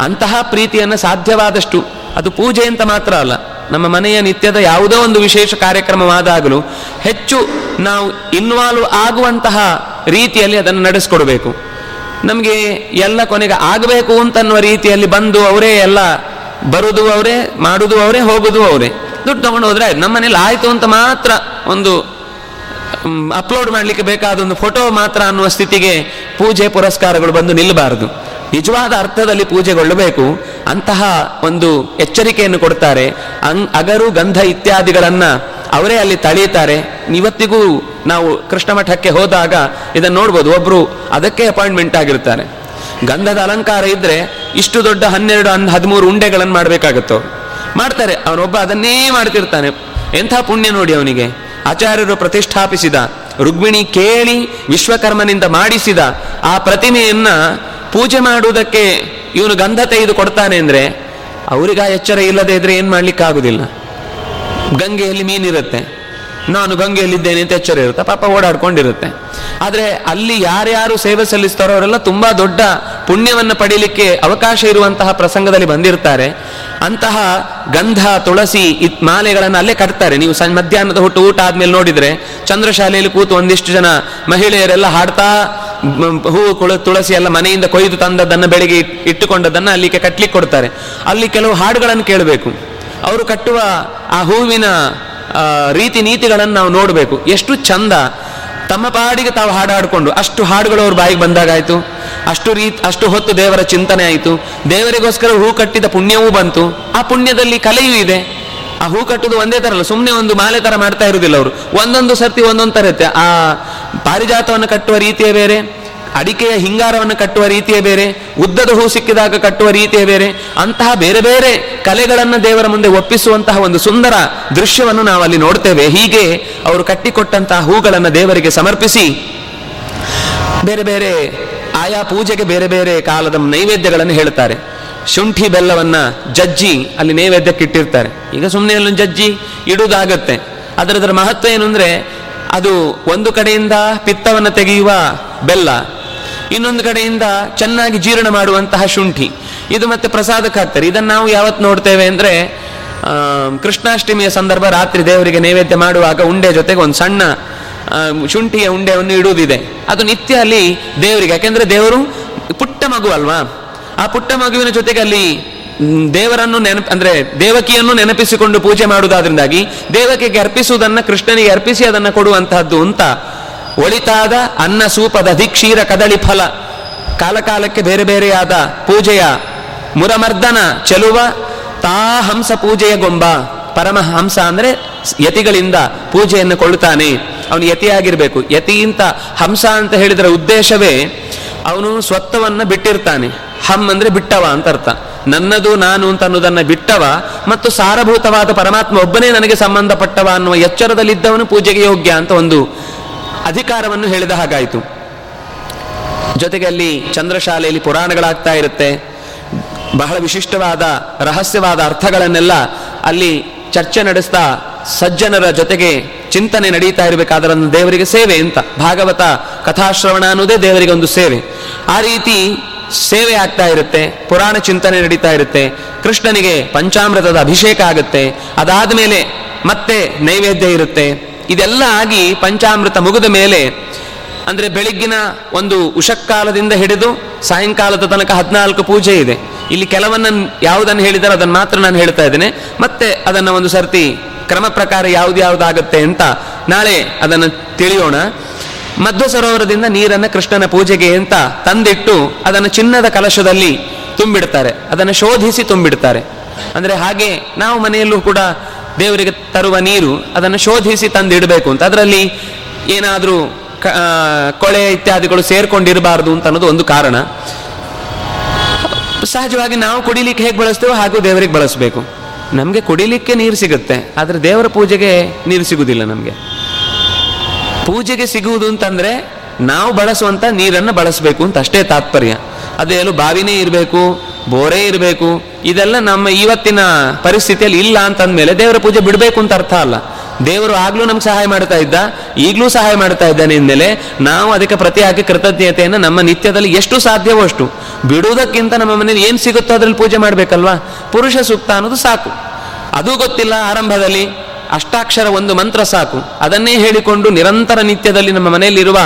B: ಅಂತಹ ಪ್ರೀತಿಯನ್ನು ಸಾಧ್ಯವಾದಷ್ಟು. ಅದು ಪೂಜೆ ಅಂತ ಮಾತ್ರ ಅಲ್ಲ, ನಮ್ಮ ಮನೆಯ ನಿತ್ಯದ ಯಾವುದೋ ಒಂದು ವಿಶೇಷ ಕಾರ್ಯಕ್ರಮವಾದಾಗಲೂ ಹೆಚ್ಚು ನಾವು ಇನ್ವಾಲ್ವ್ ಆಗುವಂತಹ ರೀತಿಯಲ್ಲಿ ಅದನ್ನು ನಡೆಸ್ಕೊಡ್ಬೇಕು. ನಮಗೆ ಎಲ್ಲ ಕೊನೆಗೆ ಆಗಬೇಕು ಅಂತನ್ನುವ ರೀತಿಯಲ್ಲಿ ಬಂದು ಅವರೇ ಎಲ್ಲ ಬರುದು ಅವರೇ, ಮಾಡುದು ಅವರೇ, ಹೋಗುದು ಅವರೇ. ದುಡ್ಡು ತಗೊಂಡು ಹೋದ್ರೆ ನಮ್ಮ ಮನೇಲಿ ಆಯ್ತು ಅಂತ ಮಾತ್ರ ಒಂದು ಅಪ್ಲೋಡ್ ಮಾಡಲಿಕ್ಕೆ ಬೇಕಾದ ಒಂದು ಫೋಟೋ ಮಾತ್ರ ಅನ್ನುವ ಸ್ಥಿತಿಗೆ ಪೂಜೆ ಪುರಸ್ಕಾರಗಳು ಬಂದು ನಿಲ್ಲಬಾರದು. ನಿಜವಾದ ಅರ್ಥದಲ್ಲಿ ಪೂಜೆಗೊಳ್ಳಬೇಕು. ಅಂತಹ ಒಂದು ಎಚ್ಚರಿಕೆಯನ್ನು ಕೊಡ್ತಾರೆ. ಅಗರು, ಗಂಧ ಇತ್ಯಾದಿಗಳನ್ನ ಅವರೇ ಅಲ್ಲಿ ತಳೀತಾರೆ ಇವತ್ತಿಗೂ ನಾವು ಕೃಷ್ಣ ಮಠಕ್ಕೆ ಹೋದಾಗ ಇದನ್ನು ನೋಡ್ಬೋದು. ಒಬ್ಬರು ಅದಕ್ಕೆ ಅಪಾಯಿಂಟ್ಮೆಂಟ್ ಆಗಿರ್ತಾರೆ. ಗಂಧದ ಅಲಂಕಾರ ಇದ್ದರೆ ಇಷ್ಟು ದೊಡ್ಡ ಹನ್ನೆರಡು, ಹನ್, ಹದಿಮೂರು ಉಂಡೆಗಳನ್ನು ಮಾಡಬೇಕಾಗುತ್ತೋ. ಮಾಡ್ತಾರೆ. ಅವನೊಬ್ಬ ಅದನ್ನೇ ಮಾಡ್ತಿರ್ತಾನೆ. ಎಂಥ ಪುಣ್ಯ ನೋಡಿ ಅವನಿಗೆ. ಆಚಾರ್ಯರು ಪ್ರತಿಷ್ಠಾಪಿಸಿದ ರುಗ್ಮಿಣಿ ಕೇಳಿ ವಿಶ್ವಕರ್ಮನಿಂದ ಮಾಡಿಸಿದ ಆ ಪ್ರತಿಮೆಯನ್ನ ಪೂಜೆ ಮಾಡುವುದಕ್ಕೆ ಇವನು ಗಂಧ ತೆಗೆದು ಕೊಡ್ತಾನೆ ಅಂದ್ರೆ, ಅವರಿಗೆ ಎಚ್ಚರ ಇಲ್ಲದೆ ಇದ್ರೆ ಏನು ಮಾಡ್ಲಿಕ್ಕಾಗುದಿಲ್ಲ. ಗಂಗೆಯಲ್ಲಿ ಮೀನಿರುತ್ತೆ. ನಾನು ಗಂಗೆಯಲ್ಲಿದ್ದೇನೆ ಅಂತ ಎಚ್ಚರ ಇರುತ್ತೆ ಪಾಪ ಓಡಾಡ್ಕೊಂಡಿರುತ್ತೆ. ಆದರೆ ಅಲ್ಲಿ ಯಾರ್ಯಾರು ಸೇವೆ ಸಲ್ಲಿಸ್ತಾರೋ ಅವರೆಲ್ಲ ತುಂಬಾ ದೊಡ್ಡ ಪುಣ್ಯವನ್ನು ಪಡೀಲಿಕ್ಕೆ ಅವಕಾಶ ಇರುವಂತಹ ಪ್ರಸಂಗದಲ್ಲಿ ಬಂದಿರ್ತಾರೆ. ಅಂತಹ ಗಂಧ, ತುಳಸಿ ಇತ್ ಮಾಲೆಗಳನ್ನು ಅಲ್ಲೇ ಕಟ್ತಾರೆ. ನೀವು ಸಣ್ಣ ಮಧ್ಯಾಹ್ನದ ಹುಟ್ಟು ಊಟ ಆದ್ಮೇಲೆ ನೋಡಿದ್ರೆ ಚಂದ್ರಶಾಲೆಯಲ್ಲಿ ಕೂತು ಒಂದಿಷ್ಟು ಜನ ಮಹಿಳೆಯರೆಲ್ಲ ಹಾಡ್ತಾ ಹೂ, ಕುಳ, ತುಳಸಿ ಎಲ್ಲ ಮನೆಯಿಂದ ಕೊಯ್ದು ತಂದದ್ದನ್ನು ಬೆಳಿಗ್ಗೆ ಇಟ್- ಇಟ್ಟುಕೊಂಡದ್ದನ್ನು ಅಲ್ಲಿಗೆ ಕಟ್ಲಿಕ್ಕೆ ಕೊಡ್ತಾರೆ. ಅಲ್ಲಿ ಕೆಲವು ಹಾಡುಗಳನ್ನು ಕೇಳಬೇಕು. ಅವರು ಕಟ್ಟುವ ಆ ಹೂವಿನ ರೀತಿ ನೀತಿಗಳನ್ನು ನಾವು ನೋಡಬೇಕು. ಎಷ್ಟು ಚಂದ. ತಮ್ಮ ಪಾಡಿಗೆ ತಾವು ಹಾಡಾಡಿಕೊಂಡು ಅಷ್ಟು ಹಾಡುಗಳು ಅವ್ರ ಬಾಯಿಗೆ ಬಂದಾಗಾಯಿತು. ಅಷ್ಟು ರೀತಿ, ಅಷ್ಟು ಹೊತ್ತು ದೇವರ ಚಿಂತನೆ ಆಯಿತು. ದೇವರಿಗೋಸ್ಕರ ಹೂ ಕಟ್ಟಿದ ಪುಣ್ಯವೂ ಬಂತು. ಆ ಪುಣ್ಯದಲ್ಲಿ ಕಲೆಯೂ ಇದೆ. ಆ ಹೂ ಕಟ್ಟುದು ಒಂದೇ ತರ ಅಲ್ಲ ಸುಮ್ಮನೆ ಒಂದು ಮಾಲೆ ತರ ಮಾಡ್ತಾ ಇರುವುದಿಲ್ಲ ಅವರು. ಒಂದೊಂದು ಸರ್ತಿ ಒಂದೊಂದು ತರ ಇರುತ್ತೆ. ಆ ಪಾರಿಜಾತವನ್ನು ಕಟ್ಟುವ ರೀತಿಯೇ ಬೇರೆ. ಅಡಿಕೆಯ ಹಿಂಗಾರವನ್ನು ಕಟ್ಟುವ ರೀತಿಯೇ ಬೇರೆ, ಉದ್ದದ ಹೂ ಸಿಕ್ಕಿದಾಗ ಕಟ್ಟುವ ರೀತಿಯೇ ಬೇರೆ, ಅಂತಹ ಬೇರೆ ಬೇರೆ ಕಲೆಗಳನ್ನು ದೇವರ ಮುಂದೆ ಒಪ್ಪಿಸುವಂತಹ ಒಂದು ಸುಂದರ ದೃಶ್ಯವನ್ನು ನಾವು ಅಲ್ಲಿ ನೋಡ್ತೇವೆ. ಹೀಗೆ ಅವರು ಕಟ್ಟಿಕೊಟ್ಟಂತಹ ಹೂಗಳನ್ನು ದೇವರಿಗೆ ಸಮರ್ಪಿಸಿ ಬೇರೆ ಬೇರೆ ಆಯಾ ಪೂಜೆಗೆ ಬೇರೆ ಬೇರೆ ಕಾಲದ ನೈವೇದ್ಯಗಳನ್ನು ಹೇಳ್ತಾರೆ ಶುಂಠಿ ಬೆಲ್ಲವನ್ನ ಜಜ್ಜಿ ಅಲ್ಲಿ ನೈವೇದ್ಯಕ್ಕೆ ಇಟ್ಟಿರ್ತಾರೆ ಈಗ ಸುಮ್ಮನೆ ಅಲ್ಲೊಂದು ಜಜ್ಜಿ ಇಡುವುದಾಗತ್ತೆ. ಅದರದರ ಮಹತ್ವ ಏನು ಅಂದ್ರೆ ಅದು ಒಂದು ಕಡೆಯಿಂದ ಪಿತ್ತವನ್ನು ತೆಗೆಯುವ ಬೆಲ್ಲ ಇನ್ನೊಂದು ಕಡೆಯಿಂದ ಚೆನ್ನಾಗಿ ಜೀರ್ಣ ಮಾಡುವಂತಹ ಶುಂಠಿ. ಇದು ಮತ್ತೆ ಪ್ರಸಾದಕ್ಕೆ ಹಾಕ್ತಾರೆ. ಇದನ್ನು ನಾವು ಯಾವತ್ತು ನೋಡ್ತೇವೆ ಅಂದ್ರೆ ಕೃಷ್ಣಾಷ್ಟಮಿಯ ಸಂದರ್ಭ ರಾತ್ರಿ ದೇವರಿಗೆ ನೈವೇದ್ಯ ಮಾಡುವಾಗ ಉಂಡೆ ಜೊತೆಗೆ ಒಂದು ಸಣ್ಣ ಶುಂಠಿಯ ಉಂಡೆಯನ್ನು ಇಡುವುದಿದೆ. ಅದು ನಿತ್ಯ ಅಲ್ಲಿ ದೇವರಿಗೆ. ಯಾಕೆಂದ್ರೆ ದೇವರು ಪುಟ್ಟ ಮಗು ಅಲ್ವಾ? ಆ ಪುಟ್ಟ ಮಗುವಿನ ಜೊತೆಗೆ ಅಲ್ಲಿ ದೇವರನ್ನು ನೆನಪು, ಅಂದ್ರೆ ದೇವಕಿಯನ್ನು ನೆನಪಿಸಿಕೊಂಡು ಪೂಜೆ ಮಾಡುವುದಾದ್ರಿಂದಾಗಿ ದೇವಕಿಗೆ ಅರ್ಪಿಸುವುದನ್ನ ಕೃಷ್ಣನಿಗೆ ಅರ್ಪಿಸಿ ಅದನ್ನ ಕೊಡುವಂತಹದ್ದು ಅಂತ ಒಳಿತಾದ ಅನ್ನ ಸೂಪದ ಧಿಕ್ಷೀರ ಕದಳಿ ಫಲ. ಕಾಲಕಾಲಕ್ಕೆ ಬೇರೆ ಬೇರೆಯಾದ ಪೂಜೆಯ ಮುರಮರ್ದನ ಚೆಲುವ, ತಾ ಹಂಸ ಪೂಜೆಯ ಗೊಂಬ. ಪರಮಹಂಸ ಅಂದ್ರೆ ಯತಿಗಳಿಂದ ಪೂಜೆಯನ್ನು ಕೊಳ್ಳುತ್ತಾನೆ. ಅವನು ಯತಿಯಾಗಿರಬೇಕು. ಯತಿಯಿಂದ ಹಂಸ ಅಂತ ಹೇಳಿದರ ಉದ್ದೇಶವೇ ಅವನು ಸ್ವತ್ತವನ್ನು ಬಿಟ್ಟಿರ್ತಾನೆ. ಹಮ್ ಅಂದ್ರೆ ಬಿಟ್ಟವ ಅಂತ ಅರ್ಥ. ನನ್ನದು ನಾನು ಅಂತ ಅನ್ನೋದನ್ನ ಬಿಟ್ಟವ ಮತ್ತು ಸಾರಭೂತವಾದ ಪರಮಾತ್ಮ ಒಬ್ಬನೇ ನನಗೆ ಸಂಬಂಧಪಟ್ಟವ ಅನ್ನುವ ಎಚ್ಚರದಲ್ಲಿದ್ದವನು ಪೂಜೆಗೆ ಯೋಗ್ಯ ಅಂತ ಒಂದು ಅಧಿಕಾರವನ್ನು ಹೇಳಿದ ಹಾಗಾಯಿತು. ಜೊತೆಗೆ ಅಲ್ಲಿ ಚಂದ್ರಶಾಲೆಯಲ್ಲಿ ಪುರಾಣಗಳಾಗ್ತಾ ಇರುತ್ತೆ. ಬಹಳ ವಿಶಿಷ್ಟವಾದ, ರಹಸ್ಯವಾದ ಅರ್ಥಗಳನ್ನೆಲ್ಲ ಅಲ್ಲಿ ಚರ್ಚೆ ನಡೆಸ್ತಾ ಸಜ್ಜನರ ಜೊತೆಗೆ ಚಿಂತನೆ ನಡೀತಾ ಇರಬೇಕಾದ್ರೆ ದೇವರಿಗೆ ಸೇವೆ ಅಂತ. ಭಾಗವತ ಕಥಾಶ್ರವಣ ಅನ್ನೋದೇ ದೇವರಿಗೆ ಒಂದು ಸೇವೆ. ಆ ರೀತಿ ಸೇವೆ ಆಗ್ತಾ ಇರುತ್ತೆ, ಪುರಾಣ ಚಿಂತನೆ ನಡೀತಾ ಇರುತ್ತೆ. ಕೃಷ್ಣನಿಗೆ ಪಂಚಾಮೃತದ ಅಭಿಷೇಕ ಆಗುತ್ತೆ. ಅದಾದ ಮೇಲೆ ಮತ್ತೆ ನೈವೇದ್ಯ ಇರುತ್ತೆ. ಇದೆಲ್ಲ ಆಗಿ ಪಂಚಾಮೃತ ಮುಗಿದ ಮೇಲೆ, ಅಂದ್ರೆ ಬೆಳಿಗ್ಗಿನ ಒಂದು ಉಷಕ್ಕಾಲದಿಂದ ಹಿಡಿದು ಸಾಯಂಕಾಲದ ತನಕ ಹದಿನಾಲ್ಕು ಪೂಜೆ ಇದೆ. ಇಲ್ಲಿ ಕೆಲವನ್ನ ಯಾವುದನ್ನು ಹೇಳಿದಾರೋ ಅದನ್ನು ಮಾತ್ರ ನಾನು ಹೇಳ್ತಾ ಇದ್ದೇನೆ. ಮತ್ತೆ ಅದನ್ನ ಒಂದು ಸರ್ತಿ ಕ್ರಮ ಪ್ರಕಾರ ಯಾವ್ದು ಯಾವುದಾಗುತ್ತೆ ಅಂತ ನಾಳೆ ಅದನ್ನು ತಿಳಿಯೋಣ. ಮಧ್ವ ಸರೋವರದಿಂದ ನೀರನ್ನ ಕೃಷ್ಣನ ಪೂಜೆಗೆ ಅಂತ ತಂದಿಟ್ಟು ಅದನ್ನು ಚಿನ್ನದ ಕಲಶದಲ್ಲಿ ತುಂಬಿಡ್ತಾರೆ. ಅದನ್ನು ಶೋಧಿಸಿ ತುಂಬಿಡ್ತಾರೆ. ಅಂದ್ರೆ ಹಾಗೆ ನಾವು ಮನೆಯಲ್ಲೂ ಕೂಡ ದೇವರಿಗೆ ತರುವ ನೀರು ಅದನ್ನು ಶೋಧಿಸಿ ತಂದಿಡಬೇಕು ಅಂತ. ಅದರಲ್ಲಿ ಏನಾದರೂ ಕೊಳೆ ಇತ್ಯಾದಿಗಳು ಸೇರ್ಕೊಂಡಿರಬಾರ್ದು ಅಂತ ಅನ್ನೋದು ಒಂದು ಕಾರಣ. ಸಹಜವಾಗಿ ನಾವು ಕುಡಿಲಿಕ್ಕೆ ಹೇಗೆ ಬಳಸ್ತೇವೋ ಹಾಗೂ ದೇವರಿಗೆ ಬಳಸಬೇಕು. ನಮಗೆ ಕುಡಿಲಿಕ್ಕೆ ನೀರು ಸಿಗುತ್ತೆ, ಆದರೆ ದೇವರ ಪೂಜೆಗೆ ನೀರು ಸಿಗುವುದಿಲ್ಲ ನಮಗೆ. ಪೂಜೆಗೆ ಸಿಗುವುದು ಅಂತಂದರೆ ನಾವು ಬಳಸುವಂಥ ನೀರನ್ನು ಬಳಸಬೇಕು ಅಂತ ಅಷ್ಟೇ ತಾತ್ಪರ್ಯ. ಅದೇನು ಬಾವಿನೇ ಇರಬೇಕು ಬೋರೇ ಇರಬೇಕು. ಇದೆಲ್ಲ ನಮ್ಮ ಇವತ್ತಿನ ಪರಿಸ್ಥಿತಿಯಲ್ಲಿ ಇಲ್ಲ ಅಂತಂದ್ಮೇಲೆ ದೇವರ ಪೂಜೆ ಬಿಡಬೇಕು ಅಂತ ಅರ್ಥ ಅಲ್ಲ. ದೇವರು ಆಗ್ಲೂ ನಮ್ಗೆ ಸಹಾಯ ಮಾಡ್ತಾ ಇದ್ದ, ಈಗಲೂ ಸಹಾಯ ಮಾಡ್ತಾ ಇದ್ದಾನೆ ಅಂದಮೇಲೆ ನಾವು ಅದಕ್ಕೆ ಪ್ರತಿಯಾಗಿ ಕೃತಜ್ಞತೆಯನ್ನು ನಮ್ಮ ನಿತ್ಯದಲ್ಲಿ ಎಷ್ಟು ಸಾಧ್ಯವೋ ಅಷ್ಟು. ಬಿಡುವುದಕ್ಕಿಂತ ನಮ್ಮ ಮನೆಯಲ್ಲಿ ಏನು ಸಿಗುತ್ತೋ ಅದ್ರಲ್ಲಿ ಪೂಜೆ ಮಾಡಬೇಕಲ್ವಾ? ಪುರುಷ ಸೂಕ್ತ ಅನ್ನೋದು ಸಾಕು. ಅದು ಗೊತ್ತಿಲ್ಲ ಆರಂಭದಲ್ಲಿ, ಅಷ್ಟಾಕ್ಷರ ಒಂದು ಮಂತ್ರ ಸಾಕು. ಅದನ್ನೇ ಹೇಳಿಕೊಂಡು ನಿರಂತರ ನಿತ್ಯದಲ್ಲಿ ನಮ್ಮ ಮನೆಯಲ್ಲಿರುವ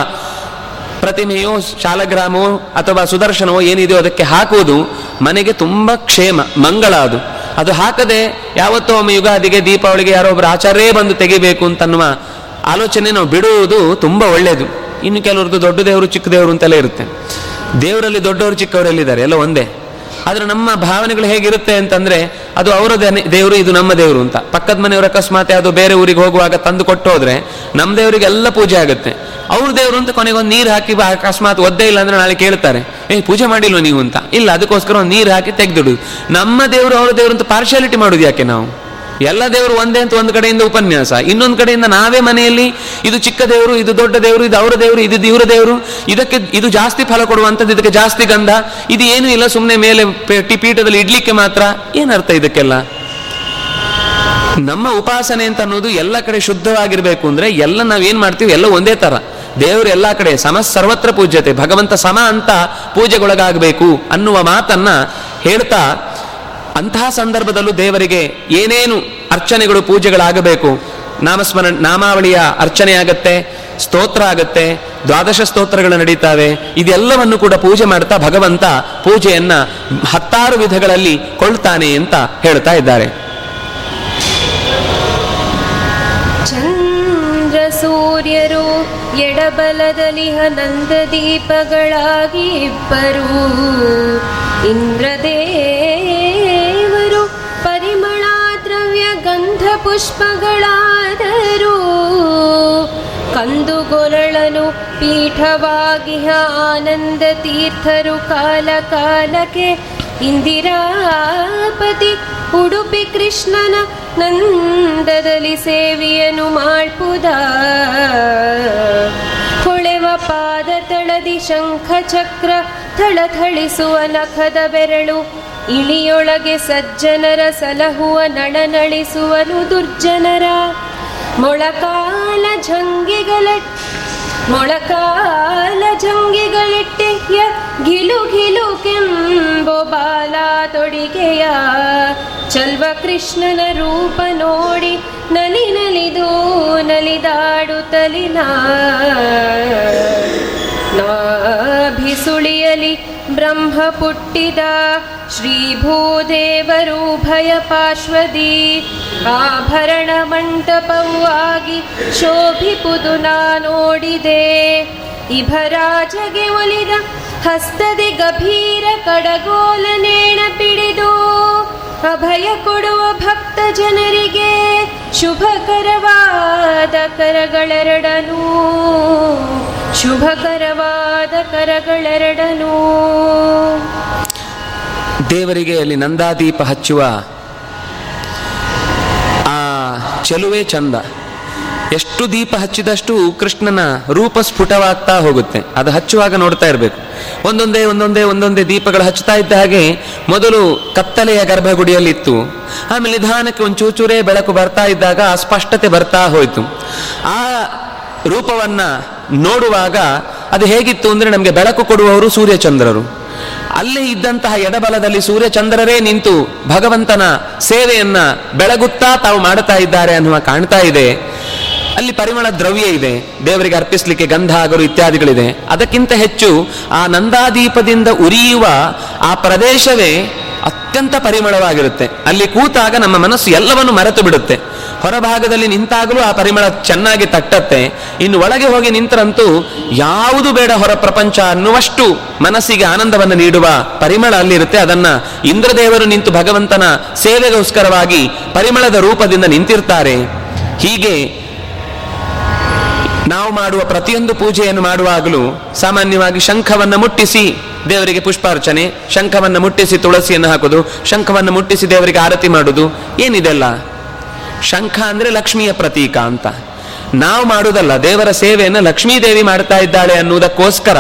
B: ಪ್ರತಿಮೆಯೋ ಶಾಲಗ್ರಾಮೋ ಅಥವಾ ಸುದರ್ಶನವೋ ಏನಿದೆಯೋ ಅದಕ್ಕೆ ಹಾಕುವುದು ಮನೆಗೆ ತುಂಬ ಕ್ಷೇಮ, ಮಂಗಳ ಅದು. ಅದು ಹಾಕದೆ ಯಾವತ್ತೋ ಒಮ್ಮೆ ಯುಗಾದಿಗೆ, ದೀಪಾವಳಿಗೆ ಯಾರೋ ಒಬ್ಬರು ಆಚಾರ್ಯೇ ಬಂದು ತೆಗಿಬೇಕು ಅಂತನ್ನುವ ಆಲೋಚನೆ ನಾವು ಬಿಡುವುದು ತುಂಬ ಒಳ್ಳೆಯದು. ಇನ್ನು ಕೆಲವ್ರದ್ದು ದೊಡ್ಡ ದೇವರು, ಚಿಕ್ಕ ದೇವರು ಅಂತೆಲ್ಲ ಇರುತ್ತೆ. ದೇವರಲ್ಲಿ ದೊಡ್ಡವರು ಚಿಕ್ಕವರೆಲ್ಲಿದ್ದಾರೆ ಎಲ್ಲ ಒಂದೇ. ಆದ್ರೆ ನಮ್ಮ ಭಾವನೆಗಳು ಹೇಗಿರುತ್ತೆ ಅಂತಂದ್ರೆ ಅದು ಅವರ ದೇವರು, ಇದು ನಮ್ಮ ದೇವರು ಅಂತ. ಪಕ್ಕದ ಮನೆಯವರು ಅಕಸ್ಮಾತ್ ಅದು ಬೇರೆ ಊರಿಗೆ ಹೋಗುವಾಗ ತಂದು ಕೊಟ್ಟು ನಮ್ಮ ದೇವರಿಗೆ ಎಲ್ಲ ಪೂಜೆ ಆಗುತ್ತೆ. ಅವ್ರ ದೇವರು ಅಂತ ಕೊನೆಗೊಂದು ನೀರು ಹಾಕಿ ಅಕಸ್ಮಾತ್ ಒದ್ದೆ ಇಲ್ಲ ಅಂದ್ರೆ ನಾಳೆ ಕೇಳ್ತಾರೆ, ಏ, ಪೂಜೆ ಮಾಡಿಲ್ವ ನೀವು? ಅಂತ. ಇಲ್ಲ, ಅದಕ್ಕೋಸ್ಕರ ಒಂದು ನೀರು ಹಾಕಿ ತೆಗೆದಿಡುದು. ನಮ್ಮ ದೇವರು ಅವ್ರ ದೇವರು ಅಂತ ಪಾರ್ಶಾಲಿಟಿ ಮಾಡೋದು ಯಾಕೆ ನಾವು? ಎಲ್ಲ ದೇವರು ಒಂದೇ ಅಂತ ಒಂದು ಕಡೆಯಿಂದ ಉಪನ್ಯಾಸ. ಇನ್ನೊಂದು ಕಡೆಯಿಂದ ನಾವೇ ಮನೆಯಲ್ಲಿ ಇದು ಚಿಕ್ಕ ದೇವರು, ಇದು ದೊಡ್ಡ ದೇವರು, ಇದು ಅವರ ದೇವರು, ಇದು ಇವರ ದೇವರು, ಇದಕ್ಕೆ ಇದು ಜಾಸ್ತಿ ಫಲ ಕೊಡುವಂಥದ್ದು, ಇದಕ್ಕೆ ಜಾಸ್ತಿ ಗಂಧ, ಇದು ಏನೂ ಇಲ್ಲ ಸುಮ್ಮನೆ ಮೇಲೆ ಪೀಠದಲ್ಲಿ ಇಡ್ಲಿಕ್ಕೆ ಮಾತ್ರ. ಏನರ್ಥ ಇದಕ್ಕೆಲ್ಲ? ನಮ್ಮ ಉಪಾಸನೆ ಅಂತ ಅನ್ನೋದು ಎಲ್ಲ ಕಡೆ ಶುದ್ಧವಾಗಿರಬೇಕು ಅಂದ್ರೆ ಎಲ್ಲ ನಾವೇನ್ ಮಾಡ್ತೀವಿ? ಎಲ್ಲ ಒಂದೇ ತರ. ದೇವರು ಎಲ್ಲ ಕಡೆ ಸಮ ಸರ್ವತ್ರ ಪೂಜ್ಯತೆ, ಭಗವಂತ ಸಮ ಅಂತ ಪೂಜೆಗೊಳಗಾಗಬೇಕು ಅನ್ನುವ ಮಾತನ್ನ ಹೇಳ್ತಾ ಅಂತಹ ಸಂದರ್ಭದಲ್ಲೂ ದೇವರಿಗೆ ಏನೇನು ಅರ್ಚನೆಗಳು, ಪೂಜೆಗಳಾಗಬೇಕು? ನಾಮಸ್ಮರಣ, ನಾಮಾವಳಿಯ ಅರ್ಚನೆ ಆಗತ್ತೆ, ಸ್ತೋತ್ರ ಆಗತ್ತೆ, ದ್ವಾದಶ ಸ್ತೋತ್ರಗಳು ನಡೀತಾವೆ. ಇದೆಲ್ಲವನ್ನು ಕೂಡ ಪೂಜೆ ಮಾಡ್ತಾ ಭಗವಂತ ಪೂಜೆಯನ್ನ ಹತ್ತಾರು ವಿಧಗಳಲ್ಲಿ ಕೊಳ್ತಾನೆ ಅಂತ ಹೇಳ್ತಾ ಇದ್ದಾರೆ.
A: ಚಂದ್ರ ಸೂರ್ಯರು ಎಡಬಲದಲ್ಲಿ ಹನಂದ ದೀಪಗಳಾಗಿ ಇಬ್ಬರು ಇಂದ್ರದೇವರು ಪುಷ್ಪಗಳಾದರು ಕಂದುಗೊರಳನು ಪೀಠವಾಗಿ ಆನಂದ ತೀರ್ಥರು ಕಾಲ ಕಾಲಕ್ಕೆ ಇಂದಿರಾಪತಿ ಉಡುಪಿ ಕೃಷ್ಣನ ನಂದದಲ್ಲಿ ಸೇವೆಯನ್ನು ಮಾಡ್ಪುದ? ಹೊಳೆವ ಪಾದ ತಳದಿ ಶಂಖ ಚಕ್ರ ಥಳಥಳಿಸುವ ನಖದ ಬೆರಳು ಇಳಿಯೊಳಗೆ ಸಜ್ಜನರ ಸಲಹುವ ನಳನಳಿಸುವನು ದುರ್ಜನರ. ಮೊಳಕಾಲ ಜಂಗಿಗಳ ಮೊಳಕಾಲ ಜಂಗಿಗಳಿಟ್ಟೆಯ ಗಿಲು ಗಿಲು ಕೆಂಬೋ ಬಾಲ ತೊಡಿಗೆಯ. ಚಲ್ವ ಕೃಷ್ಣನ ರೂಪ ನೋಡಿ ನಲಿ ನಲಿದು ನಲಿದಾಡುತ್ತಲಿನ ನಾಭಿಸುಳಿಯಲಿ ಬ್ರಹ್ಮ ಪುಟ್ಟಿದ ಶ್ರೀ ಭೂದೇವರು ಭಯ ಪಾರ್ಶ್ವದಿ ಆಭರಣ ಮಂಟಪವಾಗಿ ಶೋಭಿಪುದು ನೋಡಿದೆ. ಇಭರಾಜಗೆ ಒಲಿದ ಹಸ್ತದಿ ಗಭೀರ ಕಡಗೋಲ ನೇಣ ಬಿಡಿದು ಅಭಯ ಕೊಡುವ ಭಕ್ತ ಜನರಿಗೆ ಶುಭಕರವಾದ ಕರಗಳೆರಡನೂ. ಶುಭಕರವಾದ ಕರಗಳೆರಡನೂ
B: ದೇವರಿಗೆ ಅಲ್ಲಿ ನಂದಾದೀಪ ಹಚ್ಚುವ ಆ ಚಲುವೆ ಚಂದ. ಎಷ್ಟು ದೀಪ ಹಚ್ಚಿದಷ್ಟು ಕೃಷ್ಣನ ರೂಪ ಸ್ಫುಟವಾಗ್ತಾ ಹೋಗುತ್ತೆ. ಅದು ಹಚ್ಚುವಾಗ ನೋಡ್ತಾ ಇರಬೇಕು. ಒಂದೊಂದೇ ಒಂದೊಂದೇ ಒಂದೊಂದೇ ದೀಪಗಳು ಹಚ್ಚುತ್ತಾ ಇದ್ದ ಹಾಗೆ ಮೊದಲು ಕತ್ತಲೆಯ ಗರ್ಭಗುಡಿಯಲ್ಲಿತ್ತು. ಆಮೇಲೆ ನಿಧಾನಕ್ಕೆ ಒಂದು ಚೂಚೂರೇ ಬೆಳಕು ಬರ್ತಾ ಇದ್ದಾಗ ಆ ಸ್ಪಷ್ಟತೆ ಬರ್ತಾ ಹೋಯಿತು. ಆ ರೂಪವನ್ನ ನೋಡುವಾಗ ಅದು ಹೇಗಿತ್ತು ಅಂದರೆ ನಮಗೆ ಬೆಳಕು ಕೊಡುವವರು ಸೂರ್ಯಚಂದ್ರರು. ಅಲ್ಲಿ ಇದ್ದಂತಹ ಎಡಬಲದಲ್ಲಿ ಸೂರ್ಯಚಂದ್ರರೇ ನಿಂತು ಭಗವಂತನ ಸೇವೆಯನ್ನ ಬೆಳಗುತ್ತಾ ತಾವು ಮಾಡುತ್ತಾ ಇದ್ದಾರೆ ಅನ್ನುವ ಕಾಣ್ತಾ ಇದೆ. ಅಲ್ಲಿ ಪರಿಮಳ ದ್ರವ್ಯ ಇದೆ. ದೇವರಿಗೆ ಅರ್ಪಿಸಲಿಕ್ಕೆ ಗಂಧ ಆಗರು ಇತ್ಯಾದಿಗಳಿದೆ. ಅದಕ್ಕಿಂತ ಹೆಚ್ಚು ಆ ನಂದಾದೀಪದಿಂದ ಉರಿಯುವ ಆ ಪ್ರದೇಶವೇ ಅತ್ಯಂತ ಪರಿಮಳವಾಗಿರುತ್ತೆ. ಅಲ್ಲಿ ಕೂತಾಗ ನಮ್ಮ ಮನಸ್ಸು ಎಲ್ಲವನ್ನು ಮರೆತು ಬಿಡುತ್ತೆ. ಹೊರಭಾಗದಲ್ಲಿ ನಿಂತಾಗಲೂ ಆ ಪರಿಮಳ ಚೆನ್ನಾಗಿ ತಟ್ಟತ್ತೆ. ಇನ್ನು ಒಳಗೆ ಹೋಗಿ ನಿಂತರಂತೂ ಯಾವುದು ಬೇಡ ಹೊರ ಪ್ರಪಂಚ ಅನ್ನುವಷ್ಟು ಮನಸ್ಸಿಗೆ ಆನಂದವನ್ನು ನೀಡುವ ಪರಿಮಳ ಅಲ್ಲಿರುತ್ತೆ. ಅದನ್ನ ಇಂದ್ರದೇವರು ನಿಂತು ಭಗವಂತನ ಸೇವೆಗೋಸ್ಕರವಾಗಿ ಪರಿಮಳದ ರೂಪದಿಂದ ನಿಂತಿರ್ತಾರೆ. ಹೀಗೆ ನಾವು ಮಾಡುವ ಪ್ರತಿಯೊಂದು ಪೂಜೆಯನ್ನು ಮಾಡುವಾಗಲೂ ಸಾಮಾನ್ಯವಾಗಿ ಶಂಖವನ್ನು ಮುಟ್ಟಿಸಿ ದೇವರಿಗೆ ಪುಷ್ಪಾರ್ಚನೆ, ಶಂಖವನ್ನು ಮುಟ್ಟಿಸಿ ತುಳಸಿಯನ್ನು ಹಾಕೋದು, ಶಂಖವನ್ನು ಮುಟ್ಟಿಸಿ ದೇವರಿಗೆ ಆರತಿ ಮಾಡುವುದು ಏನಿದೆಲ್ಲ? ಶಂಖ ಅಂದ್ರೆ ಲಕ್ಷ್ಮಿಯ ಪ್ರತೀಕ ಅಂತ. ನಾವು ಮಾಡುವುದಲ್ಲ ದೇವರ ಸೇವೆಯನ್ನು ಲಕ್ಷ್ಮೀದೇವಿ ಮಾಡ್ತಾ ಇದ್ದಾಳೆ ಅನ್ನುವುದಕ್ಕೋಸ್ಕರ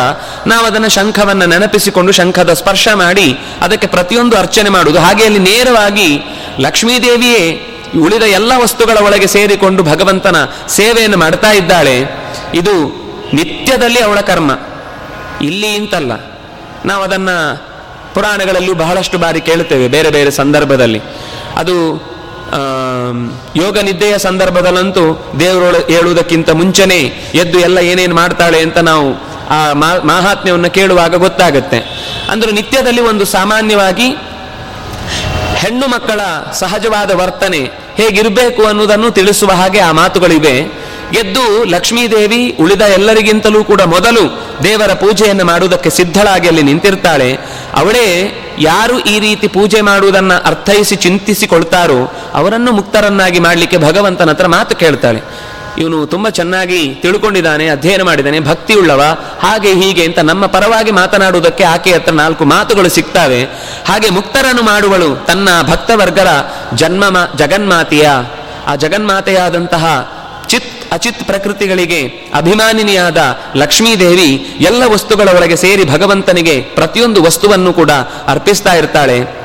B: ನಾವು ಅದನ್ನು ಶಂಖವನ್ನು ನೆನಪಿಸಿಕೊಂಡು ಶಂಖದ ಸ್ಪರ್ಶ ಮಾಡಿ ಅದಕ್ಕೆ ಪ್ರತಿಯೊಂದು ಅರ್ಚನೆ ಮಾಡುವುದು. ಹಾಗೆ ಅಲ್ಲಿ ನೇರವಾಗಿ ಲಕ್ಷ್ಮೀದೇವಿಯೇ ಉಳಿದ ಎಲ್ಲ ವಸ್ತುಗಳ ಒಳಗೆ ಸೇರಿಕೊಂಡು ಭಗವಂತನ ಸೇವೆಯನ್ನು ಮಾಡ್ತಾ ಇದ್ದಾಳೆ. ಇದು ನಿತ್ಯದಲ್ಲಿ ಅವಳ ಕರ್ಮ. ಇಲ್ಲಿ ಇಂತಲ್ಲ. ನಾವು ಅದನ್ನ ಪುರಾಣಗಳಲ್ಲಿ ಬಹಳಷ್ಟು ಬಾರಿ ಕೇಳುತ್ತೇವೆ, ಬೇರೆ ಬೇರೆ ಸಂದರ್ಭದಲ್ಲಿ. ಅದು ಯೋಗ ನಿದ್ದೆಯ ಸಂದರ್ಭದಲ್ಲಂತೂ ದೇವರೊಳ ಹೇಳುವುದಕ್ಕಿಂತ ಮುಂಚೆನೆ ಎದ್ದು ಎಲ್ಲ ಏನೇನು ಮಾಡ್ತಾಳೆ ಅಂತ ನಾವು ಆ ಮಾಹಾತ್ಮ್ಯವನ್ನು ಕೇಳುವಾಗ ಗೊತ್ತಾಗುತ್ತೆ. ಅಂದ್ರೆ ನಿತ್ಯದಲ್ಲಿ ಒಂದು ಸಾಮಾನ್ಯವಾಗಿ ಹೆಣ್ಣು ಮಕ್ಕಳ ಸಹಜವಾದ ವರ್ತನೆ ಹೇಗಿರಬೇಕು ಅನ್ನೋದನ್ನು ತಿಳಿಸುವ ಹಾಗೆ ಆ ಮಾತುಗಳಿವೆ. ಎದ್ದು ಲಕ್ಷ್ಮೀದೇವಿ ಉಳಿದ ಎಲ್ಲರಿಗಿಂತಲೂ ಕೂಡ ಮೊದಲು ದೇವರ ಪೂಜೆಯನ್ನು ಮಾಡುವುದಕ್ಕೆ ಸಿದ್ಧಳಾಗಿ ಅಲ್ಲಿ ನಿಂತಿರ್ತಾಳೆ. ಅವಳೇ ಯಾರು ಈ ರೀತಿ ಪೂಜೆ ಮಾಡುವುದನ್ನ ಅರ್ಥೈಸಿ ಚಿಂತಿಸಿಕೊಳ್ತಾರೋ ಅವರನ್ನು ಮುಕ್ತರನ್ನಾಗಿ ಮಾಡಲಿಕ್ಕೆ ಭಗವಂತನ ಹತ್ರ ಮಾತು ಕೇಳ್ತಾಳೆ. ಇವನು ತುಂಬಾ ಚೆನ್ನಾಗಿ ತಿಳ್ಕೊಂಡಿದ್ದಾನೆ, ಅಧ್ಯಯನ ಮಾಡಿದ್ದಾನೆ ಭಕ್ತಿ ಉಳ್ಳವ ಹಾಗೆ ಹೀಗೆ ಅಂತ ನಮ್ಮ ಪರವಾಗಿ ಮಾತನಾಡುವುದಕ್ಕೆ ಆಕೆ ಹತ್ರ ನಾಲ್ಕು ಮಾತುಗಳು ಸಿಗ್ತಾವೆ. ಹಾಗೆ ಮುಕ್ತರನ್ನು ಮಾಡುವಳು ತನ್ನ ಭಕ್ತವರ್ಗರ ಜನ್ಮ ಜಗನ್ಮಾತೆಯ. ಆ ಜಗನ್ಮಾತೆಯಾದಂತಹ ಚಿತ್ ಅಚಿತ್ ಪ್ರಕೃತಿಗಳಿಗೆ ಅಭಿಮಾನಿನಿಯಾದ ಲಕ್ಷ್ಮೀದೇವಿ ಎಲ್ಲ ವಸ್ತುಗಳ ಒಳಗೆ ಸೇರಿ ಭಗವಂತನಿಗೆ ಪ್ರತಿಯೊಂದು ವಸ್ತುವನ್ನು ಕೂಡ ಅರ್ಪಿಸ್ತಾ ಇರ್ತಾಳೆ.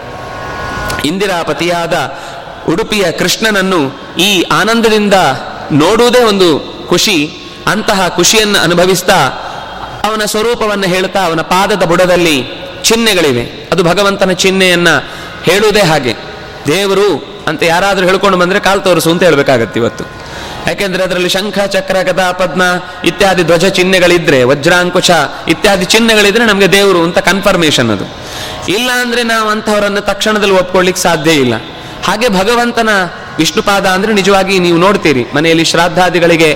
B: ಇಂದಿರಾಪತಿಯಾದ ಉಡುಪಿಯ ಕೃಷ್ಣನನ್ನು ಈ ಆನಂದದಿಂದ ನೋಡುವುದೇ ಒಂದು ಖುಷಿ. ಅಂತಹ ಖುಷಿಯನ್ನು ಅನುಭವಿಸ್ತಾ ಅವನ ಸ್ವರೂಪವನ್ನು ಹೇಳ್ತಾ ಅವನ ಪಾದದ ಬುಡದಲ್ಲಿ ಚಿಹ್ನೆಗಳಿವೆ. ಅದು ಭಗವಂತನ ಚಿಹ್ನೆಯನ್ನ ಹೇಳುವುದೇ ಹಾಗೆ. ದೇವರು ಅಂತ ಯಾರಾದರೂ ಹೇಳ್ಕೊಂಡು ಬಂದ್ರೆ ಕಾಲು ತೋರಿಸು ಅಂತ ಹೇಳ್ಬೇಕಾಗತ್ತೆ ಇವತ್ತು. ಯಾಕೆಂದ್ರೆ ಅದರಲ್ಲಿ ಶಂಖ, ಚಕ್ರ, ಗದಾ, ಪದ್ಮ ಇತ್ಯಾದಿ ಧ್ವಜ ಚಿಹ್ನೆಗಳಿದ್ರೆ, ವಜ್ರಾಂಕುಶ ಇತ್ಯಾದಿ ಚಿಹ್ನೆಗಳಿದ್ರೆ ನಮಗೆ ದೇವರು ಅಂತ ಕನ್ಫರ್ಮೇಶನ್ ಅದು. ಇಲ್ಲ ಅಂದ್ರೆ ನಾವು ಅಂಥವರನ್ನು ತಕ್ಷಣದಲ್ಲಿ ಒಪ್ಕೊಳ್ಳಿಕ್ ಸಾಧ್ಯ ಇಲ್ಲ. ಹಾಗೆ ಭಗವಂತನ ವಿಷ್ಣುಪಾದ ಅಂದ್ರೆ ನಿಜವಾಗಿ ನೀವು ನೋಡ್ತೀರಿ, ಮನೆಯಲ್ಲಿ ಶ್ರಾದ್ದಾದಿಗಳಿಗೆ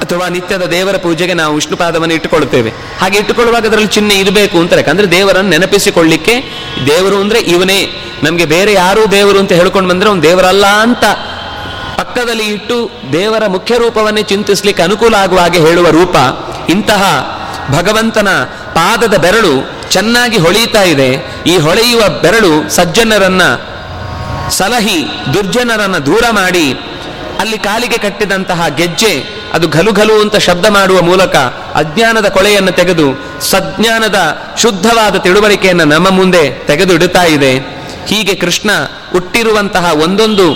B: ಅಥವಾ ನಿತ್ಯದ ದೇವರ ಪೂಜೆಗೆ ನಾವು ವಿಷ್ಣುಪಾದವನ್ನು ಇಟ್ಟುಕೊಳ್ತೇವೆ ಹಾಗೆ ಇಟ್ಟುಕೊಳ್ಳುವಾಗ ಅದರಲ್ಲಿ ಚಿಹ್ನೆ ಇರಬೇಕು ಅಂತ ಯಾಕಂದ್ರೆ ದೇವರನ್ನು ನೆನಪಿಸಿಕೊಳ್ಳಿಕ್ಕೆ ದೇವರು ಅಂದ್ರೆ ಇವನೇ. ನಮಗೆ ಬೇರೆ ಯಾರೂ ದೇವರು ಅಂತ ಹೇಳ್ಕೊಂಡು ಬಂದ್ರೆ ಅವ್ನು ದೇವರಲ್ಲ ಅಂತ ಪಕ್ಕದಲ್ಲಿ ಇಟ್ಟು ದೇವರ ಮುಖ್ಯ ರೂಪವನ್ನೇ ಚಿಂತಿಸ್ಲಿಕ್ಕೆ ಅನುಕೂಲ ಆಗುವ ಹಾಗೆ ಹೇಳುವ ರೂಪ, ಇಂತಹ ಭಗವಂತನ ಪಾದದ ಬೆರಳು ಚೆನ್ನಾಗಿ ಹೊಳೆಯುತ್ತಾ ಇದೆ. ಈ ಹೊಳೆಯುವ ಬೆರಳು ಸಜ್ಜನರನ್ನ ಸಲಹಿ, ದುರ್ಜನರನ್ನ ದೂರ ಮಾಡಿ, ಅಲ್ಲಿ ಕಾಲಿಗೆ ಕಟ್ಟಿದಂತಹ ಗೆಜ್ಜೆ, ಅದು ಘಲು ಘಲು ಅಂತ ಶಬ್ದ ಮಾಡುವ ಮೂಲಕ ಅಜ್ಞಾನದ ಕೊಳೆಯನ್ನು ತೆಗೆದು, ಸಜ್ಞಾನದ ಶುದ್ಧವಾದ ತಿಳುವಳಿಕೆಯನ್ನು ನಮ್ಮ ಮುಂದೆ ತೆಗೆದು ಇಡುತ್ತಾ ಇದೆ. ಹೀಗೆ ಕೃಷ್ಣ ಹುಟ್ಟಿರುವಂತಹ ಒಂದೊಂದು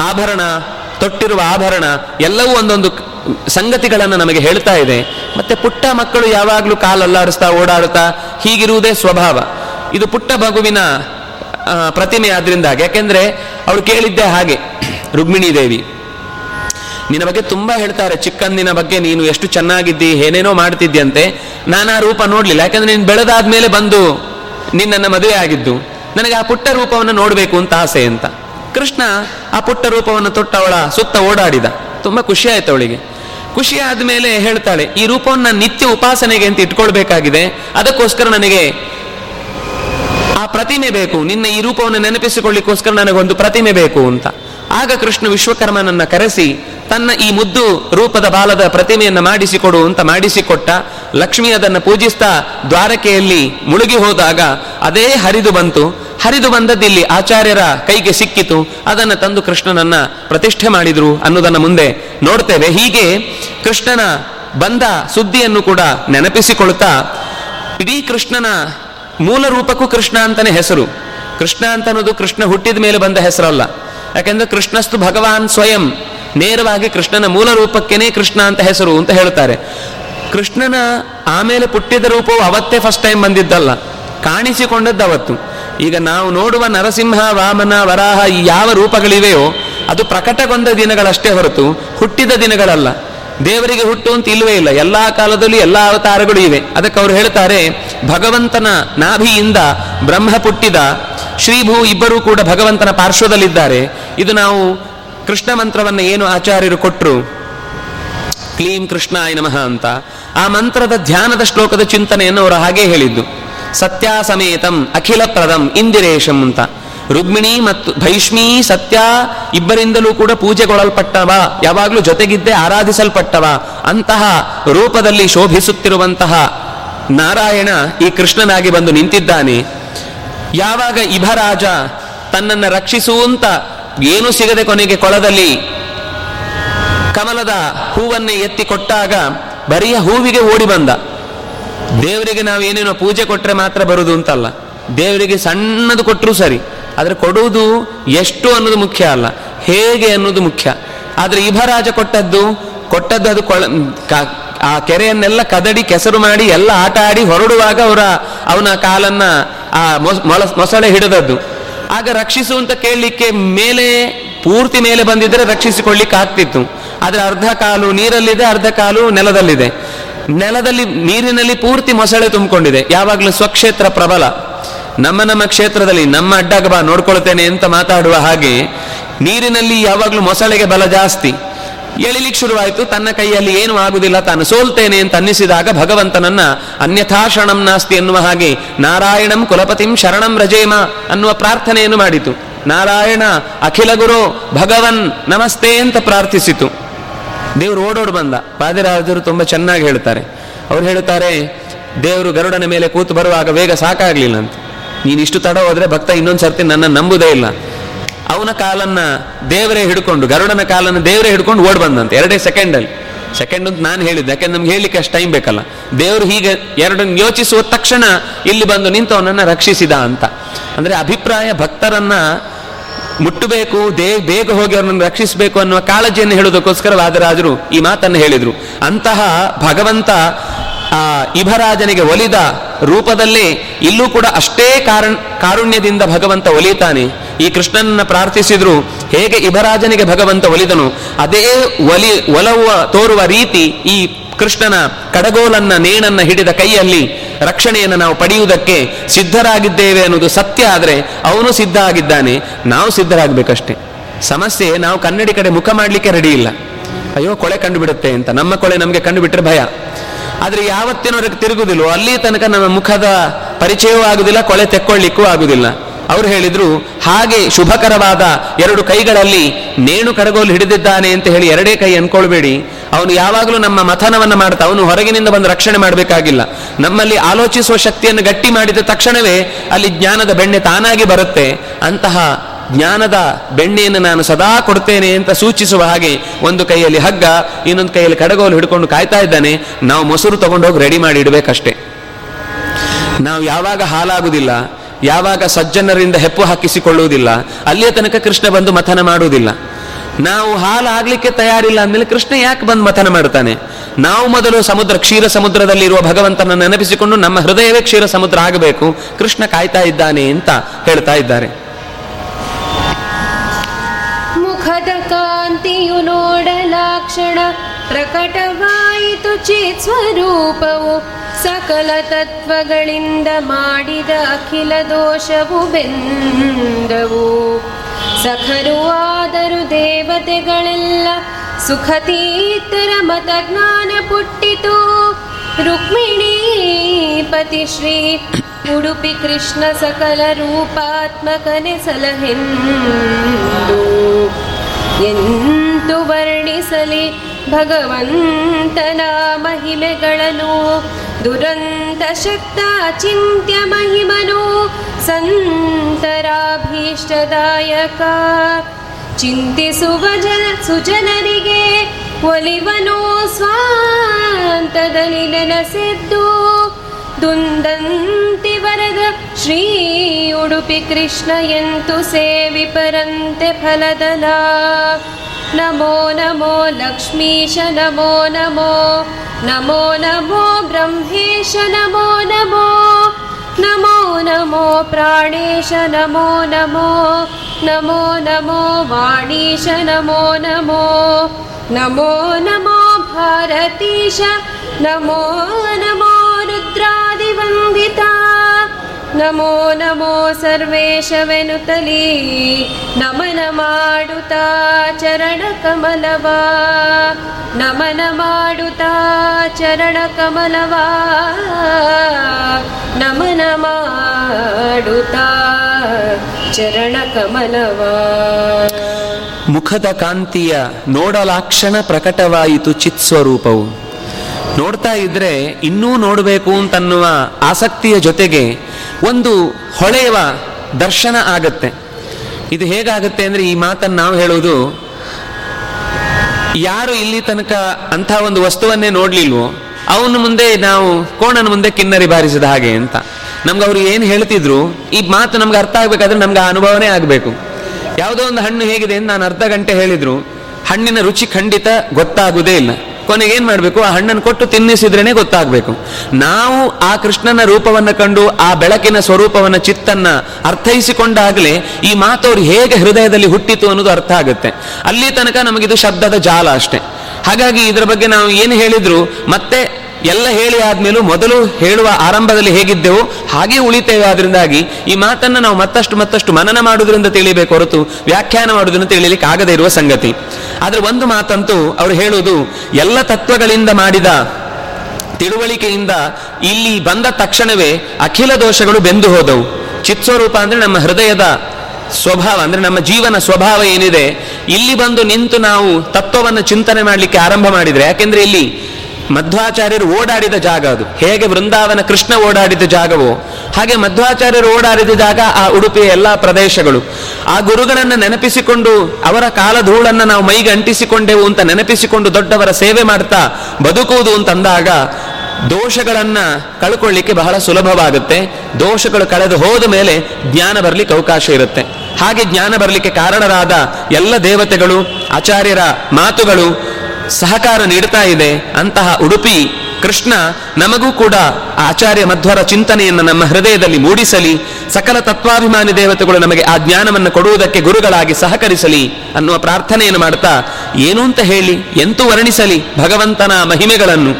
B: ಆಭರಣ, ತೊಟ್ಟಿರುವ ಆಭರಣ, ಎಲ್ಲವೂ ಒಂದೊಂದು ಸಂಗತಿಗಳನ್ನು ನಮಗೆ ಹೇಳ್ತಾ ಇದೆ. ಮತ್ತೆ ಪುಟ್ಟ ಮಕ್ಕಳು ಯಾವಾಗಲೂ ಕಾಲಲ್ಲಾಡಿಸ್ತಾ ಓಡಾಡುತ್ತಾ, ಹೀಗಿರುವುದೇ ಸ್ವಭಾವ. ಇದು ಪುಟ್ಟ ಮಗುವಿನ ಪ್ರತಿಮೆ ಆದ್ರಿಂದಾಗಿ. ಯಾಕೆಂದ್ರೆ ಅವಳು ಕೇಳಿದ್ದೆ ಹಾಗೆ, ರುಕ್ಮಿಣಿ ದೇವಿ. ನಿನ್ನ ಬಗ್ಗೆ ತುಂಬಾ ಹೇಳ್ತಾರೆ, ಚಿಕ್ಕಂದಿನ ಬಗ್ಗೆ ನೀನು ಎಷ್ಟು ಚೆನ್ನಾಗಿದ್ದಿ, ಏನೇನೋ ಮಾಡ್ತಿದ್ಯಂತೆ. ನಾನಾ ರೂಪ ನೋಡ್ಲಿಲ್ಲ. ಯಾಕಂದ್ರೆ ನೀನು ಬೆಳೆದಾದ್ಮೇಲೆ ಬಂದು ನಿನ್ನನ್ನು ಮದುವೆ ಆಗಿದ್ದು. ನನಗೆ ಆ ಪುಟ್ಟ ರೂಪವನ್ನು ನೋಡಬೇಕು ಅಂತ ಆಸೆ ಅಂತ. ಕೃಷ್ಣ ಆ ಪುಟ್ಟ ರೂಪವನ್ನು ತೊಟ್ಟವಳ ಸುತ್ತ ಓಡಾಡಿದ. ತುಂಬಾ ಖುಷಿ ಆಯ್ತು ಅವಳಿಗೆ. ಖುಷಿ ಆದಮೇಲೆ ಹೇಳ್ತಾಳೆ, ಈ ರೂಪವನ್ನು ನಿತ್ಯ ಉಪಾಸನೆಗೆ ಅಂತ ಇಟ್ಕೊಳ್ಬೇಕಾಗಿದೆ. ಅದಕ್ಕೋಸ್ಕರ ನನಗೆ ಆ ಪ್ರತಿಮೆ ಬೇಕು. ನಿನ್ನ ಈ ರೂಪವನ್ನು ನೆನಪಿಸಿಕೊಳ್ಳಿಕ್ಕೋಸ್ಕರ ನನಗೊಂದು ಪ್ರತಿಮೆ ಬೇಕು ಅಂತ. ಆಗ ಕೃಷ್ಣ ವಿಶ್ವಕರ್ಮನನ್ನ ಕರೆಸಿ ತನ್ನ ಈ ಮುದ್ದು ರೂಪದ ಬಾಲದ ಪ್ರತಿಮೆಯನ್ನ ಮಾಡಿಸಿಕೊಡು ಅಂತ ಮಾಡಿಸಿಕೊಟ್ಟ. ಲಕ್ಷ್ಮಿ ಅದನ್ನು ಪೂಜಿಸ್ತಾ ದ್ವಾರಕೆಯಲ್ಲಿ ಮುಳುಗಿ ಹೋದಾಗ ಅದೇ ಹರಿದು ಬಂತು. ಹರಿದು ಬಂದದ್ದಿಲ್ಲಿ ಆಚಾರ್ಯರ ಕೈಗೆ ಸಿಕ್ಕಿತು. ಅದನ್ನು ತಂದು ಕೃಷ್ಣನನ್ನ ಪ್ರತಿಷ್ಠೆ ಮಾಡಿದ್ರು ಅನ್ನೋದನ್ನ ಮುಂದೆ ನೋಡ್ತೇವೆ. ಹೀಗೆ ಕೃಷ್ಣನ ಬಂದ ಸುದ್ದಿಯನ್ನು ಕೂಡ ನೆನಪಿಸಿಕೊಳ್ತಾ ಇಡೀ ಕೃಷ್ಣನ ಮೂಲ ರೂಪಕ್ಕೂ ಕೃಷ್ಣ ಅಂತಾನೆ ಹೆಸರು. ಕೃಷ್ಣ ಅಂತ ಅನ್ನೋದು ಕೃಷ್ಣ ಹುಟ್ಟಿದ ಮೇಲೆ ಬಂದ ಹೆಸರಲ್ಲ. ಯಾಕೆಂದ್ರೆ ಕೃಷ್ಣಸ್ತು ಭಗವಾನ್ ಸ್ವಯಂ. ನೇರವಾಗಿ ಕೃಷ್ಣನ ಮೂಲ ರೂಪಕ್ಕೇನೆ ಕೃಷ್ಣ ಅಂತ ಹೆಸರು ಅಂತ ಹೇಳ್ತಾರೆ. ಕೃಷ್ಣನ ಆಮೇಲೆ ಪುಟ್ಟಿದ ರೂಪವು ಅವತ್ತೇ ಫಸ್ಟ್ ಟೈಮ್ ಬಂದಿದ್ದಲ್ಲ. ಕಾಣಿಸಿಕೊಂಡದ್ದು ಅವತ್ತು. ಈಗ ನಾವು ನೋಡುವ ನರಸಿಂಹ, ವಾಮನ, ವರಾಹ ಯಾವ ರೂಪಗಳಿವೆಯೋ, ಅದು ಪ್ರಕಟಗೊಂಡ ದಿನಗಳಷ್ಟೇ ಹೊರತು ಹುಟ್ಟಿದ ದಿನಗಳಲ್ಲ. ದೇವರಿಗೆ ಹುಟ್ಟು ಅಂತ ಇಲ್ಲವೇ ಇಲ್ಲ. ಎಲ್ಲಾ ಕಾಲದಲ್ಲೂ ಎಲ್ಲಾ ಅವತಾರಗಳು ಇವೆ. ಅದಕ್ಕೆ ಅವರು ಹೇಳ್ತಾರೆ, ಭಗವಂತನ ನಾಭಿಯಿಂದ ಬ್ರಹ್ಮ ಪುಟ್ಟಿದ ಶ್ರೀಭೂ ಇಬ್ಬರೂ ಕೂಡ ಭಗವಂತನ ಪಾರ್ಶ್ವದಲ್ಲಿದ್ದಾರೆ. ಇದು ನಾವು ಕೃಷ್ಣ ಮಂತ್ರವನ್ನು ಏನು ಆಚಾರ್ಯರು ಕೊಟ್ಟರು ಕ್ಲೀಂ ಕೃಷ್ಣಾಯ ನಮಃ ಅಂತ. ಆ ಮಂತ್ರದ ಧ್ಯಾನದ ಶ್ಲೋಕದ ಚಿಂತನೆಯನ್ನು ಅವರು ಹಾಗೆ ಹೇಳಿದ್ದು. ಸತ್ಯಾಸಮೇತಂ ಅಖಿಲ ಪ್ರದಂ ಇಂದಿರೇಶಂ ಅಂತ. ರುಕ್ಮಿಣಿ ಮತ್ತು ಭೈಷ್ಮಿ ಸತ್ಯ ಇಬ್ಬರಿಂದಲೂ ಕೂಡ ಪೂಜೆಗೊಳ್ಳಲ್ಪಟ್ಟವ ಯಾವಾಗಲೂ ಜೊತೆಗಿದ್ದೇ ಆರಾಧಿಸಲ್ಪಟ್ಟವ, ಅಂತಹ ರೂಪದಲ್ಲಿ ಶೋಭಿಸುತ್ತಿರುವಂತಹ ನಾರಾಯಣ ಈ ಕೃಷ್ಣನಾಗಿ ಬಂದು ನಿಂತಿದ್ದಾನೆ. ಯಾವಾಗ ಇಭರಾಜ ತನ್ನನ್ನು ರಕ್ಷಿಸುವಂತ ಏನು ಸಿಗದೆ ಕೊನೆಗೆ ಕೊಳದಲ್ಲಿ ಕಮಲದ ಹೂವನ್ನೇ ಎತ್ತಿ ಕೊಟ್ಟಾಗ ಬರಿಯ ಹೂವಿಗೆ ಓಡಿ ಬಂದ. ದೇವರಿಗೆ ನಾವು ಏನೇನೋ ಪೂಜೆ ಕೊಟ್ಟರೆ ಮಾತ್ರ ಬರುದು ಅಂತಲ್ಲ. ದೇವರಿಗೆ ಸಣ್ಣದು ಕೊಟ್ಟರೂ ಸರಿ, ಆದರೆ ಕೊಡುವುದು ಎಷ್ಟು ಅನ್ನೋದು ಮುಖ್ಯ ಅಲ್ಲ. ಹೇಗೆ ಅನ್ನೋದು ಮುಖ್ಯ. ಆದರೆ ಇಭರಾಜ ಕೊಟ್ಟದ್ದು ಕೊಟ್ಟದ್ದು ಅದು ಕೊಳ ಆ ಕೆರೆಯನ್ನೆಲ್ಲ ಕದಡಿ, ಕೆಸರು ಮಾಡಿ ಎಲ್ಲ ಆಟ ಆಡಿ ಹೊರಡುವಾಗ ಅವರ ಅವನ ಕಾಲನ್ನ ಆ ಮೊಸಳೆ ಹಿಡಿದದ್ದು. ಆಗ ರಕ್ಷಿಸು ಅಂತ ಕೇಳಲಿಕ್ಕೆ ಮೇಲೆ, ಪೂರ್ತಿ ಮೇಲೆ ಬಂದಿದ್ರೆ ರಕ್ಷಿಸಿಕೊಳ್ಳಿಕ್ಕೆ ಆಗ್ತಿತ್ತು. ಆದರೆ ಅರ್ಧ ಕಾಲು ನೀರಲ್ಲಿದೆ, ಅರ್ಧ ಕಾಲು ನೆಲದಲ್ಲಿದೆ. ನೆಲದಲ್ಲಿ, ನೀರಿನಲ್ಲಿ ಪೂರ್ತಿ ಮೊಸಳೆ ತುಂಬಿಕೊಂಡಿದೆ. ಯಾವಾಗಲೂ ಸ್ವಕ್ಷೇತ್ರ ಪ್ರಬಲ. ನಮ್ಮ ನಮ್ಮ ಕ್ಷೇತ್ರದಲ್ಲಿ, ನಮ್ಮ ಅಡ್ಡಾಗ ಬಾ, ನೋಡ್ಕೊಳ್ತೇನೆ ಅಂತ ಮಾತಾಡುವ ಹಾಗೆ, ನೀರಿನಲ್ಲಿ ಯಾವಾಗಲೂ ಮೊಸಳೆಗೆ ಬಲ ಜಾಸ್ತಿ. ಎಳಿಲಿಕ್ಕೆ ಶುರುವಾಯಿತು. ತನ್ನ ಕೈಯಲ್ಲಿ ಏನು ಆಗುದಿಲ್ಲ ತಾನು ಸೋಲ್ತೇನೆ ಅಂತ ಅನ್ನಿಸಿದಾಗ ಭಗವಂತನನ್ನ ಅನ್ಯಥಾ ಶರಣಂ ನಾಸ್ತಿ ಎನ್ನುವ ಹಾಗೆ ನಾರಾಯಣಂ ಕುಲಪತಿಂ ಶರಣಂ ರಜೇಮ ಅನ್ನುವ ಪ್ರಾರ್ಥನೆಯನ್ನು ಮಾಡಿತು. ನಾರಾಯಣ, ಅಖಿಲ ಗುರು, ಭಗವನ್, ನಮಸ್ತೆ ಅಂತ ಪ್ರಾರ್ಥಿಸಿತು. ದೇವರು ಓಡೋಡು ಬಂದ. ಪಾದಿರಾಜರು ತುಂಬಾ ಚೆನ್ನಾಗಿ ಹೇಳ್ತಾರೆ. ಅವ್ರು ಹೇಳುತ್ತಾರೆ, ದೇವರು ಗರುಡನ ಮೇಲೆ ಕೂತು ಬರುವಾಗ ವೇಗ ಸಾಕಾಗ್ಲಿಲ್ಲ ಅಂತ. ನೀನು ಇಷ್ಟು ತಡ ಹೋದ್ರೆ ಭಕ್ತ ಇನ್ನೊಂದು ಸರ್ತಿ ನನ್ನ ನಂಬುದೇ ಇಲ್ಲ. ಅವನ ಕಾಲನ್ನ ದೇವರೇ ಹಿಡ್ಕೊಂಡು, ಗರುಡನ ಕಾಲನ್ನು ದೇವರೇ ಹಿಡ್ಕೊಂಡು ಓಡ್ ಬಂದಂತೆ, ಎರಡೇ ಸೆಕೆಂಡ್ ಅಲ್ಲಿ ಸೆಕೆಂಡ್ ಅಂತ ನಾನು ಹೇಳಿದ್ದೆ, ಯಾಕಂದ್ರೆ ನಮ್ಗೆ ಹೇಳಲಿಕ್ಕೆ ಅಷ್ಟು ಟೈಮ್ ಬೇಕಲ್ಲ. ದೇವರು ಹೀಗೆ ಎರಡನ್ನು ಯೋಚಿಸುವ ತಕ್ಷಣ ಇಲ್ಲಿ ಬಂದು ನಿಂತು ಅವನನ್ನು ರಕ್ಷಿಸಿದ ಅಂತ. ಅಂದ್ರೆ ಅಭಿಪ್ರಾಯ ಭಕ್ತರನ್ನ ಮುಟ್ಟಬೇಕು ದೇವ್ ಬೇಗ ಹೋಗಿ ಅವರನ್ನು ರಕ್ಷಿಸಬೇಕು ಅನ್ನುವ ಕಾಳಜಿಯನ್ನು ಹೇಳೋದಕ್ಕೋಸ್ಕರ ವಾದರಾಜರು ಈ ಮಾತನ್ನು ಹೇಳಿದರು. ಅಂತಹ ಭಗವಂತ ಆ ಇಭರಾಜನಿಗೆ ಒಲಿದ ರೂಪದಲ್ಲಿ ಇಲ್ಲೂ ಕೂಡ ಅಷ್ಟೇ ಕಾರಣ ಕಾರುಣ್ಯದಿಂದ ಭಗವಂತ ಒಲಿತಾನೆ ಈ ಕೃಷ್ಣನನ್ನ ಪ್ರಾರ್ಥಿಸಿದ್ರು, ಹೇಗೆ ಇಭರಾಜನಿಗೆ ಭಗವಂತ ಒಲಿದನು? ಅದೇ ಒಲಿ, ಒಲವ ತೋರುವ ರೀತಿ ಈ ಕೃಷ್ಣನ ಕಡಗೋಲನ್ನ, ನೇಣನ್ನ ಹಿಡಿದ ಕೈಯಲ್ಲಿ ರಕ್ಷಣೆಯನ್ನು ನಾವು ಪಡೆಯುವುದಕ್ಕೆ ಸಿದ್ಧರಾಗಿದ್ದೇವೆ ಅನ್ನೋದು ಸತ್ಯ ಆದರೆ ಅವನು ಸಿದ್ಧ ಆಗಿದ್ದಾನೆ ನಾವು ಸಿದ್ಧರಾಗಬೇಕಷ್ಟೇ. ಸಮಸ್ಯೆ, ನಾವು ಕನ್ನಡಿ ಕಡೆ ಮುಖ ಮಾಡಲಿಕ್ಕೆ ರೆಡಿ ಇಲ್ಲ. ಅಯ್ಯೋ, ಕೊಳೆ ಕಂಡುಬಿಡುತ್ತೆ ಅಂತ. ನಮ್ಮ ಕೊಳೆ ನಮಗೆ ಕಂಡುಬಿಟ್ರೆ ಭಯ. ಆದ್ರೆ ಯಾವತ್ತಿನವರೆಗೆ ತಿರುಗುದಿಲ್ವೋ, ಅಲ್ಲಿ ತನಕ ನಮ್ಮ ಮುಖದ ಪರಿಚಯವೂ ಆಗುದಿಲ್ಲ ಕೊಳೆ ತೆಕ್ಕೊಳ್ಳಿಕ್ಕೂ ಆಗುದಿಲ್ಲ. ಅವ್ರು ಹೇಳಿದ್ರು, ಹಾಗೆ ಶುಭಕರವಾದ ಎರಡು ಕೈಗಳಲ್ಲಿ ನೇಣು ಕರಗೋಲು ಹಿಡಿದಿದ್ದಾನೆ ಅಂತ ಹೇಳಿ ಎರಡೇ ಕೈ ಅನ್ಕೊಳ್ಬೇಡಿ. ಅವನು ಯಾವಾಗಲೂ ನಮ್ಮ ಮಥನವನ್ನ ಮಾಡ್ತಾ, ಅವನು ಹೊರಗಿನಿಂದ ಬಂದು ರಕ್ಷಣೆ ಮಾಡಬೇಕಾಗಿಲ್ಲ. ನಮ್ಮಲ್ಲಿ ಆಲೋಚಿಸುವ ಶಕ್ತಿಯನ್ನು ಗಟ್ಟಿ ಮಾಡಿದ ತಕ್ಷಣವೇ ಅಲ್ಲಿ ಜ್ಞಾನದ ಬೆಣ್ಣೆ ತಾನಾಗಿ ಬರುತ್ತೆ. ಅಂತಹ ಜ್ಞಾನದ ಬೆಣ್ಣೆಯನ್ನು ನಾನು ಸದಾ ಕೊಡ್ತೇನೆ ಅಂತ ಸೂಚಿಸುವ ಹಾಗೆ ಒಂದು ಕೈಯಲ್ಲಿ ಹಗ್ಗ, ಇನ್ನೊಂದು ಕೈಯಲ್ಲಿ ಕಡಗೋಲು ಹಿಡ್ಕೊಂಡು ಕಾಯ್ತಾ ಇದ್ದಾನೆ. ನಾವು ಮೊಸರು ತಗೊಂಡೋಗಿ ರೆಡಿ ಮಾಡಿ ಇಡಬೇಕಷ್ಟೇ. ನಾವು ಯಾವಾಗ ಹಾಲಾಗುವುದಿಲ್ಲ ಯಾವಾಗ ಸಜ್ಜನರಿಂದ ಹೆಪ್ಪು ಹಾಕಿಸಿಕೊಳ್ಳುವುದಿಲ್ಲ, ಅಲ್ಲಿಯ ತನಕ ಕೃಷ್ಣ ಬಂದು ಮಥನ ಮಾಡುವುದಿಲ್ಲ. ನಾವು ಹಾಲು ಆಗ್ಲಿಕ್ಕೆ ತಯಾರಿಲ್ಲ ಅಂದಮೇಲೆ ಕೃಷ್ಣ ಯಾಕೆ ಬಂದು ಮಥನ ಮಾಡ್ತಾನೆ? ನಾವು ಮೊದಲು ಸಮುದ್ರ, ಕ್ಷೀರ ಸಮುದ್ರದಲ್ಲಿರುವ ಭಗವಂತನ ನೆನಪಿಸಿಕೊಂಡು ನಮ್ಮ ಹೃದಯವೇ ಕ್ಷೀರ ಸಮುದ್ರ ಆಗಬೇಕು, ಕೃಷ್ಣ ಕಾಯ್ತಾ ಇದ್ದಾನೆ ಅಂತ ಹೇಳ್ತಾ ಇದ್ದಾರೆ.
A: ನೋಡಲಾಕ್ಷಣ ಪ್ರಕಟವಾಯಿತು ಚಿತ್ ಸ್ವರೂಪವು. ಸಕಲ ತತ್ವಗಳಿಂದ ಮಾಡಿದ ಅಖಿಲ ದೋಷವು ಬೆಂದವು. ಸಖರು ಆದರು ದೇವತೆಗಳೆಲ್ಲ, ಸುಖತೀತರ ಮತಜ್ಞಾನ ಪುಟ್ಟಿತು. ರುಕ್ಮಿಣಿ ಪತಿ ಶ್ರೀ ಉಡುಪಿ ಕೃಷ್ಣ ಸಕಲ ರೂಪಾತ್ಮಕನೆ ಸಲಹೆಂದು. ಎಂದು ವರ್ಣಿಸಲಿ ಭಗವಂತನ ಮಹಿಮೆಗಳನ್ನು. ದುರಂತ ಶಕ್ತ ಚಿಂತ್ಯ ಮಹಿಮನು ಸಂತರಾಭೀಷ್ಟದಾಯಕ. ಚಿಂತಿಸುವ ಜನ ಸುಜನರಿಗೆ ಒಲಿವನು ಸ್ವಾಂತದಲ್ಲಿ ನೆನೆಸಿದ್ದು. ದುಂದಂತ श्री उडुपि कृष्णयन्तु सेवि परन्ते फलदला। नमो नमो लक्ष्मीश नमो नमो। नमो नमो ब्रह्मेश नमो नमो। नमो नमो प्राणेश नमो नमो। नमो नमो वाणीश नमो नमो। नमो नमो भारतीश नमो नमो रुद्रादिवन्दे ನಮೋ ನಮೋ ಸರ್ವೇಶವೆನುತಲಿ. ನಮನ ಮಾಡುತ್ತಾ ಚರಣ ಕಮಲವಾ ನಮನ ಮಾಡುತ್ತಾ ಚರಣ ಕಮಲವಾ ನಮನ ಮಾಡುತ್ತಾ ಚರಣ ಕಮಲವಾ
B: ಮುಖದ ಕಾಂತಿಯ ನೋಡಲಾಕ್ಷಣ ಪ್ರಕಟವಾಯಿತು ಚಿತ್ಸ್ವರೂಪವು ನೋಡ್ತಾ ಇದ್ರೆ ಇನ್ನೂ ನೋಡಬೇಕು ಅಂತನ್ನುವ ಆಸಕ್ತಿಯ ಜೊತೆಗೆ ಒಂದು ಹೊಳೆಯುವ ದರ್ಶನ ಆಗತ್ತೆ. ಇದು ಹೇಗಾಗತ್ತೆ ಅಂದ್ರೆ ಈ ಮಾತನ್ನು ನಾವು ಹೇಳುವುದು, ಯಾರು ಇಲ್ಲಿ ತನಕ ಅಂಥ ಒಂದು ವಸ್ತುವನ್ನೇ ನೋಡ್ಲಿಲ್ವೋ, ಅವನ ಮುಂದೆ ನಾವು ಕೋಣನ ಮುಂದೆ ಕಿನ್ನರಿ ಬಾರಿಸಿದ ಹಾಗೆ ಅಂತ. ನಮ್ಗೆ ಅವರು ಏನು ಹೇಳ್ತಿದ್ರು, ಈ ಮಾತು ನಮ್ಗೆ ಅರ್ಥ ಆಗ್ಬೇಕಾದ್ರೆ ನಮ್ಗೆ ಆ ಅನುಭವನೇ ಆಗಬೇಕು. ಯಾವುದೋ ಒಂದು ಹಣ್ಣು ಹೇಗಿದೆ ಅಂತ ನಾನು ಅರ್ಧ ಗಂಟೆ ಹೇಳಿದ್ರು, ಹಣ್ಣಿನ ರುಚಿ ಖಂಡಿತ ಗೊತ್ತಾಗುವುದೇ ಇಲ್ಲ. ಕೊನೆಗೆ ಏನ್ ಮಾಡಬೇಕು? ಆ ಹಣ್ಣನ್ನು ಕೊಟ್ಟು ತಿನ್ನಿಸಿದ್ರೇನೆ ಗೊತ್ತಾಗಬೇಕು. ನಾವು ಆ ಕೃಷ್ಣನ ರೂಪವನ್ನ ಕಂಡು, ಆ ಬೆಳಕಿನ ಸ್ವರೂಪವನ್ನ, ಚಿತ್ತನ್ನ ಅರ್ಥೈಸಿಕೊಂಡಾಗಲೇ ಈ ಮಾತು ಅವ್ರು ಹೇಗೆ ಹೃದಯದಲ್ಲಿ ಹುಟ್ಟಿತು ಅನ್ನೋದು ಅರ್ಥ ಆಗುತ್ತೆ. ಅಲ್ಲಿ ತನಕ ನಮಗಿದು ಶಬ್ದದ ಜಾಲ ಅಷ್ಟೆ. ಹಾಗಾಗಿ ಇದರ ಬಗ್ಗೆ ನಾವು ಏನು ಹೇಳಿದ್ರು, ಮತ್ತೆ ಎಲ್ಲ ಹೇಳಿ ಆದ್ಮೇಲೂ ಮೊದಲು ಹೇಳುವ ಆರಂಭದಲ್ಲಿ ಹೇಗಿದ್ದೆವು ಹಾಗೆ ಉಳಿತೇವೆ. ಆದ್ರಿಂದಾಗಿ ಈ ಮಾತನ್ನ ನಾವು ಮತ್ತಷ್ಟು ಮತ್ತಷ್ಟು ಮನನ ಮಾಡುವುದರಿಂದ ತಿಳಿಬೇಕು ಹೊರತು ವ್ಯಾಖ್ಯಾನ ಮಾಡುವುದನ್ನು ತಿಳಿಲಿಕ್ಕೆ ಆಗದೇ ಇರುವ ಸಂಗತಿ. ಆದ್ರೆ ಒಂದು ಮಾತಂತೂ ಅವರು ಹೇಳುವುದು, ಎಲ್ಲ ತತ್ವಗಳಿಂದ ಮಾಡಿದ ತಿಳುವಳಿಕೆಯಿಂದ ಇಲ್ಲಿ ಬಂದ ತಕ್ಷಣವೇ ಅಖಿಲ ದೋಷಗಳು ಬೆಂದು ಹೋದವು. ಚಿತ್ಸ್ವರೂಪ ಅಂದ್ರೆ ನಮ್ಮ ಹೃದಯದ ಸ್ವಭಾವ, ಅಂದ್ರೆ ನಮ್ಮ ಜೀವನ ಸ್ವಭಾವ ಏನಿದೆ, ಇಲ್ಲಿ ಬಂದು ನಿಂತು ನಾವು ತತ್ವವನ್ನು ಚಿಂತನೆ ಮಾಡಲಿಕ್ಕೆ ಆರಂಭ ಮಾಡಿದ್ರೆ, ಯಾಕೆಂದ್ರೆ ಇಲ್ಲಿ ಮಧ್ವಾಚಾರ್ಯರು ಓಡಾಡಿದ ಜಾಗ ಅದು. ಹೇಗೆ ವೃಂದಾವನ ಕೃಷ್ಣ ಓಡಾಡಿದ ಜಾಗವೋ, ಹಾಗೆ ಮಧ್ವಾಚಾರ್ಯರು ಓಡಾಡಿದ ಜಾಗ ಆ ಉಡುಪಿಯ ಎಲ್ಲ ಪ್ರದೇಶಗಳು. ಆ ಗುರುಗಳನ್ನು ನೆನಪಿಸಿಕೊಂಡು, ಅವರ ಕಾಲಧೂಳನ್ನು ನಾವು ಮೈಗೆ ಅಂಟಿಸಿಕೊಂಡೆವು ಅಂತ ನೆನಪಿಸಿಕೊಂಡು ದೊಡ್ಡವರ ಸೇವೆ ಮಾಡ್ತಾ ಬದುಕುವುದು ಅಂತಂದಾಗ, ದೋಷಗಳನ್ನ ಕಳ್ಕೊಳ್ಳಿಕ್ಕೆ ಬಹಳ ಸುಲಭವಾಗುತ್ತೆ. ದೋಷಗಳು ಕಳೆದು ಹೋದ ಮೇಲೆ ಜ್ಞಾನ ಬರಲಿಕ್ಕೆ ಅವಕಾಶ ಇರುತ್ತೆ. ಹಾಗೆ ಜ್ಞಾನ ಬರಲಿಕ್ಕೆ ಕಾರಣರಾದ ಎಲ್ಲ ದೇವತೆಗಳು, ಆಚಾರ್ಯರ ಮಾತುಗಳು ಸಹಕಾರ ನೀಡ್ತಾ ಇದೆ ಅಂತಹ ಉಡುಪಿ ಕೃಷ್ಣ ನಮಗೂ ಕೂಡ ಆಚಾರ್ಯ ಮಧ್ವರ ಚಿಂತನೆಯನ್ನು ನಮ್ಮ ಹೃದಯದಲ್ಲಿ ಮೂಡಿಸಲಿ, ಸಕಲ ತತ್ವಾಭಿಮಾನಿ ದೇವತೆಗಳು ನಮಗೆ ಆ ಜ್ಞಾನವನ್ನು ಕೊಡುವುದಕ್ಕೆ ಗುರುಗಳಾಗಿ ಸಹಕರಿಸಲಿ ಅನ್ನುವ ಪ್ರಾರ್ಥನೆಯನ್ನು ಮಾಡ್ತಾ, ಏನು ಅಂತ ಹೇಳಿ, ಎಂತೂ ವರ್ಣಿಸಲಿ ಭಗವಂತನ ಮಹಿಮೆಗಳನ್ನು.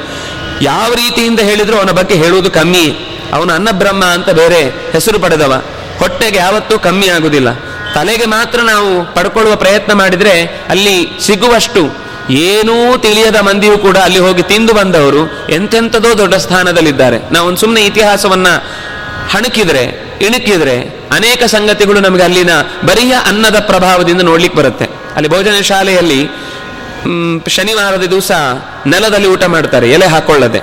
B: ಯಾವ ರೀತಿಯಿಂದ ಹೇಳಿದ್ರು ಅವನ ಬಗ್ಗೆ ಹೇಳುವುದು ಕಮ್ಮಿ ಅವನು ಅನ್ನಬ್ರಹ್ಮ ಅಂತ ಬೇರೆ ಹೆಸರು ಪಡೆದವ. ಹೊಟ್ಟೆಗೆ ಯಾವತ್ತೂ ಕಮ್ಮಿ ಆಗುವುದಿಲ್ಲ ತಲೆಗೆ ಮಾತ್ರ ನಾವು ಪಡ್ಕೊಳ್ಳುವ ಪ್ರಯತ್ನ ಮಾಡಿದ್ರೆ ಅಲ್ಲಿ ಸಿಗುವಷ್ಟು ಏನೂ ತಿಳಿಯದ ಮಂದಿಯೂ ಕೂಡ ಅಲ್ಲಿ ಹೋಗಿ ತಿಂದು ಬಂದವರು ಎಂತೆಂಥದೋ ದೊಡ್ಡ ಸ್ಥಾನದಲ್ಲಿದ್ದಾರೆ. ನಾವು ಒಂದು ಸುಮ್ಮನೆ ಇತಿಹಾಸವನ್ನ ಹಣಕಿದ್ರೆ, ಇಣುಕಿದ್ರೆ ಅನೇಕ ಸಂಗತಿಗಳು ನಮಗೆ ಅಲ್ಲಿನ ಬರಿಯ ಅನ್ನದ ಪ್ರಭಾವದಿಂದ ನೋಡ್ಲಿಕ್ಕೆ ಬರುತ್ತೆ. ಅಲ್ಲಿ ಭೋಜನ ಶಾಲೆಯಲ್ಲಿ ಶನಿವಾರದ ದಿವಸ ನೆಲದಲ್ಲಿ ಊಟ ಮಾಡ್ತಾರೆ, ಎಲೆ ಹಾಕೊಳ್ಳದೆ.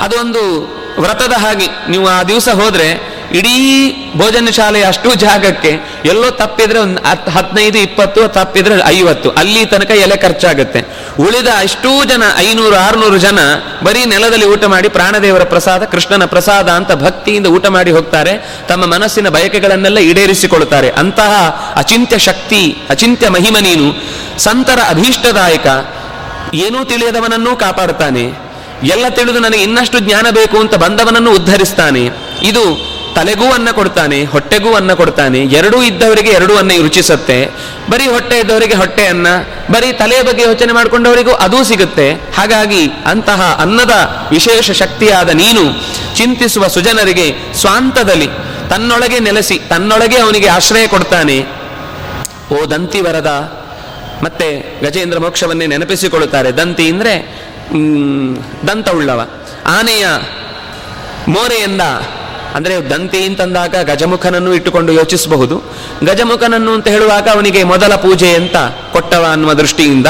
B: ಅದೊಂದು ವ್ರತದ ಹಾಗೆ. ನೀವು ಆ ದಿವಸ ಹೋದ್ರೆ ಇಡೀ ಭೋಜನ ಶಾಲೆಯ ಅಷ್ಟು ಜಾಗಕ್ಕೆ ಎಲ್ಲೋ ತಪ್ಪಿದ್ರೆ ಒಂದು ಹತ್- ಹದಿನೈದು, ಇಪ್ಪತ್ತು, ತಪ್ಪಿದ್ರೆ ಐವತ್ತು. ಅಲ್ಲಿ ತನಕ ಎಲೆ ಖರ್ಚಾಗುತ್ತೆ. ಉಳಿದ ಅಷ್ಟೂ ಜನ, ಐನೂರು, ಆರುನೂರು ಜನ ಬರೀ ನೆಲದಲ್ಲಿ ಊಟ ಮಾಡಿ ಪ್ರಾಣದೇವರ ಪ್ರಸಾದ, ಕೃಷ್ಣನ ಪ್ರಸಾದ ಅಂತ ಭಕ್ತಿಯಿಂದ ಊಟ ಮಾಡಿ ಹೋಗ್ತಾರೆ. ತಮ್ಮ ಮನಸ್ಸಿನ ಬಯಕೆಗಳನ್ನೆಲ್ಲ ಈಡೇರಿಸಿಕೊಳ್ತಾರೆ ಅಂತಹ ಅಚಿಂತ್ಯ ಶಕ್ತಿ, ಅಚಿಂತ್ಯ ಮಹಿಮ ನೀನು, ಸಂತರ ಅಭೀಷ್ಟದಾಯಕ. ಏನೂ ತಿಳಿಯದವನನ್ನೂ ಕಾಪಾಡ್ತಾನೆ ಎಲ್ಲ ತಿಳಿದು ನನಗೆ ಇನ್ನಷ್ಟು ಜ್ಞಾನ ಬೇಕು ಅಂತ ಬಂದವನನ್ನು ಉದ್ಧರಿಸ್ತಾನೆ. ಇದು ತಲೆಗೂ ಅನ್ನ ಕೊಡ್ತಾನೆ, ಹೊಟ್ಟೆಗೂ ಅನ್ನ ಕೊಡ್ತಾನೆ, ಎರಡೂ ಇದ್ದವರಿಗೆ ಎರಡೂ ಅನ್ನ ರುಚಿಸುತ್ತೆ. ಬರೀ ಹೊಟ್ಟೆ ಇದ್ದವರಿಗೆ ಹೊಟ್ಟೆ ಅನ್ನ, ಬರೀ ತಲೆಯ ಬಗ್ಗೆ ಯೋಚನೆ ಮಾಡಿಕೊಂಡವರಿಗೂ ಅದೂ ಸಿಗುತ್ತೆ. ಹಾಗಾಗಿ ಅಂತಹ ಅನ್ನದ ವಿಶೇಷ ಶಕ್ತಿಯಾದ ನೀನು ಚಿಂತಿಸುವ ಸುಜನರಿಗೆ ಸ್ವಾಂತದಲ್ಲಿ ತನ್ನೊಳಗೆ ನೆಲೆಸಿ, ತನ್ನೊಳಗೆ ಅವನಿಗೆ ಆಶ್ರಯ ಕೊಡ್ತಾನೆ. ಓ ದಂತಿ ವರದ, ಮತ್ತೆ ಗಜೇಂದ್ರ ಮೋಕ್ಷವನ್ನೇ ನೆನಪಿಸಿಕೊಳ್ಳುತ್ತಾರೆ. ದಂತಿ ಅಂದ್ರೆ ದಂತ ಉಳ್ಳವ ಆನೆಯ ಮೋರೆಯಿಂದ ಅಂದ್ರೆ ದಂತಿ ಅಂತಂದಾಗ ಗಜಮುಖನನ್ನು ಇಟ್ಟುಕೊಂಡು ಯೋಚಿಸಬಹುದು. ಗಜಮುಖನನ್ನು ಅಂತ ಹೇಳುವಾಗ ಅವನಿಗೆ ಮೊದಲ ಪೂಜೆ ಅಂತ ಕೊಟ್ಟವ ಅನ್ನುವ ದೃಷ್ಟಿಯಿಂದ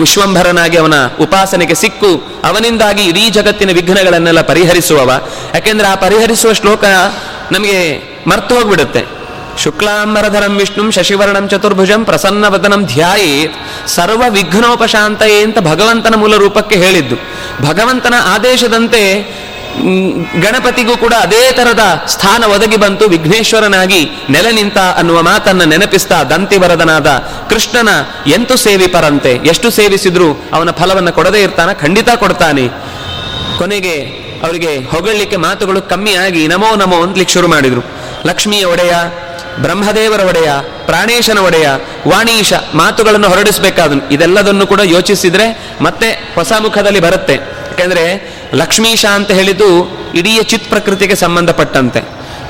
B: ವಿಶ್ವಂಭರನಾಗಿ ಅವನ ಉಪಾಸನೆಗೆ ಸಿಕ್ಕು. ಅವನಿಂದಾಗಿ ಇಡೀ ಜಗತ್ತಿನ ವಿಘ್ನಗಳನ್ನೆಲ್ಲ ಪರಿಹರಿಸುವವ. ಯಾಕೆಂದ್ರೆ ಆ ಪರಿಹರಿಸುವ ಶ್ಲೋಕ ನಮಗೆ ಮರ್ತು ಹೋಗ್ಬಿಡುತ್ತೆ. ಶುಕ್ಲಾಂಬರಧರಂ ವಿಷ್ಣುಂ ಶಶಿವರ್ಣಂ ಚತುರ್ಭುಜಂ ಪ್ರಸನ್ನವದನಂ ಧ್ಯಾಯೇತ್ ಸರ್ವ ವಿಘ್ನೋಪಶಾಂತಯೇ ಅಂತ ಭಗವಂತನ ಮೂಲ ರೂಪಕ್ಕೆ ಹೇಳಿದ್ದು. ಭಗವಂತನ ಆದೇಶದಂತೆ ಗಣಪತಿಗೂ ಕೂಡ ಅದೇ ತರದ ಸ್ಥಾನ ಒದಗಿ ಬಂತು. ವಿಘ್ನೇಶ್ವರನಾಗಿ ನೆಲೆ ನಿಂತ ಅನ್ನುವ ಮಾತನ್ನ ನೆನಪಿಸ್ತಾ ದಂತಿವರದನಾದ ಕೃಷ್ಣನ ಎಂತು ಸೇವಿಪರಂತೆ ಎಷ್ಟು ಸೇವಿಸಿದ್ರು ಅವನ ಫಲವನ್ನು ಕೊಡದೇ ಇರ್ತಾನ, ಖಂಡಿತ ಕೊಡ್ತಾನೆ. ಕೊನೆಗೆ ಅವರಿಗೆ ಹೊಗಳಲಿಕ್ಕೆ ಮಾತುಗಳು ಕಮ್ಮಿಯಾಗಿ ನಮೋ ನಮೋ ಅಂತಲಿಕ್ಕೆ ಶುರು ಮಾಡಿದ್ರು. ಲಕ್ಷ್ಮಿಯ ಒಡೆಯ, ಬ್ರಹ್ಮದೇವರ ಒಡೆಯ, ಪ್ರಾಣೇಶನ ಒಡೆಯ, ವಾಣೀಶ ಮಾತುಗಳನ್ನು ಹೊರಡಿಸಬೇಕಾದನು. ಇದೆಲ್ಲದನ್ನು ಕೂಡ ಯೋಚಿಸಿದ್ರೆ ಮತ್ತೆ ಹೊಸ ಮುಖದಲ್ಲಿ ಬರುತ್ತೆ. ಯಾಕೆಂದ್ರೆ ಲಕ್ಷ್ಮೀಶ ಅಂತ ಹೇಳಿದ್ದು ಇಡೀ ಚಿತ್ ಪ್ರಕೃತಿಗೆ ಸಂಬಂಧಪಟ್ಟಂತೆ.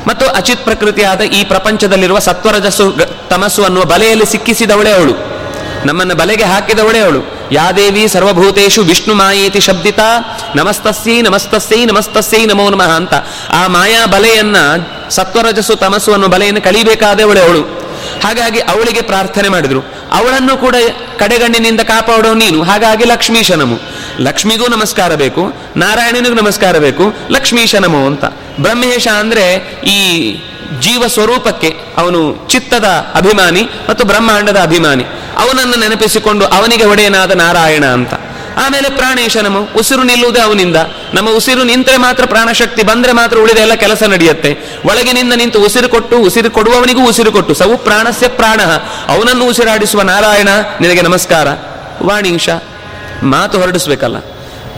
B: ಮತ್ತು ಅಚಿತ್ ಪ್ರಕೃತಿಯಾದ ಈ ಪ್ರಪಂಚದಲ್ಲಿರುವ ಸತ್ವರಜಸ್ಸು, ತಮಸ್ಸು ಅನ್ನುವ ಬಲೆಯಲ್ಲಿ ಸಿಕ್ಕಿಸಿದವಳೇ ಅವಳು. ನಮ್ಮನ್ನು ಬಲೆಗೆ ಹಾಕಿದವಳೇ ಅವಳು. ಯಾದೇವಿ ಸರ್ವಭೂತೇಶು ವಿಷ್ಣು ಮಾಯೇತಿ ಶಬ್ದಿತ, ನಮಸ್ತಸ್ಯೈ ನಮಸ್ತಸ್ಯೈ ನಮಸ್ತಸ್ಯೈ ನಮೋ ನಮಃ ಅಂತ. ಆ ಮಾಯಾ ಬಲೆಯನ್ನ, ಸತ್ವರಜಸ್ಸು, ತಮಸ್ಸು ಅನ್ನೋ ಬಲೆಯನ್ನು ಕಳಿಬೇಕಾದವಳೆ ಅವಳು. ಹಾಗಾಗಿ ಅವಳಿಗೆ ಪ್ರಾರ್ಥನೆ ಮಾಡಿದ್ರು. ಅವಳನ್ನು ಕೂಡ ಕಡೆಗಣ್ಣಿನಿಂದ ಕಾಪಾಡೋ ನೀನು. ಹಾಗಾಗಿ ಲಕ್ಷ್ಮೀಶ ನಮು ಲಕ್ಷ್ಮಿಗೂ ನಮಸ್ಕಾರ ಬೇಕು, ನಾರಾಯಣನಿಗೂ ನಮಸ್ಕಾರ ಬೇಕು, ಲಕ್ಷ್ಮೀಶ ನಮೋ ಅಂತ. ಬ್ರಹ್ಮೇಶ ಅಂದ್ರೆ ಈ ಜೀವ ಸ್ವರೂಪಕ್ಕೆ ಅವನು ಚಿತ್ತದ ಅಭಿಮಾನಿ ಮತ್ತು ಬ್ರಹ್ಮಾಂಡದ ಅಭಿಮಾನಿ. ಅವನನ್ನು ನೆನಪಿಸಿಕೊಂಡು ಅವನಿಗೆ ಒಡೆಯನಾದ ನಾರಾಯಣ ಅಂತ. ಆಮೇಲೆ ಪ್ರಾಣೇಶನಮು ಉಸಿರು ನಿಲ್ಲುವುದೇ ಅವನಿಂದ. ನಮ್ಮ ಉಸಿರು ನಿಂತರೆ ಮಾತ್ರ ಪ್ರಾಣಶಕ್ತಿ ಬಂದ್ರೆ ಮಾತ್ರ ಉಳಿದ ಎಲ್ಲ ಕೆಲಸ ನಡೆಯುತ್ತೆ. ಒಳಗಿನಿಂದ ನಿಂತು ಉಸಿರು ಕೊಟ್ಟು, ಉಸಿರು ಕೊಡುವವನಿಗೂ ಉಸಿರು ಕೊಟ್ಟು, ಸವು ಪ್ರಾಣಸ್ಯ ಪ್ರಾಣ. ಅವನನ್ನು ಉಸಿರಾಡಿಸುವ ನಾರಾಯಣ, ನಿನಗೆ ನಮಸ್ಕಾರ. ವಾಣೀಶ. ಮಾತು ಹೊರಡಿಸ್ಬೇಕಲ್ಲ.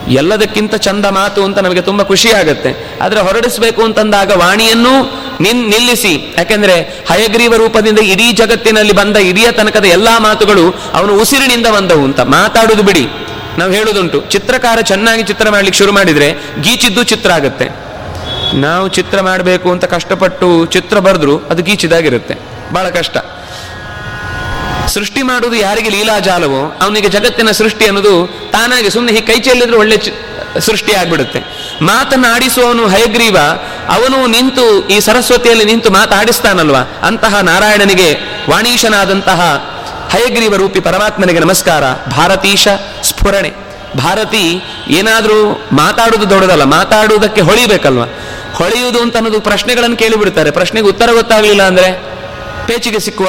B: ಎಲ್ಲದಕ್ಕಿಂತ ಚಂದ ಮಾತು ಅಂತ ನಮಗೆ ತುಂಬ ಖುಷಿ ಆಗುತ್ತೆ. ಆದರೆ ಹೊರಡಿಸಬೇಕು ಅಂತಂದಾಗ ವಾಣಿಯನ್ನು ನಿನ್, ನಿಲ್ಲಿಸಿ. ಯಾಕೆಂದ್ರೆ ಹಯಗ್ರೀವ ರೂಪದಿಂದ ಇಡೀ ಜಗತ್ತಿನಲ್ಲಿ ಬಂದ ಇಡೀ ತನಕದ ಎಲ್ಲಾ ಮಾತುಗಳು ಅವನು ಉಸಿರಿನಿಂದ ಬಂದವು ಅಂತ. ಮಾತಾಡುದು ಬಿಡಿ. ನಾವು ಹೇಳುದುಂಟು ಚಿತ್ರಕಾರ ಚೆನ್ನಾಗಿ ಚಿತ್ರ ಮಾಡ್ಲಿಕ್ಕೆ ಶುರು ಮಾಡಿದ್ರೆ ಗೀಚಿದ್ದು ಚಿತ್ರ ಆಗುತ್ತೆ. ನಾವು ಚಿತ್ರ ಮಾಡಬೇಕು ಅಂತ ಕಷ್ಟಪಟ್ಟು ಚಿತ್ರ ಬರೆದ್ರು ಅದು ಗೀಚಿದಾಗಿರುತ್ತೆ. ಬಹಳ ಕಷ್ಟ. ಸೃಷ್ಟಿ ಮಾಡುವುದು ಯಾರಿಗೆ ಲೀಲಾಜಾಲವೋ ಅವನಿಗೆ ಜಗತ್ತಿನ ಸೃಷ್ಟಿ ಅನ್ನೋದು ತಾನಾಗಿ ಸುಮ್ಮನೆ ಈ ಕೈ ಚೆಲ್ಲಿದ್ರೆ ಒಳ್ಳೆ ಸೃಷ್ಟಿ ಆಗ್ಬಿಡುತ್ತೆ. ಮಾತನಾಡಿಸುವವನು ಹಯಗ್ರೀವ, ಅವನು ನಿಂತು ಈ ಸರಸ್ವತಿಯಲ್ಲಿ ನಿಂತು ಮಾತಾಡಿಸ್ತಾನಲ್ವಾ? ಅಂತಹ ನಾರಾಯಣನಿಗೆ ವಾಣೀಶನಾದಂತಹ ಹಯಗ್ರೀವ ರೂಪಿ ಪರಮಾತ್ಮನಿಗೆ ನಮಸ್ಕಾರ. ಭಾರತೀಶ ಸ್ಫುರಣೆ. ಭಾರತಿ, ಏನಾದರೂ ಮಾತಾಡುವುದು ದೊಡ್ಡದಲ್ಲ, ಮಾತಾಡುವುದಕ್ಕೆ ಹೊಳಿಬೇಕಲ್ವಾ? ಹೊಳೆಯುವುದು ಅಂತ ಅನ್ನೋದು ಪ್ರಶ್ನೆಗಳನ್ನು ಕೇಳಿಬಿಡ್ತಾರೆ. ಪ್ರಶ್ನೆಗೆ ಉತ್ತರ ಗೊತ್ತಾಗಲಿಲ್ಲ ಅಂದ್ರೆ? ಪೇಚಿಗೆ ಸಿಕ್ಕುವ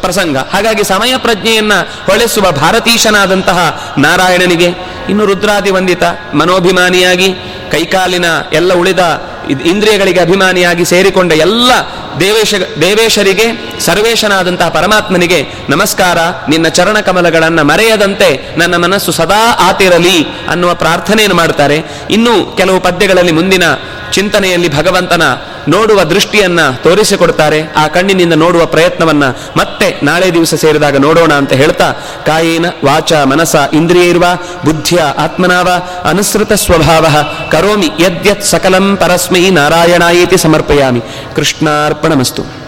B: ಪ್ರಸಂಗ. ಹಾಗಾಗಿ ಸಮಯ ಪ್ರಜ್ಞೆಯನ್ನ ಹೊಳೆಸುವ ಭಾರತೀಶನಾದಂತಹ ನಾರಾಯಣನಿಗೆ ಇನ್ನು ರುದ್ರಾದಿ ವಂದಿತ, ಮನೋಭಿಮಾನಿಯಾಗಿ, ಕೈಕಾಲಿನ ಎಲ್ಲ ಉಳಿದ ಇಂದ್ರಿಯಗಳಿಗೆ ಅಭಿಮಾನಿಯಾಗಿ ಸೇರಿಕೊಂಡ ಎಲ್ಲ ದೇವೇಶ, ದೇವೇಶರಿಗೆ, ಸರ್ವೇಶನಾದಂತಹ ಪರಮಾತ್ಮನಿಗೆ ನಮಸ್ಕಾರ. ನಿನ್ನ ಚರಣ ಕಮಲಗಳನ್ನು ಮರೆಯದಂತೆ ನನ್ನ ಮನಸ್ಸು ಸದಾ ಆತಿರಲಿ ಅನ್ನುವ ಪ್ರಾರ್ಥನೆಯನ್ನು ಮಾಡ್ತಾರೆ. ಇನ್ನು ಕೆಲವು ಪದ್ಯಗಳಲ್ಲಿ ಮುಂದಿನ ಚಿಂತನೆಯಲ್ಲಿ ಭಗವಂತನ ನೋಡುವ ದೃಷ್ಟಿಯನ್ನ ತೋರಿಸಿಕೊಡ್ತಾರೆ. ಆ ಕಣ್ಣಿನಿಂದ ನೋಡುವ ಪ್ರಯತ್ನವನ್ನ ಮತ್ತೆ ನಾಳೆ ದಿವಸ ಸೇರಿದಾಗ ನೋಡೋಣ ಅಂತ ಹೇಳ್ತಾ, ಕಾಯೇನ ವಾಚ ಮನಸ ಇಂದ್ರಿಯೈರ್ವ, ಬುದ್ಧಿಯ ಆತ್ಮನಾವ, ಅನುಸೃತ ಸ್ವಭಾವ, ಕರೋಮಿ ಯದ್ಯತ್ ಸಕಲಂ ಪರಸ್ಮೈ ನಾರಾಯಣಾಯೇತಿ ಸಮರ್ಪಯಾಮಿ. ಕೃಷ್ಣಾರ್ಪಣಮಸ್ತು.